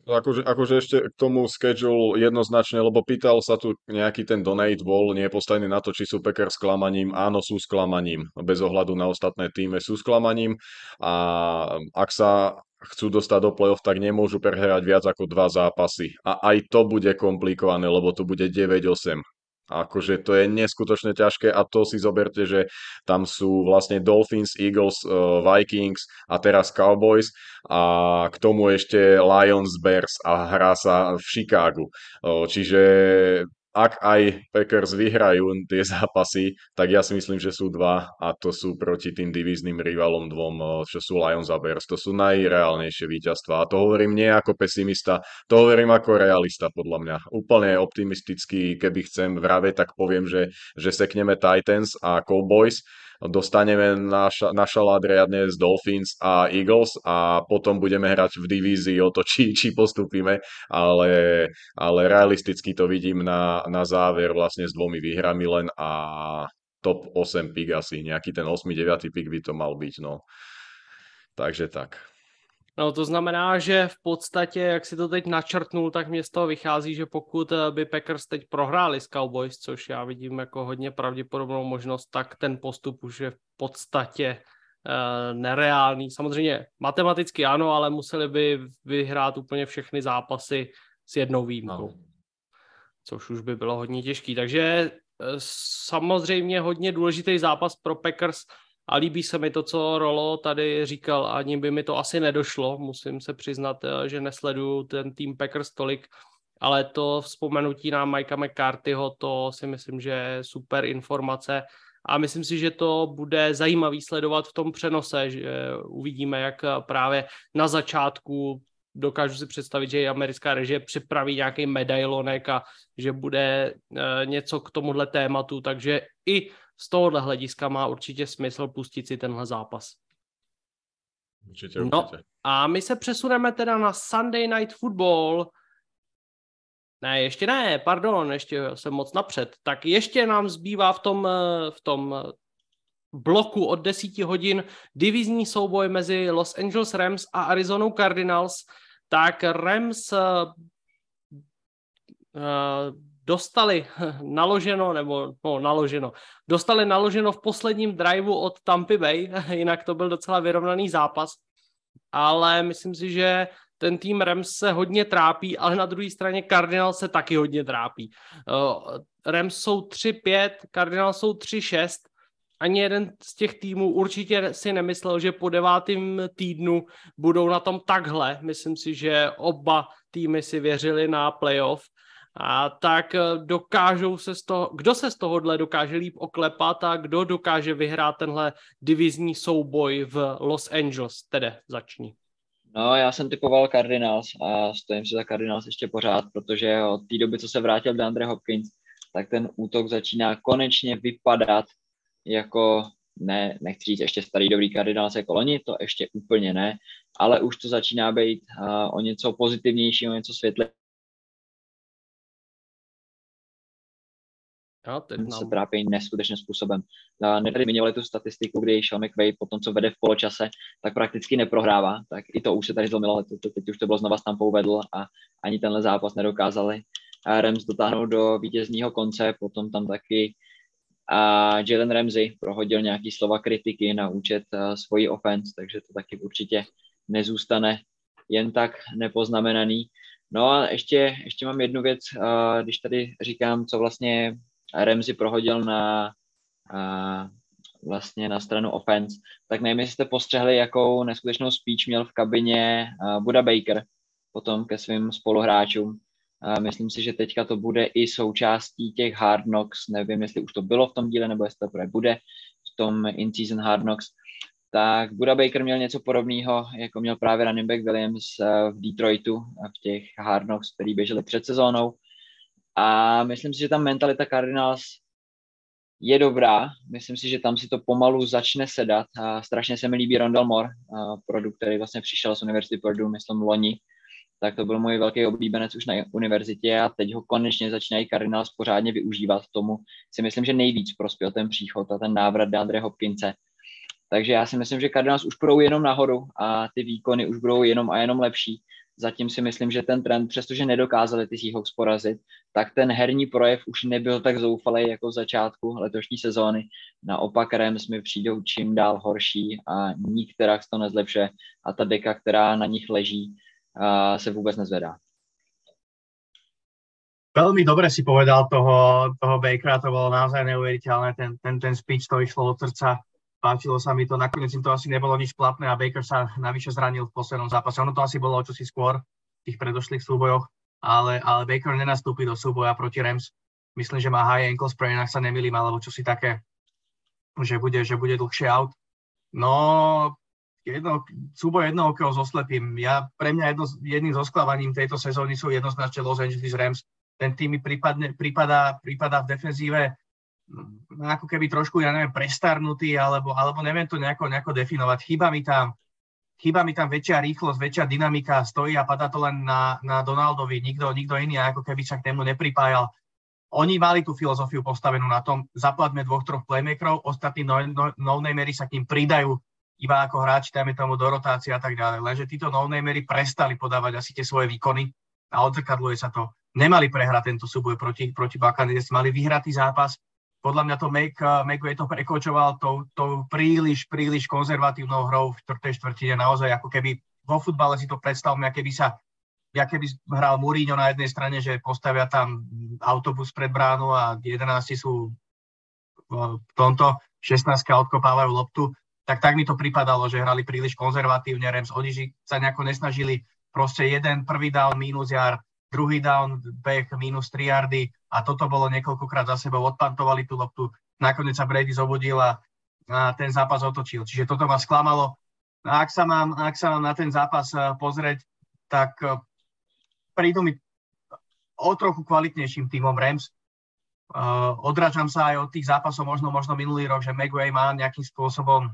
Akože, akože ešte k tomu schedule jednoznačne, lebo pýtal sa tu nejaký ten donate bol, nie je postavený na to, či sú Packers sklamaním. Áno, sú sklamaním. Bez ohľadu na ostatné týmy sú sklamaním. A ak sa chcú dostať do play-off, tak nemôžu prehrať viac ako dva zápasy. A aj to bude komplikované, lebo to bude 9-8. Akože to je neskutočne ťažké a to si zoberte, že tam sú vlastne Dolphins, Eagles, eh, Vikings a teraz Cowboys a k tomu ešte Lions, Bears a hrá sa v Chicagu. Čiže ak aj Packers vyhrajú tie *laughs* zápasy, tak ja si myslím, že sú dva a to sú proti tým divíznym rivalom dvom, eh, čo sú Lions a Bears. To sú najreálnejšie víťazstva. A to hovorím nie ako pesimista, to hovorím ako realista podľa mňa. Úplne optimisticky, keby chcem vrave, tak poviem, že, že sekneme Titans a Cowboys dostaneme na, na šalát riadne z Dolphins a Eagles a potom budeme hrať v divízii o to, *laughs* či, či postupíme, ale, ale realisticky to vidím na, na záver vlastne s dvomi výhrami len a top 8 pick asi, nejaký ten 8-9 pick by to mal byť, no. Takže tak. No to znamená, že v podstatě, jak si to teď načrtnul, tak mě z toho vychází, že pokud eh, by Packers teď prohráli s Cowboys, což já vidím jako hodně pravděpodobnou možnost, tak ten postup už je v podstatě uh, nereálný. Samozřejmě matematicky ano, ale museli by vyhrát úplně všechny zápasy s jednou výjimkou. No. Což už by bylo hodně těžký. Takže eh, samozřejmě hodně důležitý zápas pro Packers a líbí se mi to, co Rolo tady říkal, ani by mi to asi nedošlo, musím se přiznat, eh, že nesleduju ten tým Packers tolik, ale to vzpomenutí na Mikea McCarthyho, to si myslím, že je super informace. A myslím si, že to bude zajímavý sledovat v tom přenose, že uvidíme, jak právě na začátku dokážu si představit, že i americká režie připraví nějaký medailonek a že bude něco k tomuhle tématu, takže i z tohohle hlediska má určitě smysl pustit si tenhle zápas. Určitě, určitě. No a my se přesuneme teda na Sunday Night Football. Ne, ještě ne, pardon, ještě jsem moc napřed. Tak ještě nám zbývá v tom, v tom bloku od 10 hodin divizní souboj mezi Los Angeles Rams a Arizona Cardinals. Tak Rams uh, dostali *laughs* naloženo, nebo no, naloženo, dostali naloženo v posledním driveu od Tampa Bay, *laughs* jinak to byl docela vyrovnaný zápas, ale myslím si, že ten tým Rams se hodně trápí, ale na druhé straně Cardinals se taky hodně trápí. Uh, Rams jsou 3-5, Cardinals jsou 3-6, ani jeden z těch týmů určitě si nemyslel, že po devátém týdnu budou na tom takhle. Myslím si, že oba týmy si věřili na playoff a tak eh, dokážou se z toho, kdo se z tohohle dokáže líp oklepat a kdo dokáže vyhrát tenhle divizní souboj v Los Angeles, tedy začni. No, já jsem typoval Cardinals a stojím si za Cardinals ještě pořád, protože od té doby, co se vrátil DeAndre Hopkins, tak ten útok začíná konečně vypadat jako, ne, nechci říct ještě starý dobrý Cardinals jako loni, to ještě úplně ne, ale už to začíná být uh, o něco pozitivnější, o něco světlejší Jo, teď nám... se trápí neskutečným způsobem. Tady zmiňovali tu statistiku, kdy Sean McVay po tom, co vede v poločase, tak prakticky neprohrává. Tak i to už se tady zlomilo, ale to, teď už to bylo znova s Tampou vedl a ani tenhle zápas nedokázali Rams dotáhnout do vítězního konce, potom tam taky a Jalen Ramsey prohodil nějaký slova kritiky na účet svojí offense, takže to taky určitě nezůstane jen tak nepoznamenaný. No a ještě, ještě mám jednu věc, když tady říkám, co vlastně Remzi prohodil na a, vlastně na stranu offense, tak nevím, jestli jste postřehli, jakou neskutečnou speech měl v kabině Buda Baker potom ke svým spoluhráčům. Uh, myslím si, že teďka to bude i součástí těch Hard Knocks, nevím, jestli už to bylo v tom díle, nebo jestli to bude v tom in-season Hard Knocks, tak Buda Baker měl něco podobného, jako měl právě running back Williams v Detroitu v těch Hard Knocks, který běželi před sezónou. A myslím si, že ta mentalita Cardinals je dobrá. Myslím si, že tam si to pomalu začne sedat. A strašně se mi líbí Rondell Moore, produkt, který vlastně přišel z Univerzity Purdue, myslím loni. Tak to byl můj velký oblíbenec už na univerzitě a teď ho konečně začínají Cardinals pořádně využívat. Tomu si myslím, že nejvíc prospěl ten příchod a ten návrat DeAndre Hopkinse. Takže já si myslím, že Cardinals už budou jenom nahoru a ty výkony už budou jenom a jenom lepší zatím si myslím, že ten trend, přestože nedokázali ty Seahawks porazit, tak ten herní projev už nebyl tak zoufalý jako v začátku letošní sezóny. Naopak Rams mi přijdou čím dál horší a nikterak to nezlepšuje a ta deka, která na nich leží, se vůbec nezvedá. Veľmi dobre si povedal toho, toho Bakera, to bolo naozaj neuveriteľné, ten, ten, ten speech to išlo od srdca páčilo sa mi to, nakoniec im to asi nebolo nič platné a Baker sa navyše zranil v poslednom zápase. Ono to asi bolo čo si skôr v tých predošlých súbojoch, ale, ale Baker nenastúpi do súboja proti Rams myslím, že má high ankle sprain, ak sa nemýlim, alebo čo si také, že bude, že bude dlhšie out. No, jedno, súboj jednoho so slepým. Ja, pre mňa jedno, jedným zo sklavaním tejto sezóny sú jednoznačne Los Angeles Rams. Ten tým mi prípadne, prípada, prípada v defenzíve ako keby trošku, ja neviem, prestarnutý, alebo, alebo neviem to nejako, nejako definovať. Chýba mi tam chýba mi tam väčšia rýchlosť, väčšia dynamika, stojí a padá to len na, na Donaldovi, nikto, nikto iný ako keby sa k tému nepripájal. Oni mali tú filozofiu postavenú na tom, zaplatme dvoch, troch playmakerov, ostatní no, no, no sa k ním pridajú iba ako hráči, dajme tomu do rotácie a tak ďalej. Lenže títo no prestali podávať asi tie svoje výkony a odzrkadluje sa to. Nemali prehrať tento súboj proti, proti Buccaneers, mali vyhratý zápas, podľa mňa to Make, McVay to prekočoval tou, tou príliš, príliš konzervatívnou hrou v čtvrtej štvrtine. Naozaj ako keby vo futbale si to predstavme, aké by sa ja keby hral Mourinho na jednej strane, že postavia tam autobus pred bránu a 11 sú v tomto, 16 odkopávajú loptu, tak tak mi to pripadalo, že hrali príliš konzervatívne, Rams, oni sa nejako nesnažili proste jeden prvý down minus jar, druhý down, beh minus 3 yardy a toto bolo niekoľkokrát za sebou, odpantovali tú loptu, nakoniec sa Brady zobudil a, ten zápas otočil. Čiže toto ma sklamalo. A ak sa mám, ak sa mám na ten zápas eh, pozrieť, tak eh, prídu mi o trochu kvalitnejším týmom Rams. Uh, odrážam sa aj od tých zápasov možno, možno minulý rok, že Megway má nejakým spôsobom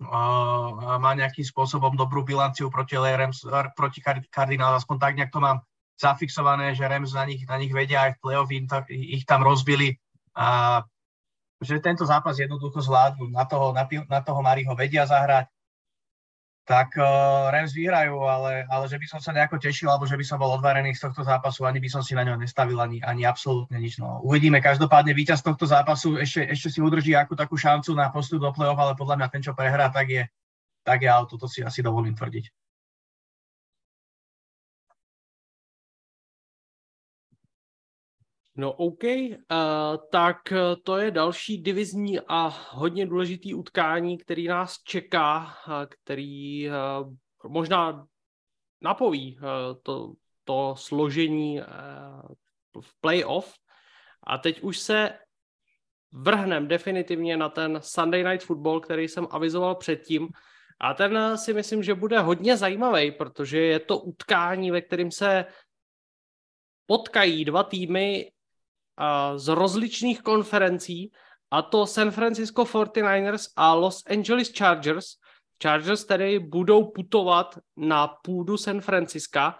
má nejakým spôsobom dobrú bilanciu proti Rams, proti Cardinal, aspoň tak nejak to mám zafixované, že Rams na nich, na nich vedia aj v play-off, ich tam rozbili a že tento zápas jednoducho zvládnu, na toho, na, na toho Mariho vedia zahrať, tak uh, Rams vyhrajú, ale, ale že by som sa nejako tešil, alebo že by som bol odvarený z tohto zápasu, ani by som si na ňo nestavil ani, ani absolútne nič. No. Uvidíme, každopádne víťaz tohto zápasu ešte, ešte si udrží ako takú šancu na postup do play-off, ale podľa mňa ten, čo prehrá, tak je, tak je auto, to si asi dovolím tvrdiť. No OK, uh, tak eh, to je další divizní a hodně důležitý utkání, který nás čeká, který uh, možná napoví uh, to, to složení uh, v playoff. A teď už se vrhnem definitivně na ten Sunday Night Football, který jsem avizoval předtím. A ten si myslím, že bude hodně zajímavý, protože je to utkání, ve kterém se potkají dva týmy z rozličných konferencí, a to San Francisco 49ers a Los Angeles Chargers. Chargers tedy budou putovat na půdu San Francisca,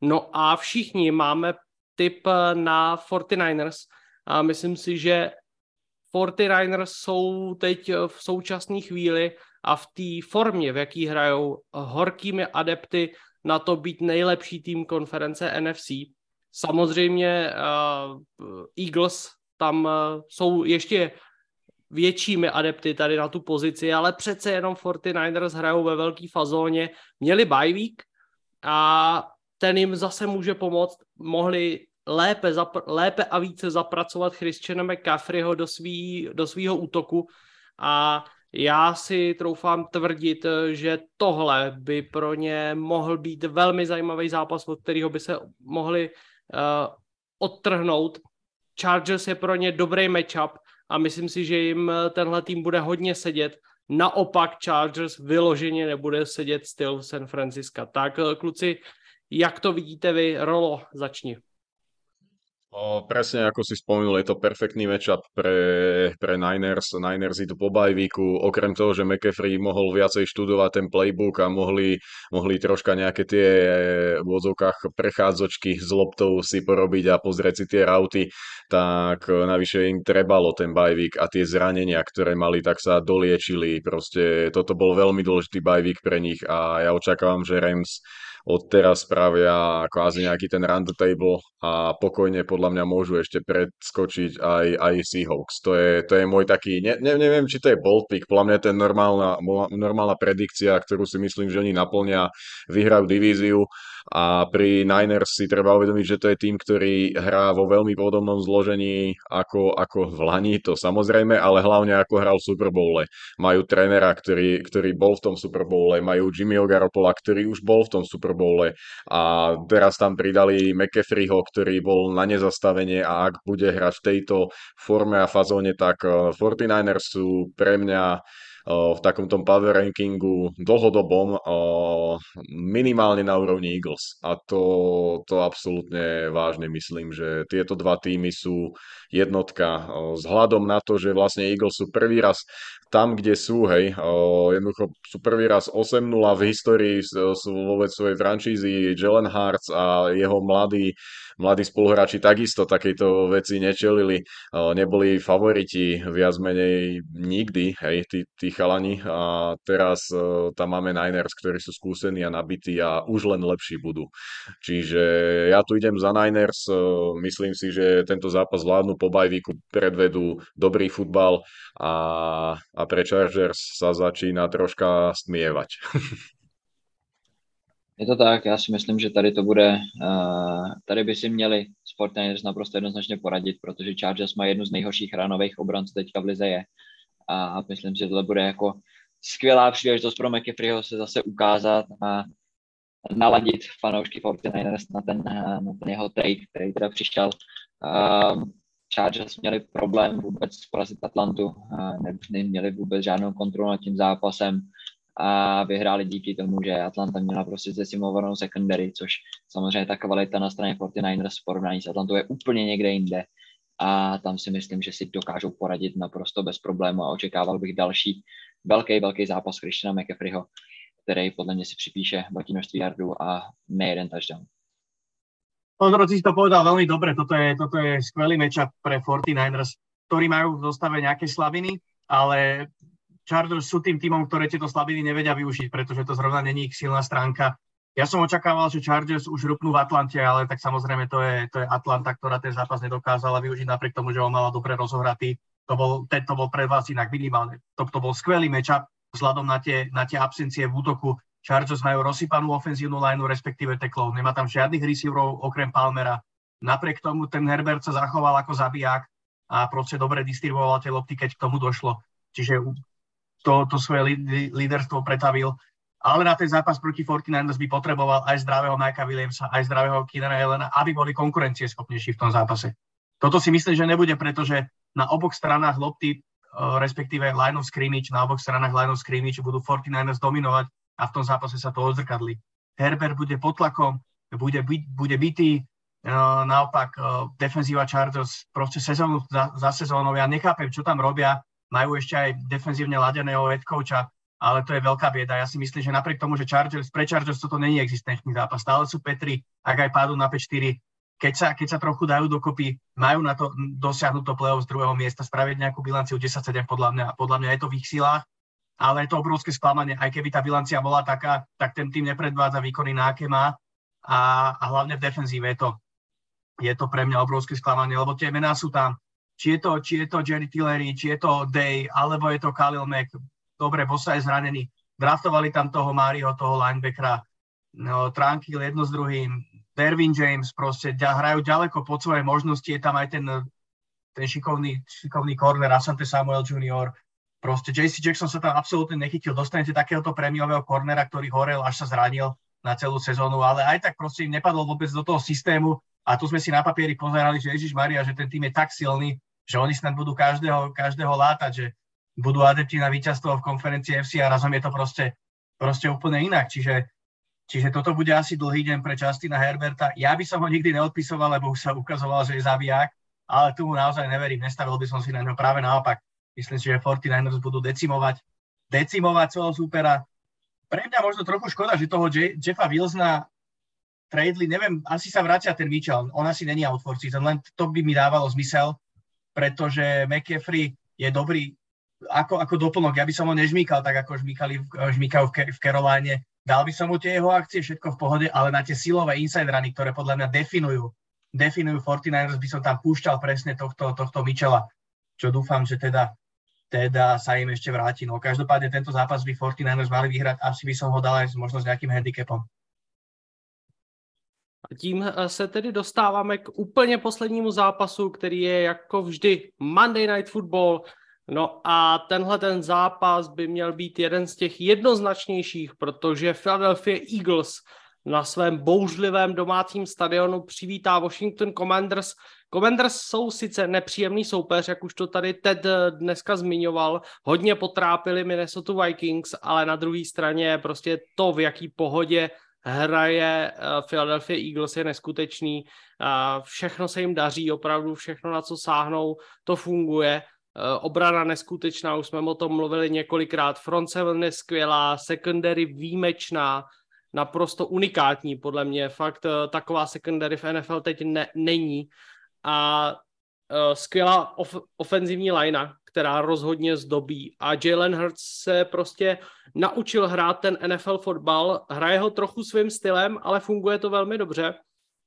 no a všichni máme tip na 49ers a myslím si, že 49ers jsou teď v současné chvíli a v té formě, v jaký hrajou horkými adepty na to být nejlepší tým konference NFC. Samozřejmě uh, Eagles tam uh, jsou ještě většími adepty tady na tu pozici, ale přece jenom 49ers hrajou ve velké fazóně. Měli bye week a ten jim zase může pomoct. Mohli lépe, zapr- lépe a více zapracovat Christiana McCaffreyho do, svý, do svýho útoku a já si troufám tvrdit, že tohle by pro ně mohl být velmi zajímavý zápas, od kterého by se mohli odtrhnout. Chargers je pro ně dobrý matchup a myslím si, že jim eh, tenhle tým bude hodně sedět. Naopak Chargers vyloženě nebude sedět styl San Francisco. Tak eh, kluci, jak to vidíte vy? Rolo, začni. O, presne ako si spomenul, je to perfektný matchup pre, pre Niners. Niners idú po bajvíku, okrem toho, že McAfee mohol viacej študovať ten playbook a mohli, mohli troška nejaké tie v odzovkách prechádzočky s loptou si porobiť a pozrieť si tie rauty, tak navyše im trebalo ten bajvík a tie zranenia, ktoré mali, tak sa doliečili. Proste toto bol veľmi dôležitý bajvík pre nich a ja očakávam, že Rams od teraz spravia kvázi nejaký ten run the table a pokojne podľa mňa môžu ešte predskočiť aj, aj Seahawks. To je, to je môj taký, ne, ne, neviem, či to je bold pick, podľa mňa to je normálna, normálna predikcia, ktorú si myslím, že oni naplnia, vyhrajú divíziu a pri Niners si treba uvedomiť, že to je tým, ktorý hrá vo veľmi podobnom zložení ako, ako v Lani, to samozrejme, ale hlavne ako hral v Super Bowle. Majú trénera, ktorý, ktorý bol v tom Super Bowle, majú Jimmyho Garoppola, ktorý už bol v tom Super Bowle a teraz tam pridali McAfreeho, ktorý bol na nezastavenie a ak bude hrať v tejto forme a fazóne, tak 49ers eh, sú pre mňa v takom tom power rankingu dlhodobom minimálne na úrovni Eagles. A to, to absolútne vážne myslím, že tieto dva týmy sú jednotka. Vzhľadom na to, že vlastne Eagles sú prvý raz tam, kde sú, hej, jednoducho sú prvý raz 8-0 v histórii vôbec svojej franšízy Jalen Hartz a jeho mladý mladí spoluhráči takisto takejto veci nečelili, neboli favoriti viac menej nikdy, hej, tí, tí chalani a teraz tam máme Niners, ktorí sú skúsení a nabití a už len lepší budú. Čiže ja tu idem za Niners, myslím si, že tento zápas vládnu po bajvíku, predvedú dobrý futbal a, a pre Chargers sa začína troška stmievať. *laughs* Je to tak, já si myslím, že tady to bude, uh, tady by si měli Sportiners naprosto jednoznačně poradit, protože Chargers má jednu z nejhorších ránových obran, co teďka v lize je. A myslím si, že tohle bude jako skvělá příležitost pro McAfreeho se zase ukázat a naladit fanoušky 49ers na ten, na ten jeho trade, který teda přišel. Uh, Chargers měli problém vůbec porazit Atlantu, uh, neměli vůbec žádnou kontrolu nad tím zápasem a vyhráli díky tomu, že Atlanta měla prostě zdesimovanou secondary, což samozřejmě ta kvalita na straně 49ers v porovnání s Atlantou je úplně někde jinde a tam si myslím, že si dokážou poradit naprosto bez problému a očekával bych další velký, velký zápas Christiana McAfreeho, který podle mě si připíše velké množství yardů a nejeden touchdown. Ondro, si to povedal veľmi dobre, toto je, toto je skvelý matchup pre 49ers, ktorí majú v zostave nejaké slabiny, ale Chargers sú tým týmom, ktoré tieto slabiny nevedia využiť, pretože to zrovna není ich silná stránka. Ja som očakával, že Chargers už rupnú v Atlante, ale tak samozrejme to je, to je Atlanta, ktorá ten zápas nedokázala využiť napriek tomu, že on mala dobre rozohratý. To bol, tento bol pre vás inak minimálne. To, to bol skvelý matchup vzhľadom na tie, na tie absencie v útoku. Chargers majú rozsypanú ofenzívnu lineu, respektíve teklov. Nemá tam žiadnych receiverov okrem Palmera. Napriek tomu ten Herbert sa zachoval ako zabijak a proste dobre distribuoval tie lopty, keď k tomu došlo. Čiže to, to svoje líderstvo pretavil. Ale na ten zápas proti 49ers by potreboval aj zdravého Mikea Williamsa, aj zdravého Keenana Helena, aby boli konkurencieschopnejší v tom zápase. Toto si myslím, že nebude, pretože na oboch stranách lopty, e, respektíve line of scrimmage, na oboch stranách line of scrimmage budú 49ers dominovať a v tom zápase sa to odzrkadli. Herbert bude pod tlakom, bude, bude bytý, e, naopak e, defenzíva Chargers proste sezónu za, za sezónou. Ja nechápem, čo tam robia, majú ešte aj defenzívne ladeného head coacha, ale to je veľká bieda. Ja si myslím, že napriek tomu, že Chargers, pre Chargers toto není existentný zápas, stále sú Petri, ak aj pádu na 5-4, keď sa, keď sa trochu dajú dokopy, majú na to dosiahnuť to play-off z druhého miesta, spraviť nejakú bilanciu 10-7 podľa mňa. Podľa mňa je to v ich silách, ale je to obrovské sklamanie. Aj keby tá bilancia bola taká, tak ten tým nepredvádza výkony na aké má a, a hlavne v defenzíve je to, je to pre mňa obrovské sklamanie, lebo tie mená sú tam či je to, či je to Jerry Tillery, či je to Day, alebo je to Khalil Mack. Dobre, Bosa je zranený. Draftovali tam toho Máriho, toho linebackera. No, Tranquil jedno s druhým. Dervin James proste hrajú ďaleko pod svoje možnosti. Je tam aj ten, ten šikovný, šikovný corner Asante Samuel Jr. Proste JC Jackson sa tam absolútne nechytil. Dostanete takéhoto prémiového cornera, ktorý horel, až sa zranil na celú sezónu, ale aj tak proste nepadol vôbec do toho systému a tu sme si na papieri pozerali, že Ježiš Maria, že ten tým je tak silný, že oni snad budú každého, každého látať, že budú adepti na víťazstvo v konferencii FC a razom je to proste, proste úplne inak. Čiže, čiže toto bude asi dlhý deň pre Justina Herberta. Ja by som ho nikdy neodpisoval, lebo už sa ukazoval, že je zabijak, ale tu mu naozaj neverím, nestavil by som si na ňo práve naopak. Myslím si, že 49ers budú decimovať, decimovať svojho súpera. Pre mňa možno trochu škoda, že toho Jeffa Wilsona Tradely, neviem, asi sa vracia ten Mitchell, on asi není out for len to by mi dávalo zmysel, pretože McCaffrey je dobrý ako, ako doplnok. Ja by som ho nežmýkal tak, ako žmýkali, žmýkajú v, v. Dal by som mu tie jeho akcie, všetko v pohode, ale na tie silové inside runy, ktoré podľa mňa definujú, definujú 49ers, by som tam púšťal presne tohto, tohto Michela, čo dúfam, že teda, teda sa im ešte vráti. No každopádne tento zápas by 49ers mali vyhrať, asi by som ho dal aj možno s nejakým handicapom. Tím eh, se tedy dostáváme k úplně poslednímu zápasu, který je jako vždy Monday Night Football. No a tenhle ten zápas by měl být jeden z těch jednoznačnějších, protože Philadelphia Eagles na svém bouřlivém domácím stadionu přivítá Washington Commanders. Commanders jsou sice nepříjemný soupeř, jak už to tady Ted dneska zmiňoval, hodně potrápili Minnesota Vikings, ale na druhé straně prostě to, v jaký pohodě hraje eh, Philadelphia Eagles je neskutečný. Všechno se jim daří, opravdu všechno, na co sáhnou, to funguje. Eh, obrana neskutečná, už jsme o tom mluvili několikrát. Front seven je skvělá, secondary výjimečná, naprosto unikátní, podle mě. Fakt eh, taková secondary v NFL teď ne, není. A skvělá of, ofenzivní linea, která rozhodně zdobí. A Jalen Hurts se prostě naučil hrát ten NFL fotbal, hraje ho trochu svým stylem, ale funguje to velmi dobře.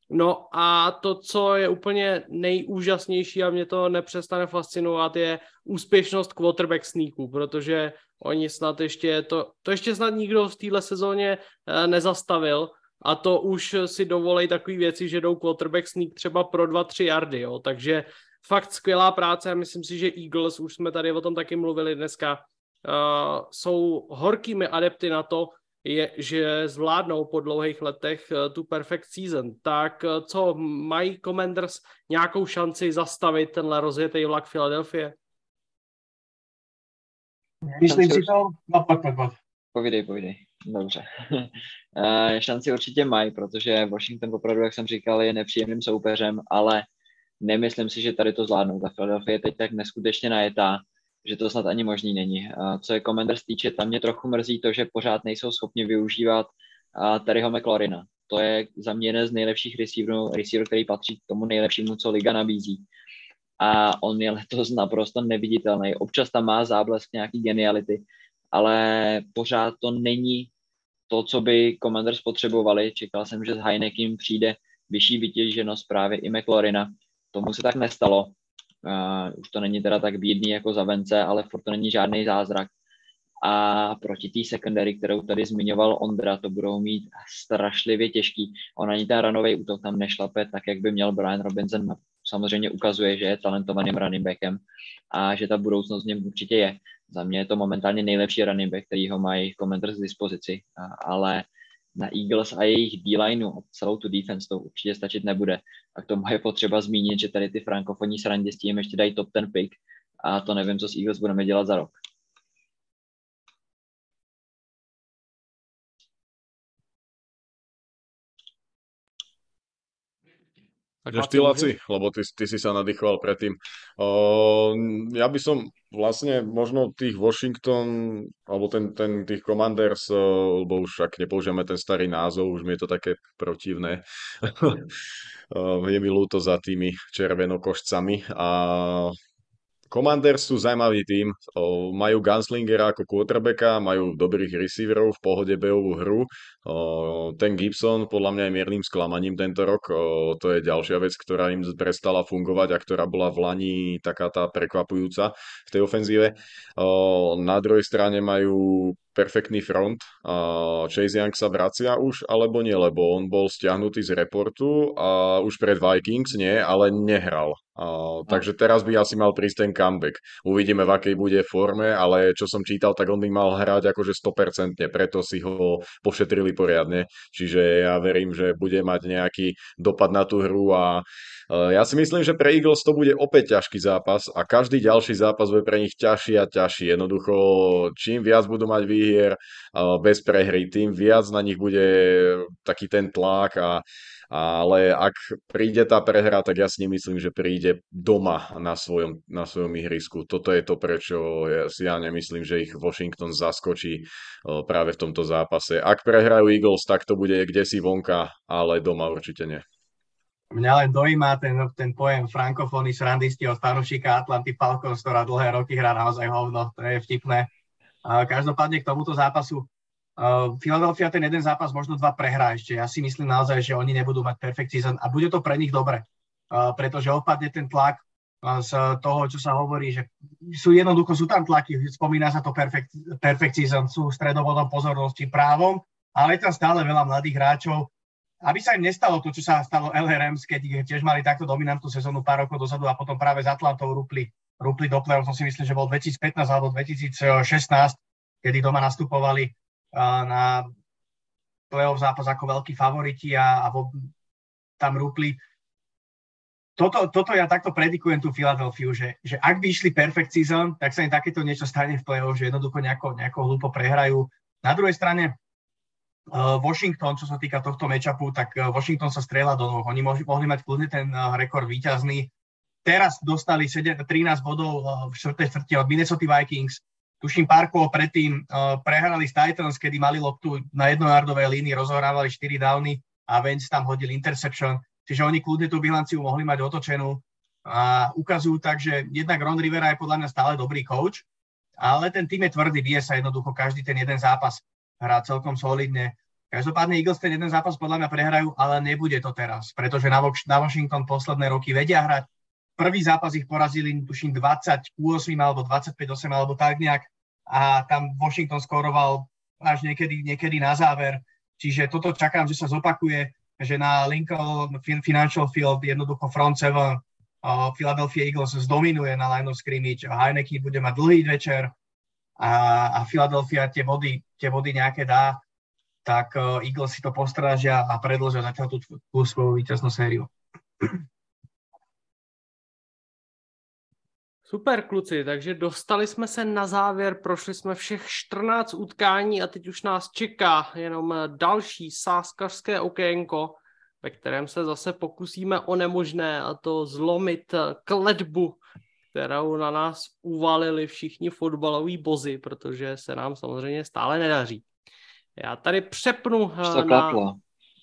No a to, co je úplně nejúžasnější a mě to nepřestane fascinovat, je úspěšnost quarterback sneaku, protože oni snad ještě, to, to ještě snad nikdo v téhle sezóně eh, nezastavil a to už si dovolej takové věci, že jdou quarterback sneak třeba pro 2-3 yardy, jo. takže fakt skvělá práce a myslím si, že Eagles, už jsme tady o tom taky mluvili dneska, uh, jsou horkými adepty na to, je, že zvládnou po dlouhých letech uh, tu perfect season. Tak uh, co, mají Commanders nějakou šanci zastavit tenhle rozjetý vlak Filadelfie? Myslím si to... No, pojď, pojď, pojď. Povídej, povídej. Dobře. *laughs* šanci určitě mají, protože Washington opravdu, jak jsem říkal, je nepříjemným soupeřem, ale nemyslím si, že tady to zvládnou. Ta Philadelphia je teď tak neskutečně najetá, že to snad ani možný není. Co je Commanders týče, tam mě trochu mrzí to, že pořád nejsou schopni využívat Terryho McLaurina. To je za mě jeden z nejlepších receiverů, receiver, který patří k tomu nejlepšímu, co liga nabízí. A on je letos naprosto neviditelný. Občas tam má záblesk nějaký geniality, ale pořád to není to, co by Commanders potřebovali. Čekal jsem, že s Heinekem přijde vyšší vytěženost právě i McLaurina. Tomu se tak nestalo. Uh, už to není teda tak bídný jako za vence, ale furt to není žádný zázrak. A proti té secondary, kterou tady zmiňoval Ondra, to budou mít strašlivě těžký. On ani ten ranový útok tam nešlape tak, jak by měl Brian Robinson. Samozřejmě ukazuje, že je talentovaným running backem a že ta budoucnost v něm určitě je. Za mě je to momentálně nejlepší running back, který ho mají Commanders k dispozici, ale na Eagles a jejich D-lineu a celou tu defense to určitě stačit nebude. A k tomu je potřeba zmínit, že tady ty frankofonní srandě s tím ještě dají top ten pick a to nevím, co s Eagles budeme dělat za rok. Takže ty, Laci, lebo ty, ty si sa nadýchoval predtým. Uh, ja by som vlastne možno tých Washington, alebo ten, ten tých Commanders, uh, lebo už ak nepoužijeme ten starý názov, už mi je to také protivné. *laughs* uh, je mi ľúto za tými červenokošcami a Commanders sú zaujímavý tým, majú Gunslingera ako quarterbacka, majú dobrých receiverov, v pohode behovú hru. Ten Gibson podľa mňa je miernym sklamaním tento rok. To je ďalšia vec, ktorá im prestala fungovať a ktorá bola v Lani taká tá prekvapujúca v tej ofenzíve. Na druhej strane majú perfektný front. Chase Young sa vracia už, alebo nie, lebo on bol stiahnutý z reportu a už pred Vikings nie, ale nehral. Uh, takže teraz by asi mal prísť ten comeback. Uvidíme, v akej bude forme, ale čo som čítal, tak on by mal hrať akože 100%, preto si ho pošetrili poriadne. Čiže ja verím, že bude mať nejaký dopad na tú hru a uh, ja si myslím, že pre Eagles to bude opäť ťažký zápas a každý ďalší zápas bude pre nich ťažší a ťažší. Jednoducho, čím viac budú mať výhier uh, bez prehry, tým viac na nich bude taký ten tlak a ale ak príde tá prehra, tak ja si nemyslím, že príde doma na svojom, na svojom ihrisku. Toto je to, prečo ja si ja nemyslím, že ich Washington zaskočí práve v tomto zápase. Ak prehrajú Eagles, tak to bude kde si vonka, ale doma určite nie. Mňa len dojíma ten, ten pojem frankofóny srandisti od fanúšika Atlanty Falcons, ktorá dlhé roky hrá naozaj hovno. To je vtipné. Každopádne k tomuto zápasu Philadelphia ten jeden zápas, možno dva prehrá ešte. Ja si myslím naozaj, že oni nebudú mať perfect season a bude to pre nich dobre, pretože opadne ten tlak z toho, čo sa hovorí, že sú jednoducho, sú tam tlaky, spomína sa to perfect, perfect season, sú stredobodom pozornosti právom, ale je tam stále veľa mladých hráčov aby sa im nestalo to, čo sa stalo LRMs, keď tiež mali takto dominantnú sezónu pár rokov dozadu a potom práve s Atlantou rúpli, rúpli do play to si myslím, že bol 2015 alebo 2016, kedy doma nastupovali na playoff zápas ako veľkí favoriti a, a tam rúpli. Toto, toto ja takto predikujem tú Filadelfiu, že, že ak by išli perfect season, tak sa im takéto niečo stane v play-off, že jednoducho nejako, nejako hlúpo prehrajú. Na druhej strane, Washington, čo sa týka tohto matchupu, tak uh, Washington sa strieľa do nôh. Oni mohli, mať kľudne ten uh, rekord výťazný. Teraz dostali 7, 13 bodov v 4. čtvrte od Minnesota Vikings. Tuším, pár kôl predtým prehrali s Titans, kedy mali loptu na jednojardovej línii, rozohrávali 4 downy a Vance tam hodil interception. Čiže oni kľudne tú bilanciu mohli mať otočenú a ukazujú tak, že jednak Ron Rivera je podľa mňa stále dobrý coach, ale ten tým je tvrdý, vie sa jednoducho každý ten jeden zápas hrá celkom solidne. Každopádne Eagles ten jeden zápas podľa mňa prehrajú, ale nebude to teraz, pretože na, na Washington posledné roky vedia hrať. Prvý zápas ich porazili, tuším, 28 alebo 25-8 alebo tak nejak a tam Washington skoroval až niekedy, niekedy na záver. Čiže toto čakám, že sa zopakuje že na Lincoln Financial Field jednoducho front seven uh, Philadelphia Eagles zdominuje na line of scrimmage Heineken bude mať dlhý večer a, a Philadelphia tie body, tie body nejaké dá, tak uh, Eagles si to postrážia a predlžia zatiaľ tú, tú svoju víťaznú sériu. Super kluci, takže dostali jsme se na závěr, prošli jsme všech 14 utkání a teď už nás čeká jenom další sáskařské okénko, ve kterém se zase pokusíme o nemožné a to zlomit kletbu, kterou na nás uvalili všichni fotbaloví bozy, protože se nám samozřejmě stále nedaří. Já tady přepnu na...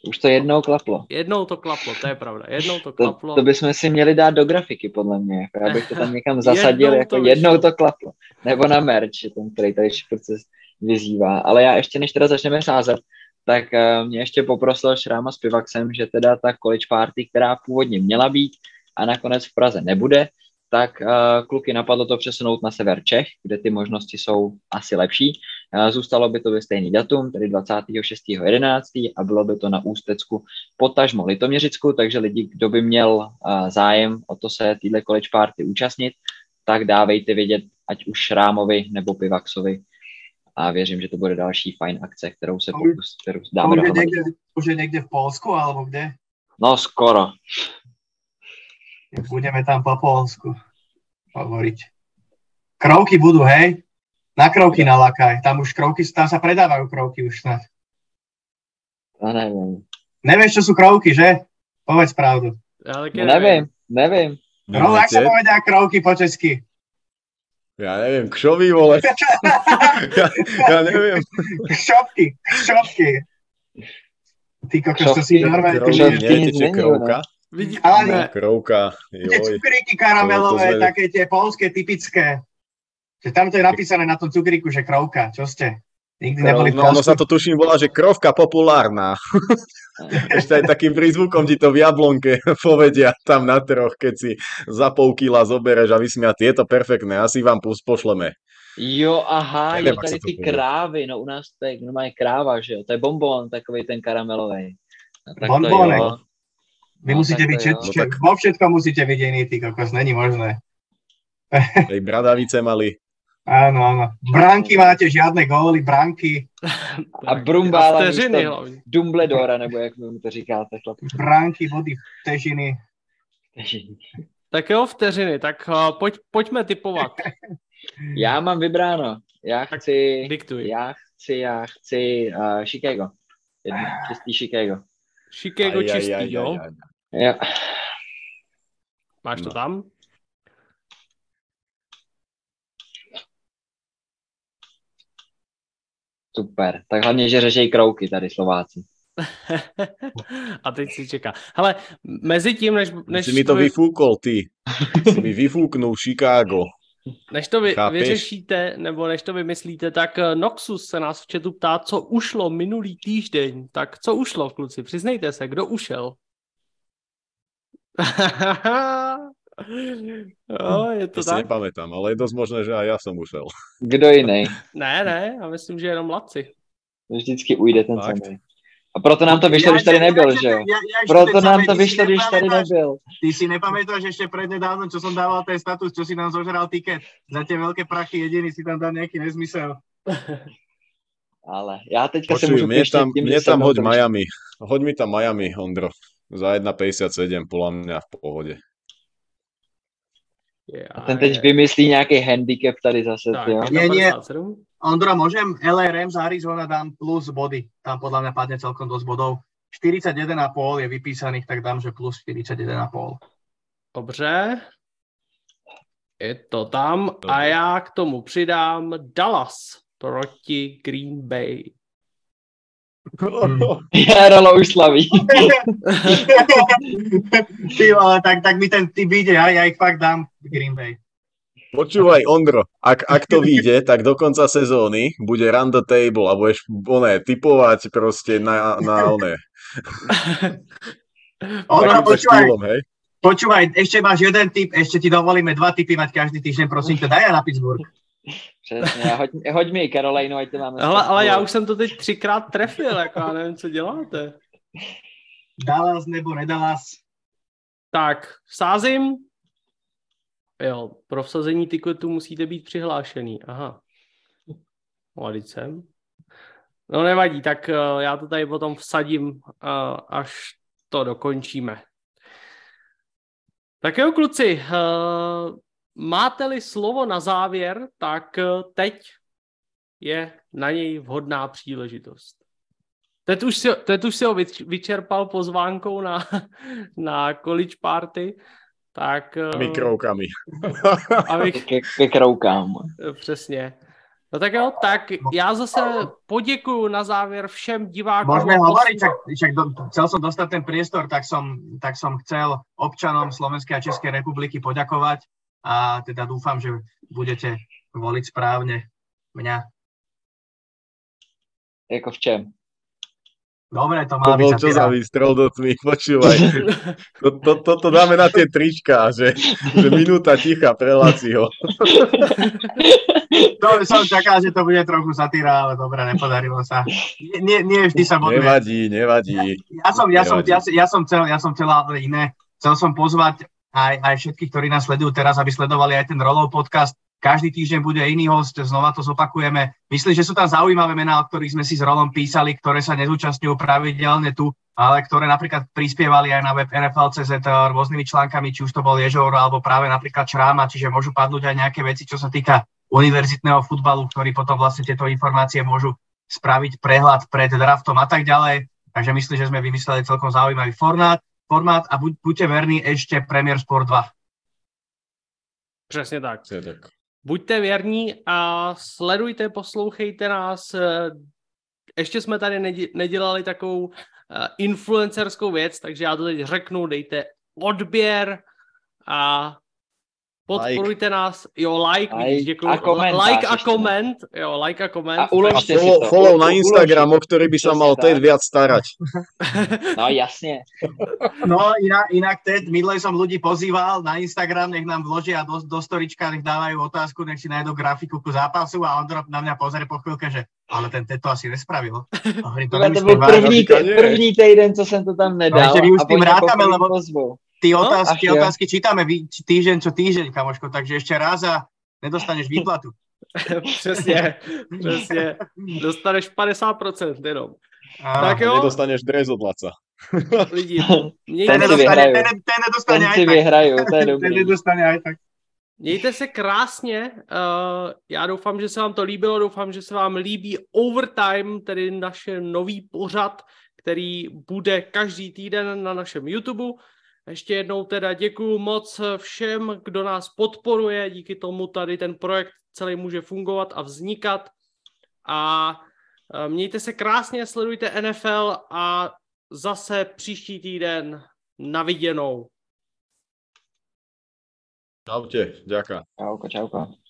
Už to jednou klaplo. Jednou to klaplo, to je pravda. Jednou to klaplo. To, to bychom si měli dát do grafiky, podle mě. Jako já bych to tam někam *laughs* zasadil, jednou jako to jednou to klaplo. Nebo na merch, ten, který tady proces vyzývá. Ale já ještě, než teda začneme sázet, tak uh, mě ještě poprosil Šráma s Pivaxem, že teda ta college party, která původně měla být a nakonec v Praze nebude, tak uh, kluky napadlo to přesunout na sever Čech, kde ty možnosti jsou asi lepší. Uh, zůstalo by to ve stejný datum, tedy 26.11. a bylo by to na Ústecku, potažmo Litoměřicku, takže lidi, kdo by měl uh, zájem o to se týhle college party účastnit, tak dávejte vědět, ať už Šrámovi nebo Pivaxovi. A věřím, že to bude další fajn akce, kterou se pokus, kterou dáme už je, někde, už je někde v Polsku, alebo kde? No, skoro. Budeme tam po Polsku hovoriť. Krovky budú, hej? Na krovky nalakaj. Tam už krovky, tam sa predávajú krovky už snad. No neviem. Nevieš, čo sú krovky, že? Povedz pravdu. Ja, no, neviem, neviem. No, ak sa povedia krovky po česky? Ja neviem, kšový, vole. *laughs* ja, ja neviem. Kšovky, kšovky. Ty kokos, to si normálne. Kšovky, nie, krovka. Vidí, ale... Krouka, joj. Tie cukríky karamelové, to také tie polské, typické. Že tam to je napísané na tom cukríku, že krouka. Čo ste? Nikdy neboli no, no sa to tuším volá, že krovka populárna. *laughs* Ešte aj takým prízvukom ti to v jablonke *laughs* povedia tam na troch, keď si za pol kila zobereš a vysmia, je to perfektné, asi vám pošleme. Jo, aha, Nevím, jo, tady ty krávy, no u nás to je normálně kráva, že jo, to je bonbon, takový ten karamelový. Bonbonek. Vy no, musíte byť, no, tak... vo všetkom musíte byť iný, ty kokos, není možné. *laughs* Tej bradavice mali. Áno, áno. Bránky máte, žiadne góly, bránky. *laughs* A brumbála Dumbledora, nebo jak mi to říkáte, chlapi. Bránky, vody, vteřiny. Vteřiny. Tak jo, vteřiny, tak uh, pojď, pojďme typovat. *laughs* Já mám vybráno. Já chci... Diktuj. Já chci, já chci uh, Chicago. Jedno, čistý Chicago. Chicago aj, čistý, aj, aj, jo? Aj, aj. Ja. Máš to no. tam? Super. Tak hlavně, že řešejí krouky tady Slováci. *laughs* A teď si čeká. Hele, mezi tím, než... než si mi to vyfúkol, ty. si mi vyfúknul Chicago. Než to vy, vyřešíte, nebo než to vymyslíte, tak eh, Noxus se nás v chatu ptá, co ušlo minulý týždeň. Tak co ušlo, kluci? Přiznejte se, kdo ušel? *laughs* jo, je to ja tak? si nepamätám, ale je dosť možné, že aj ja som ušel. Kdo jiný? *laughs* ne, ne, já myslím, že jenom Laci. Vždycky ujde ten samý. A proto nám to vyšlo, když tady nebyl, že jo? Proto nám to vyšlo, když tady nebyl. Ty si nepamätáš ešte prednedávno, čo som dával ten status, čo si nám zožral tiket. Za tie veľké prachy jediný si tam dal nejaký nezmysel. Ale já teďka Počuj, se můžu mne tam, tím, že tam jsem hoď. Miami. Hoď mi tam Miami, Ondro. Za 1,57 podľa mňa v pohode. A ten teď vymyslí nějaký handicap tady zase, tak, jo? Nie, nie. 1,57. Ondro, môžem? LA Rams Arizona dám plus body. Tam podľa mňa padne celkom dosť bodov. 41,5 je vypísaných, tak dám, že plus 41,5. Dobře. Je to tam. A já k tomu přidám Dallas proti Green Bay. Jarolo už slaví. Ty, ale tak, tak mi ten typ ide, ja, ja ich fakt dám Green Bay. Počúvaj, Ondro, ak, ak to vyjde, tak do konca sezóny bude run the table a budeš oné, typovať proste na, na oné. Ondro, počúvaj, štýlom, hej? počúvaj, ešte máš jeden typ, ešte ti dovolíme dva typy mať každý týždeň, prosím ťa, daj ja na Pittsburgh. Přesně, hoď, hoď mi Karolajnu, ať to máme. Ale, ale já už jsem to teď třikrát trefil, jako já nevím, co děláte. Dallas nebo Nedalas. Tak, sázím. Jo, pro vsazení tiketu musíte být přihlášený. Aha. Mladý jsem. No nevadí, tak uh, já to tady potom vsadím, uh, až to dokončíme. Tak jo, kluci, uh, máte-li slovo na závěr, tak uh, teď je na něj vhodná příležitost. Teď už si, teď už si ho vyč- vyčerpal pozvánkou na, *laughs* na college party, tak... eh, Mikrovkami. Abych, Ke, ke kroukám. přesně. No tak jo, tak já zase poděkuju na závěr všem divákům. A hovoriť, poslu- však, však do, chcel som dostať ten priestor, tak som, tak som chcel občanom Slovenskej a Českej republiky poďakovať a teda dúfam, že budete voliť správne mňa. Jako v čem? Dobre, To to má bol byť čo za výstrel do tmy, počúvaj. To, to, toto dáme na tie trička, že, že minúta ticha pre Laciho. To som čakal, že to bude trochu satíra, ale dobre, nepodarilo sa. Nie, nie, nie vždy sa boduje. Nevadí, nevadí. Ja som, ja, som, Nevadí. ja, ja, som chcel, ja som chcel ale iné. Chcel som pozvať aj, aj všetkých, ktorí nás sledujú teraz, aby sledovali aj ten Rolov podcast. Každý týždeň bude iný host, znova to zopakujeme. Myslím, že sú tam zaujímavé mená, o ktorých sme si s Rolom písali, ktoré sa nezúčastňujú pravidelne tu, ale ktoré napríklad prispievali aj na web NFL.cz rôznymi článkami, či už to bol Ježor, alebo práve napríklad Šráma, čiže môžu padnúť aj nejaké veci, čo sa týka univerzitného futbalu, ktorí potom vlastne tieto informácie môžu spraviť prehľad pred draftom a tak ďalej. Takže myslím, že sme vymysleli celkom zaujímavý formát, formát a buď, buďte verní ešte Premier Sport 2. Přesně tak. Je tak. Buďte věrní a sledujte, poslouchejte nás. Ještě jsme tady nedělali takovou eh, influencerskou věc, takže já to teď řeknu, dejte odběr a podporujte nás. Jo, like, Like vidíš, děkuju. a komentář like a ještě. koment, jo, like a koment. A A uložte si follow, to. follow na Instagram, o ktorý by sa Přesně mal. Ted viac starať. *laughs* *laughs* No jasně. No inak, inak Ted, minule som ľudí pozýval na Instagram, nech nám vložia do, do storička, nech dávajú otázku, nech si nájdú grafiku ku zápasu a Ondro na mňa pozrie po chvíľke, že ale ten Ted to asi nespravil. A hovorím, to to byl první, první týden, co jsem to tam nedal. No, že my už a s oni rátame, lebo-. Ty No, otázky, jo. otázky čítame vy, týždeň čo týždeň, kamoško, takže ešte raz a nedostaneš výplatu. *laughs* přesně, přesně. Dostaneš 50% jenom. A Tak jo. Nedostaneš dres od Laca. *laughs* Lidi, ten, si mějte, nedostane, vyhraju. ten, ten nedostane Ten aj tak. vyhraju, to je Ten dobrý. nedostane aj tak. Mějte se krásně. Uh, já doufám, že se vám to líbilo. Doufám, že se vám líbí Overtime, tedy naše nový pořad, který bude každý týden na našem YouTube. Ještě jednou teda děkuju moc všem, kdo nás podporuje. Díky tomu tady ten projekt celý může fungovat a vznikat. A eh, mějte se krásně, sledujte NFL a zase příští týden na viděnou. Čaute, ďaká. Čauko, čauko.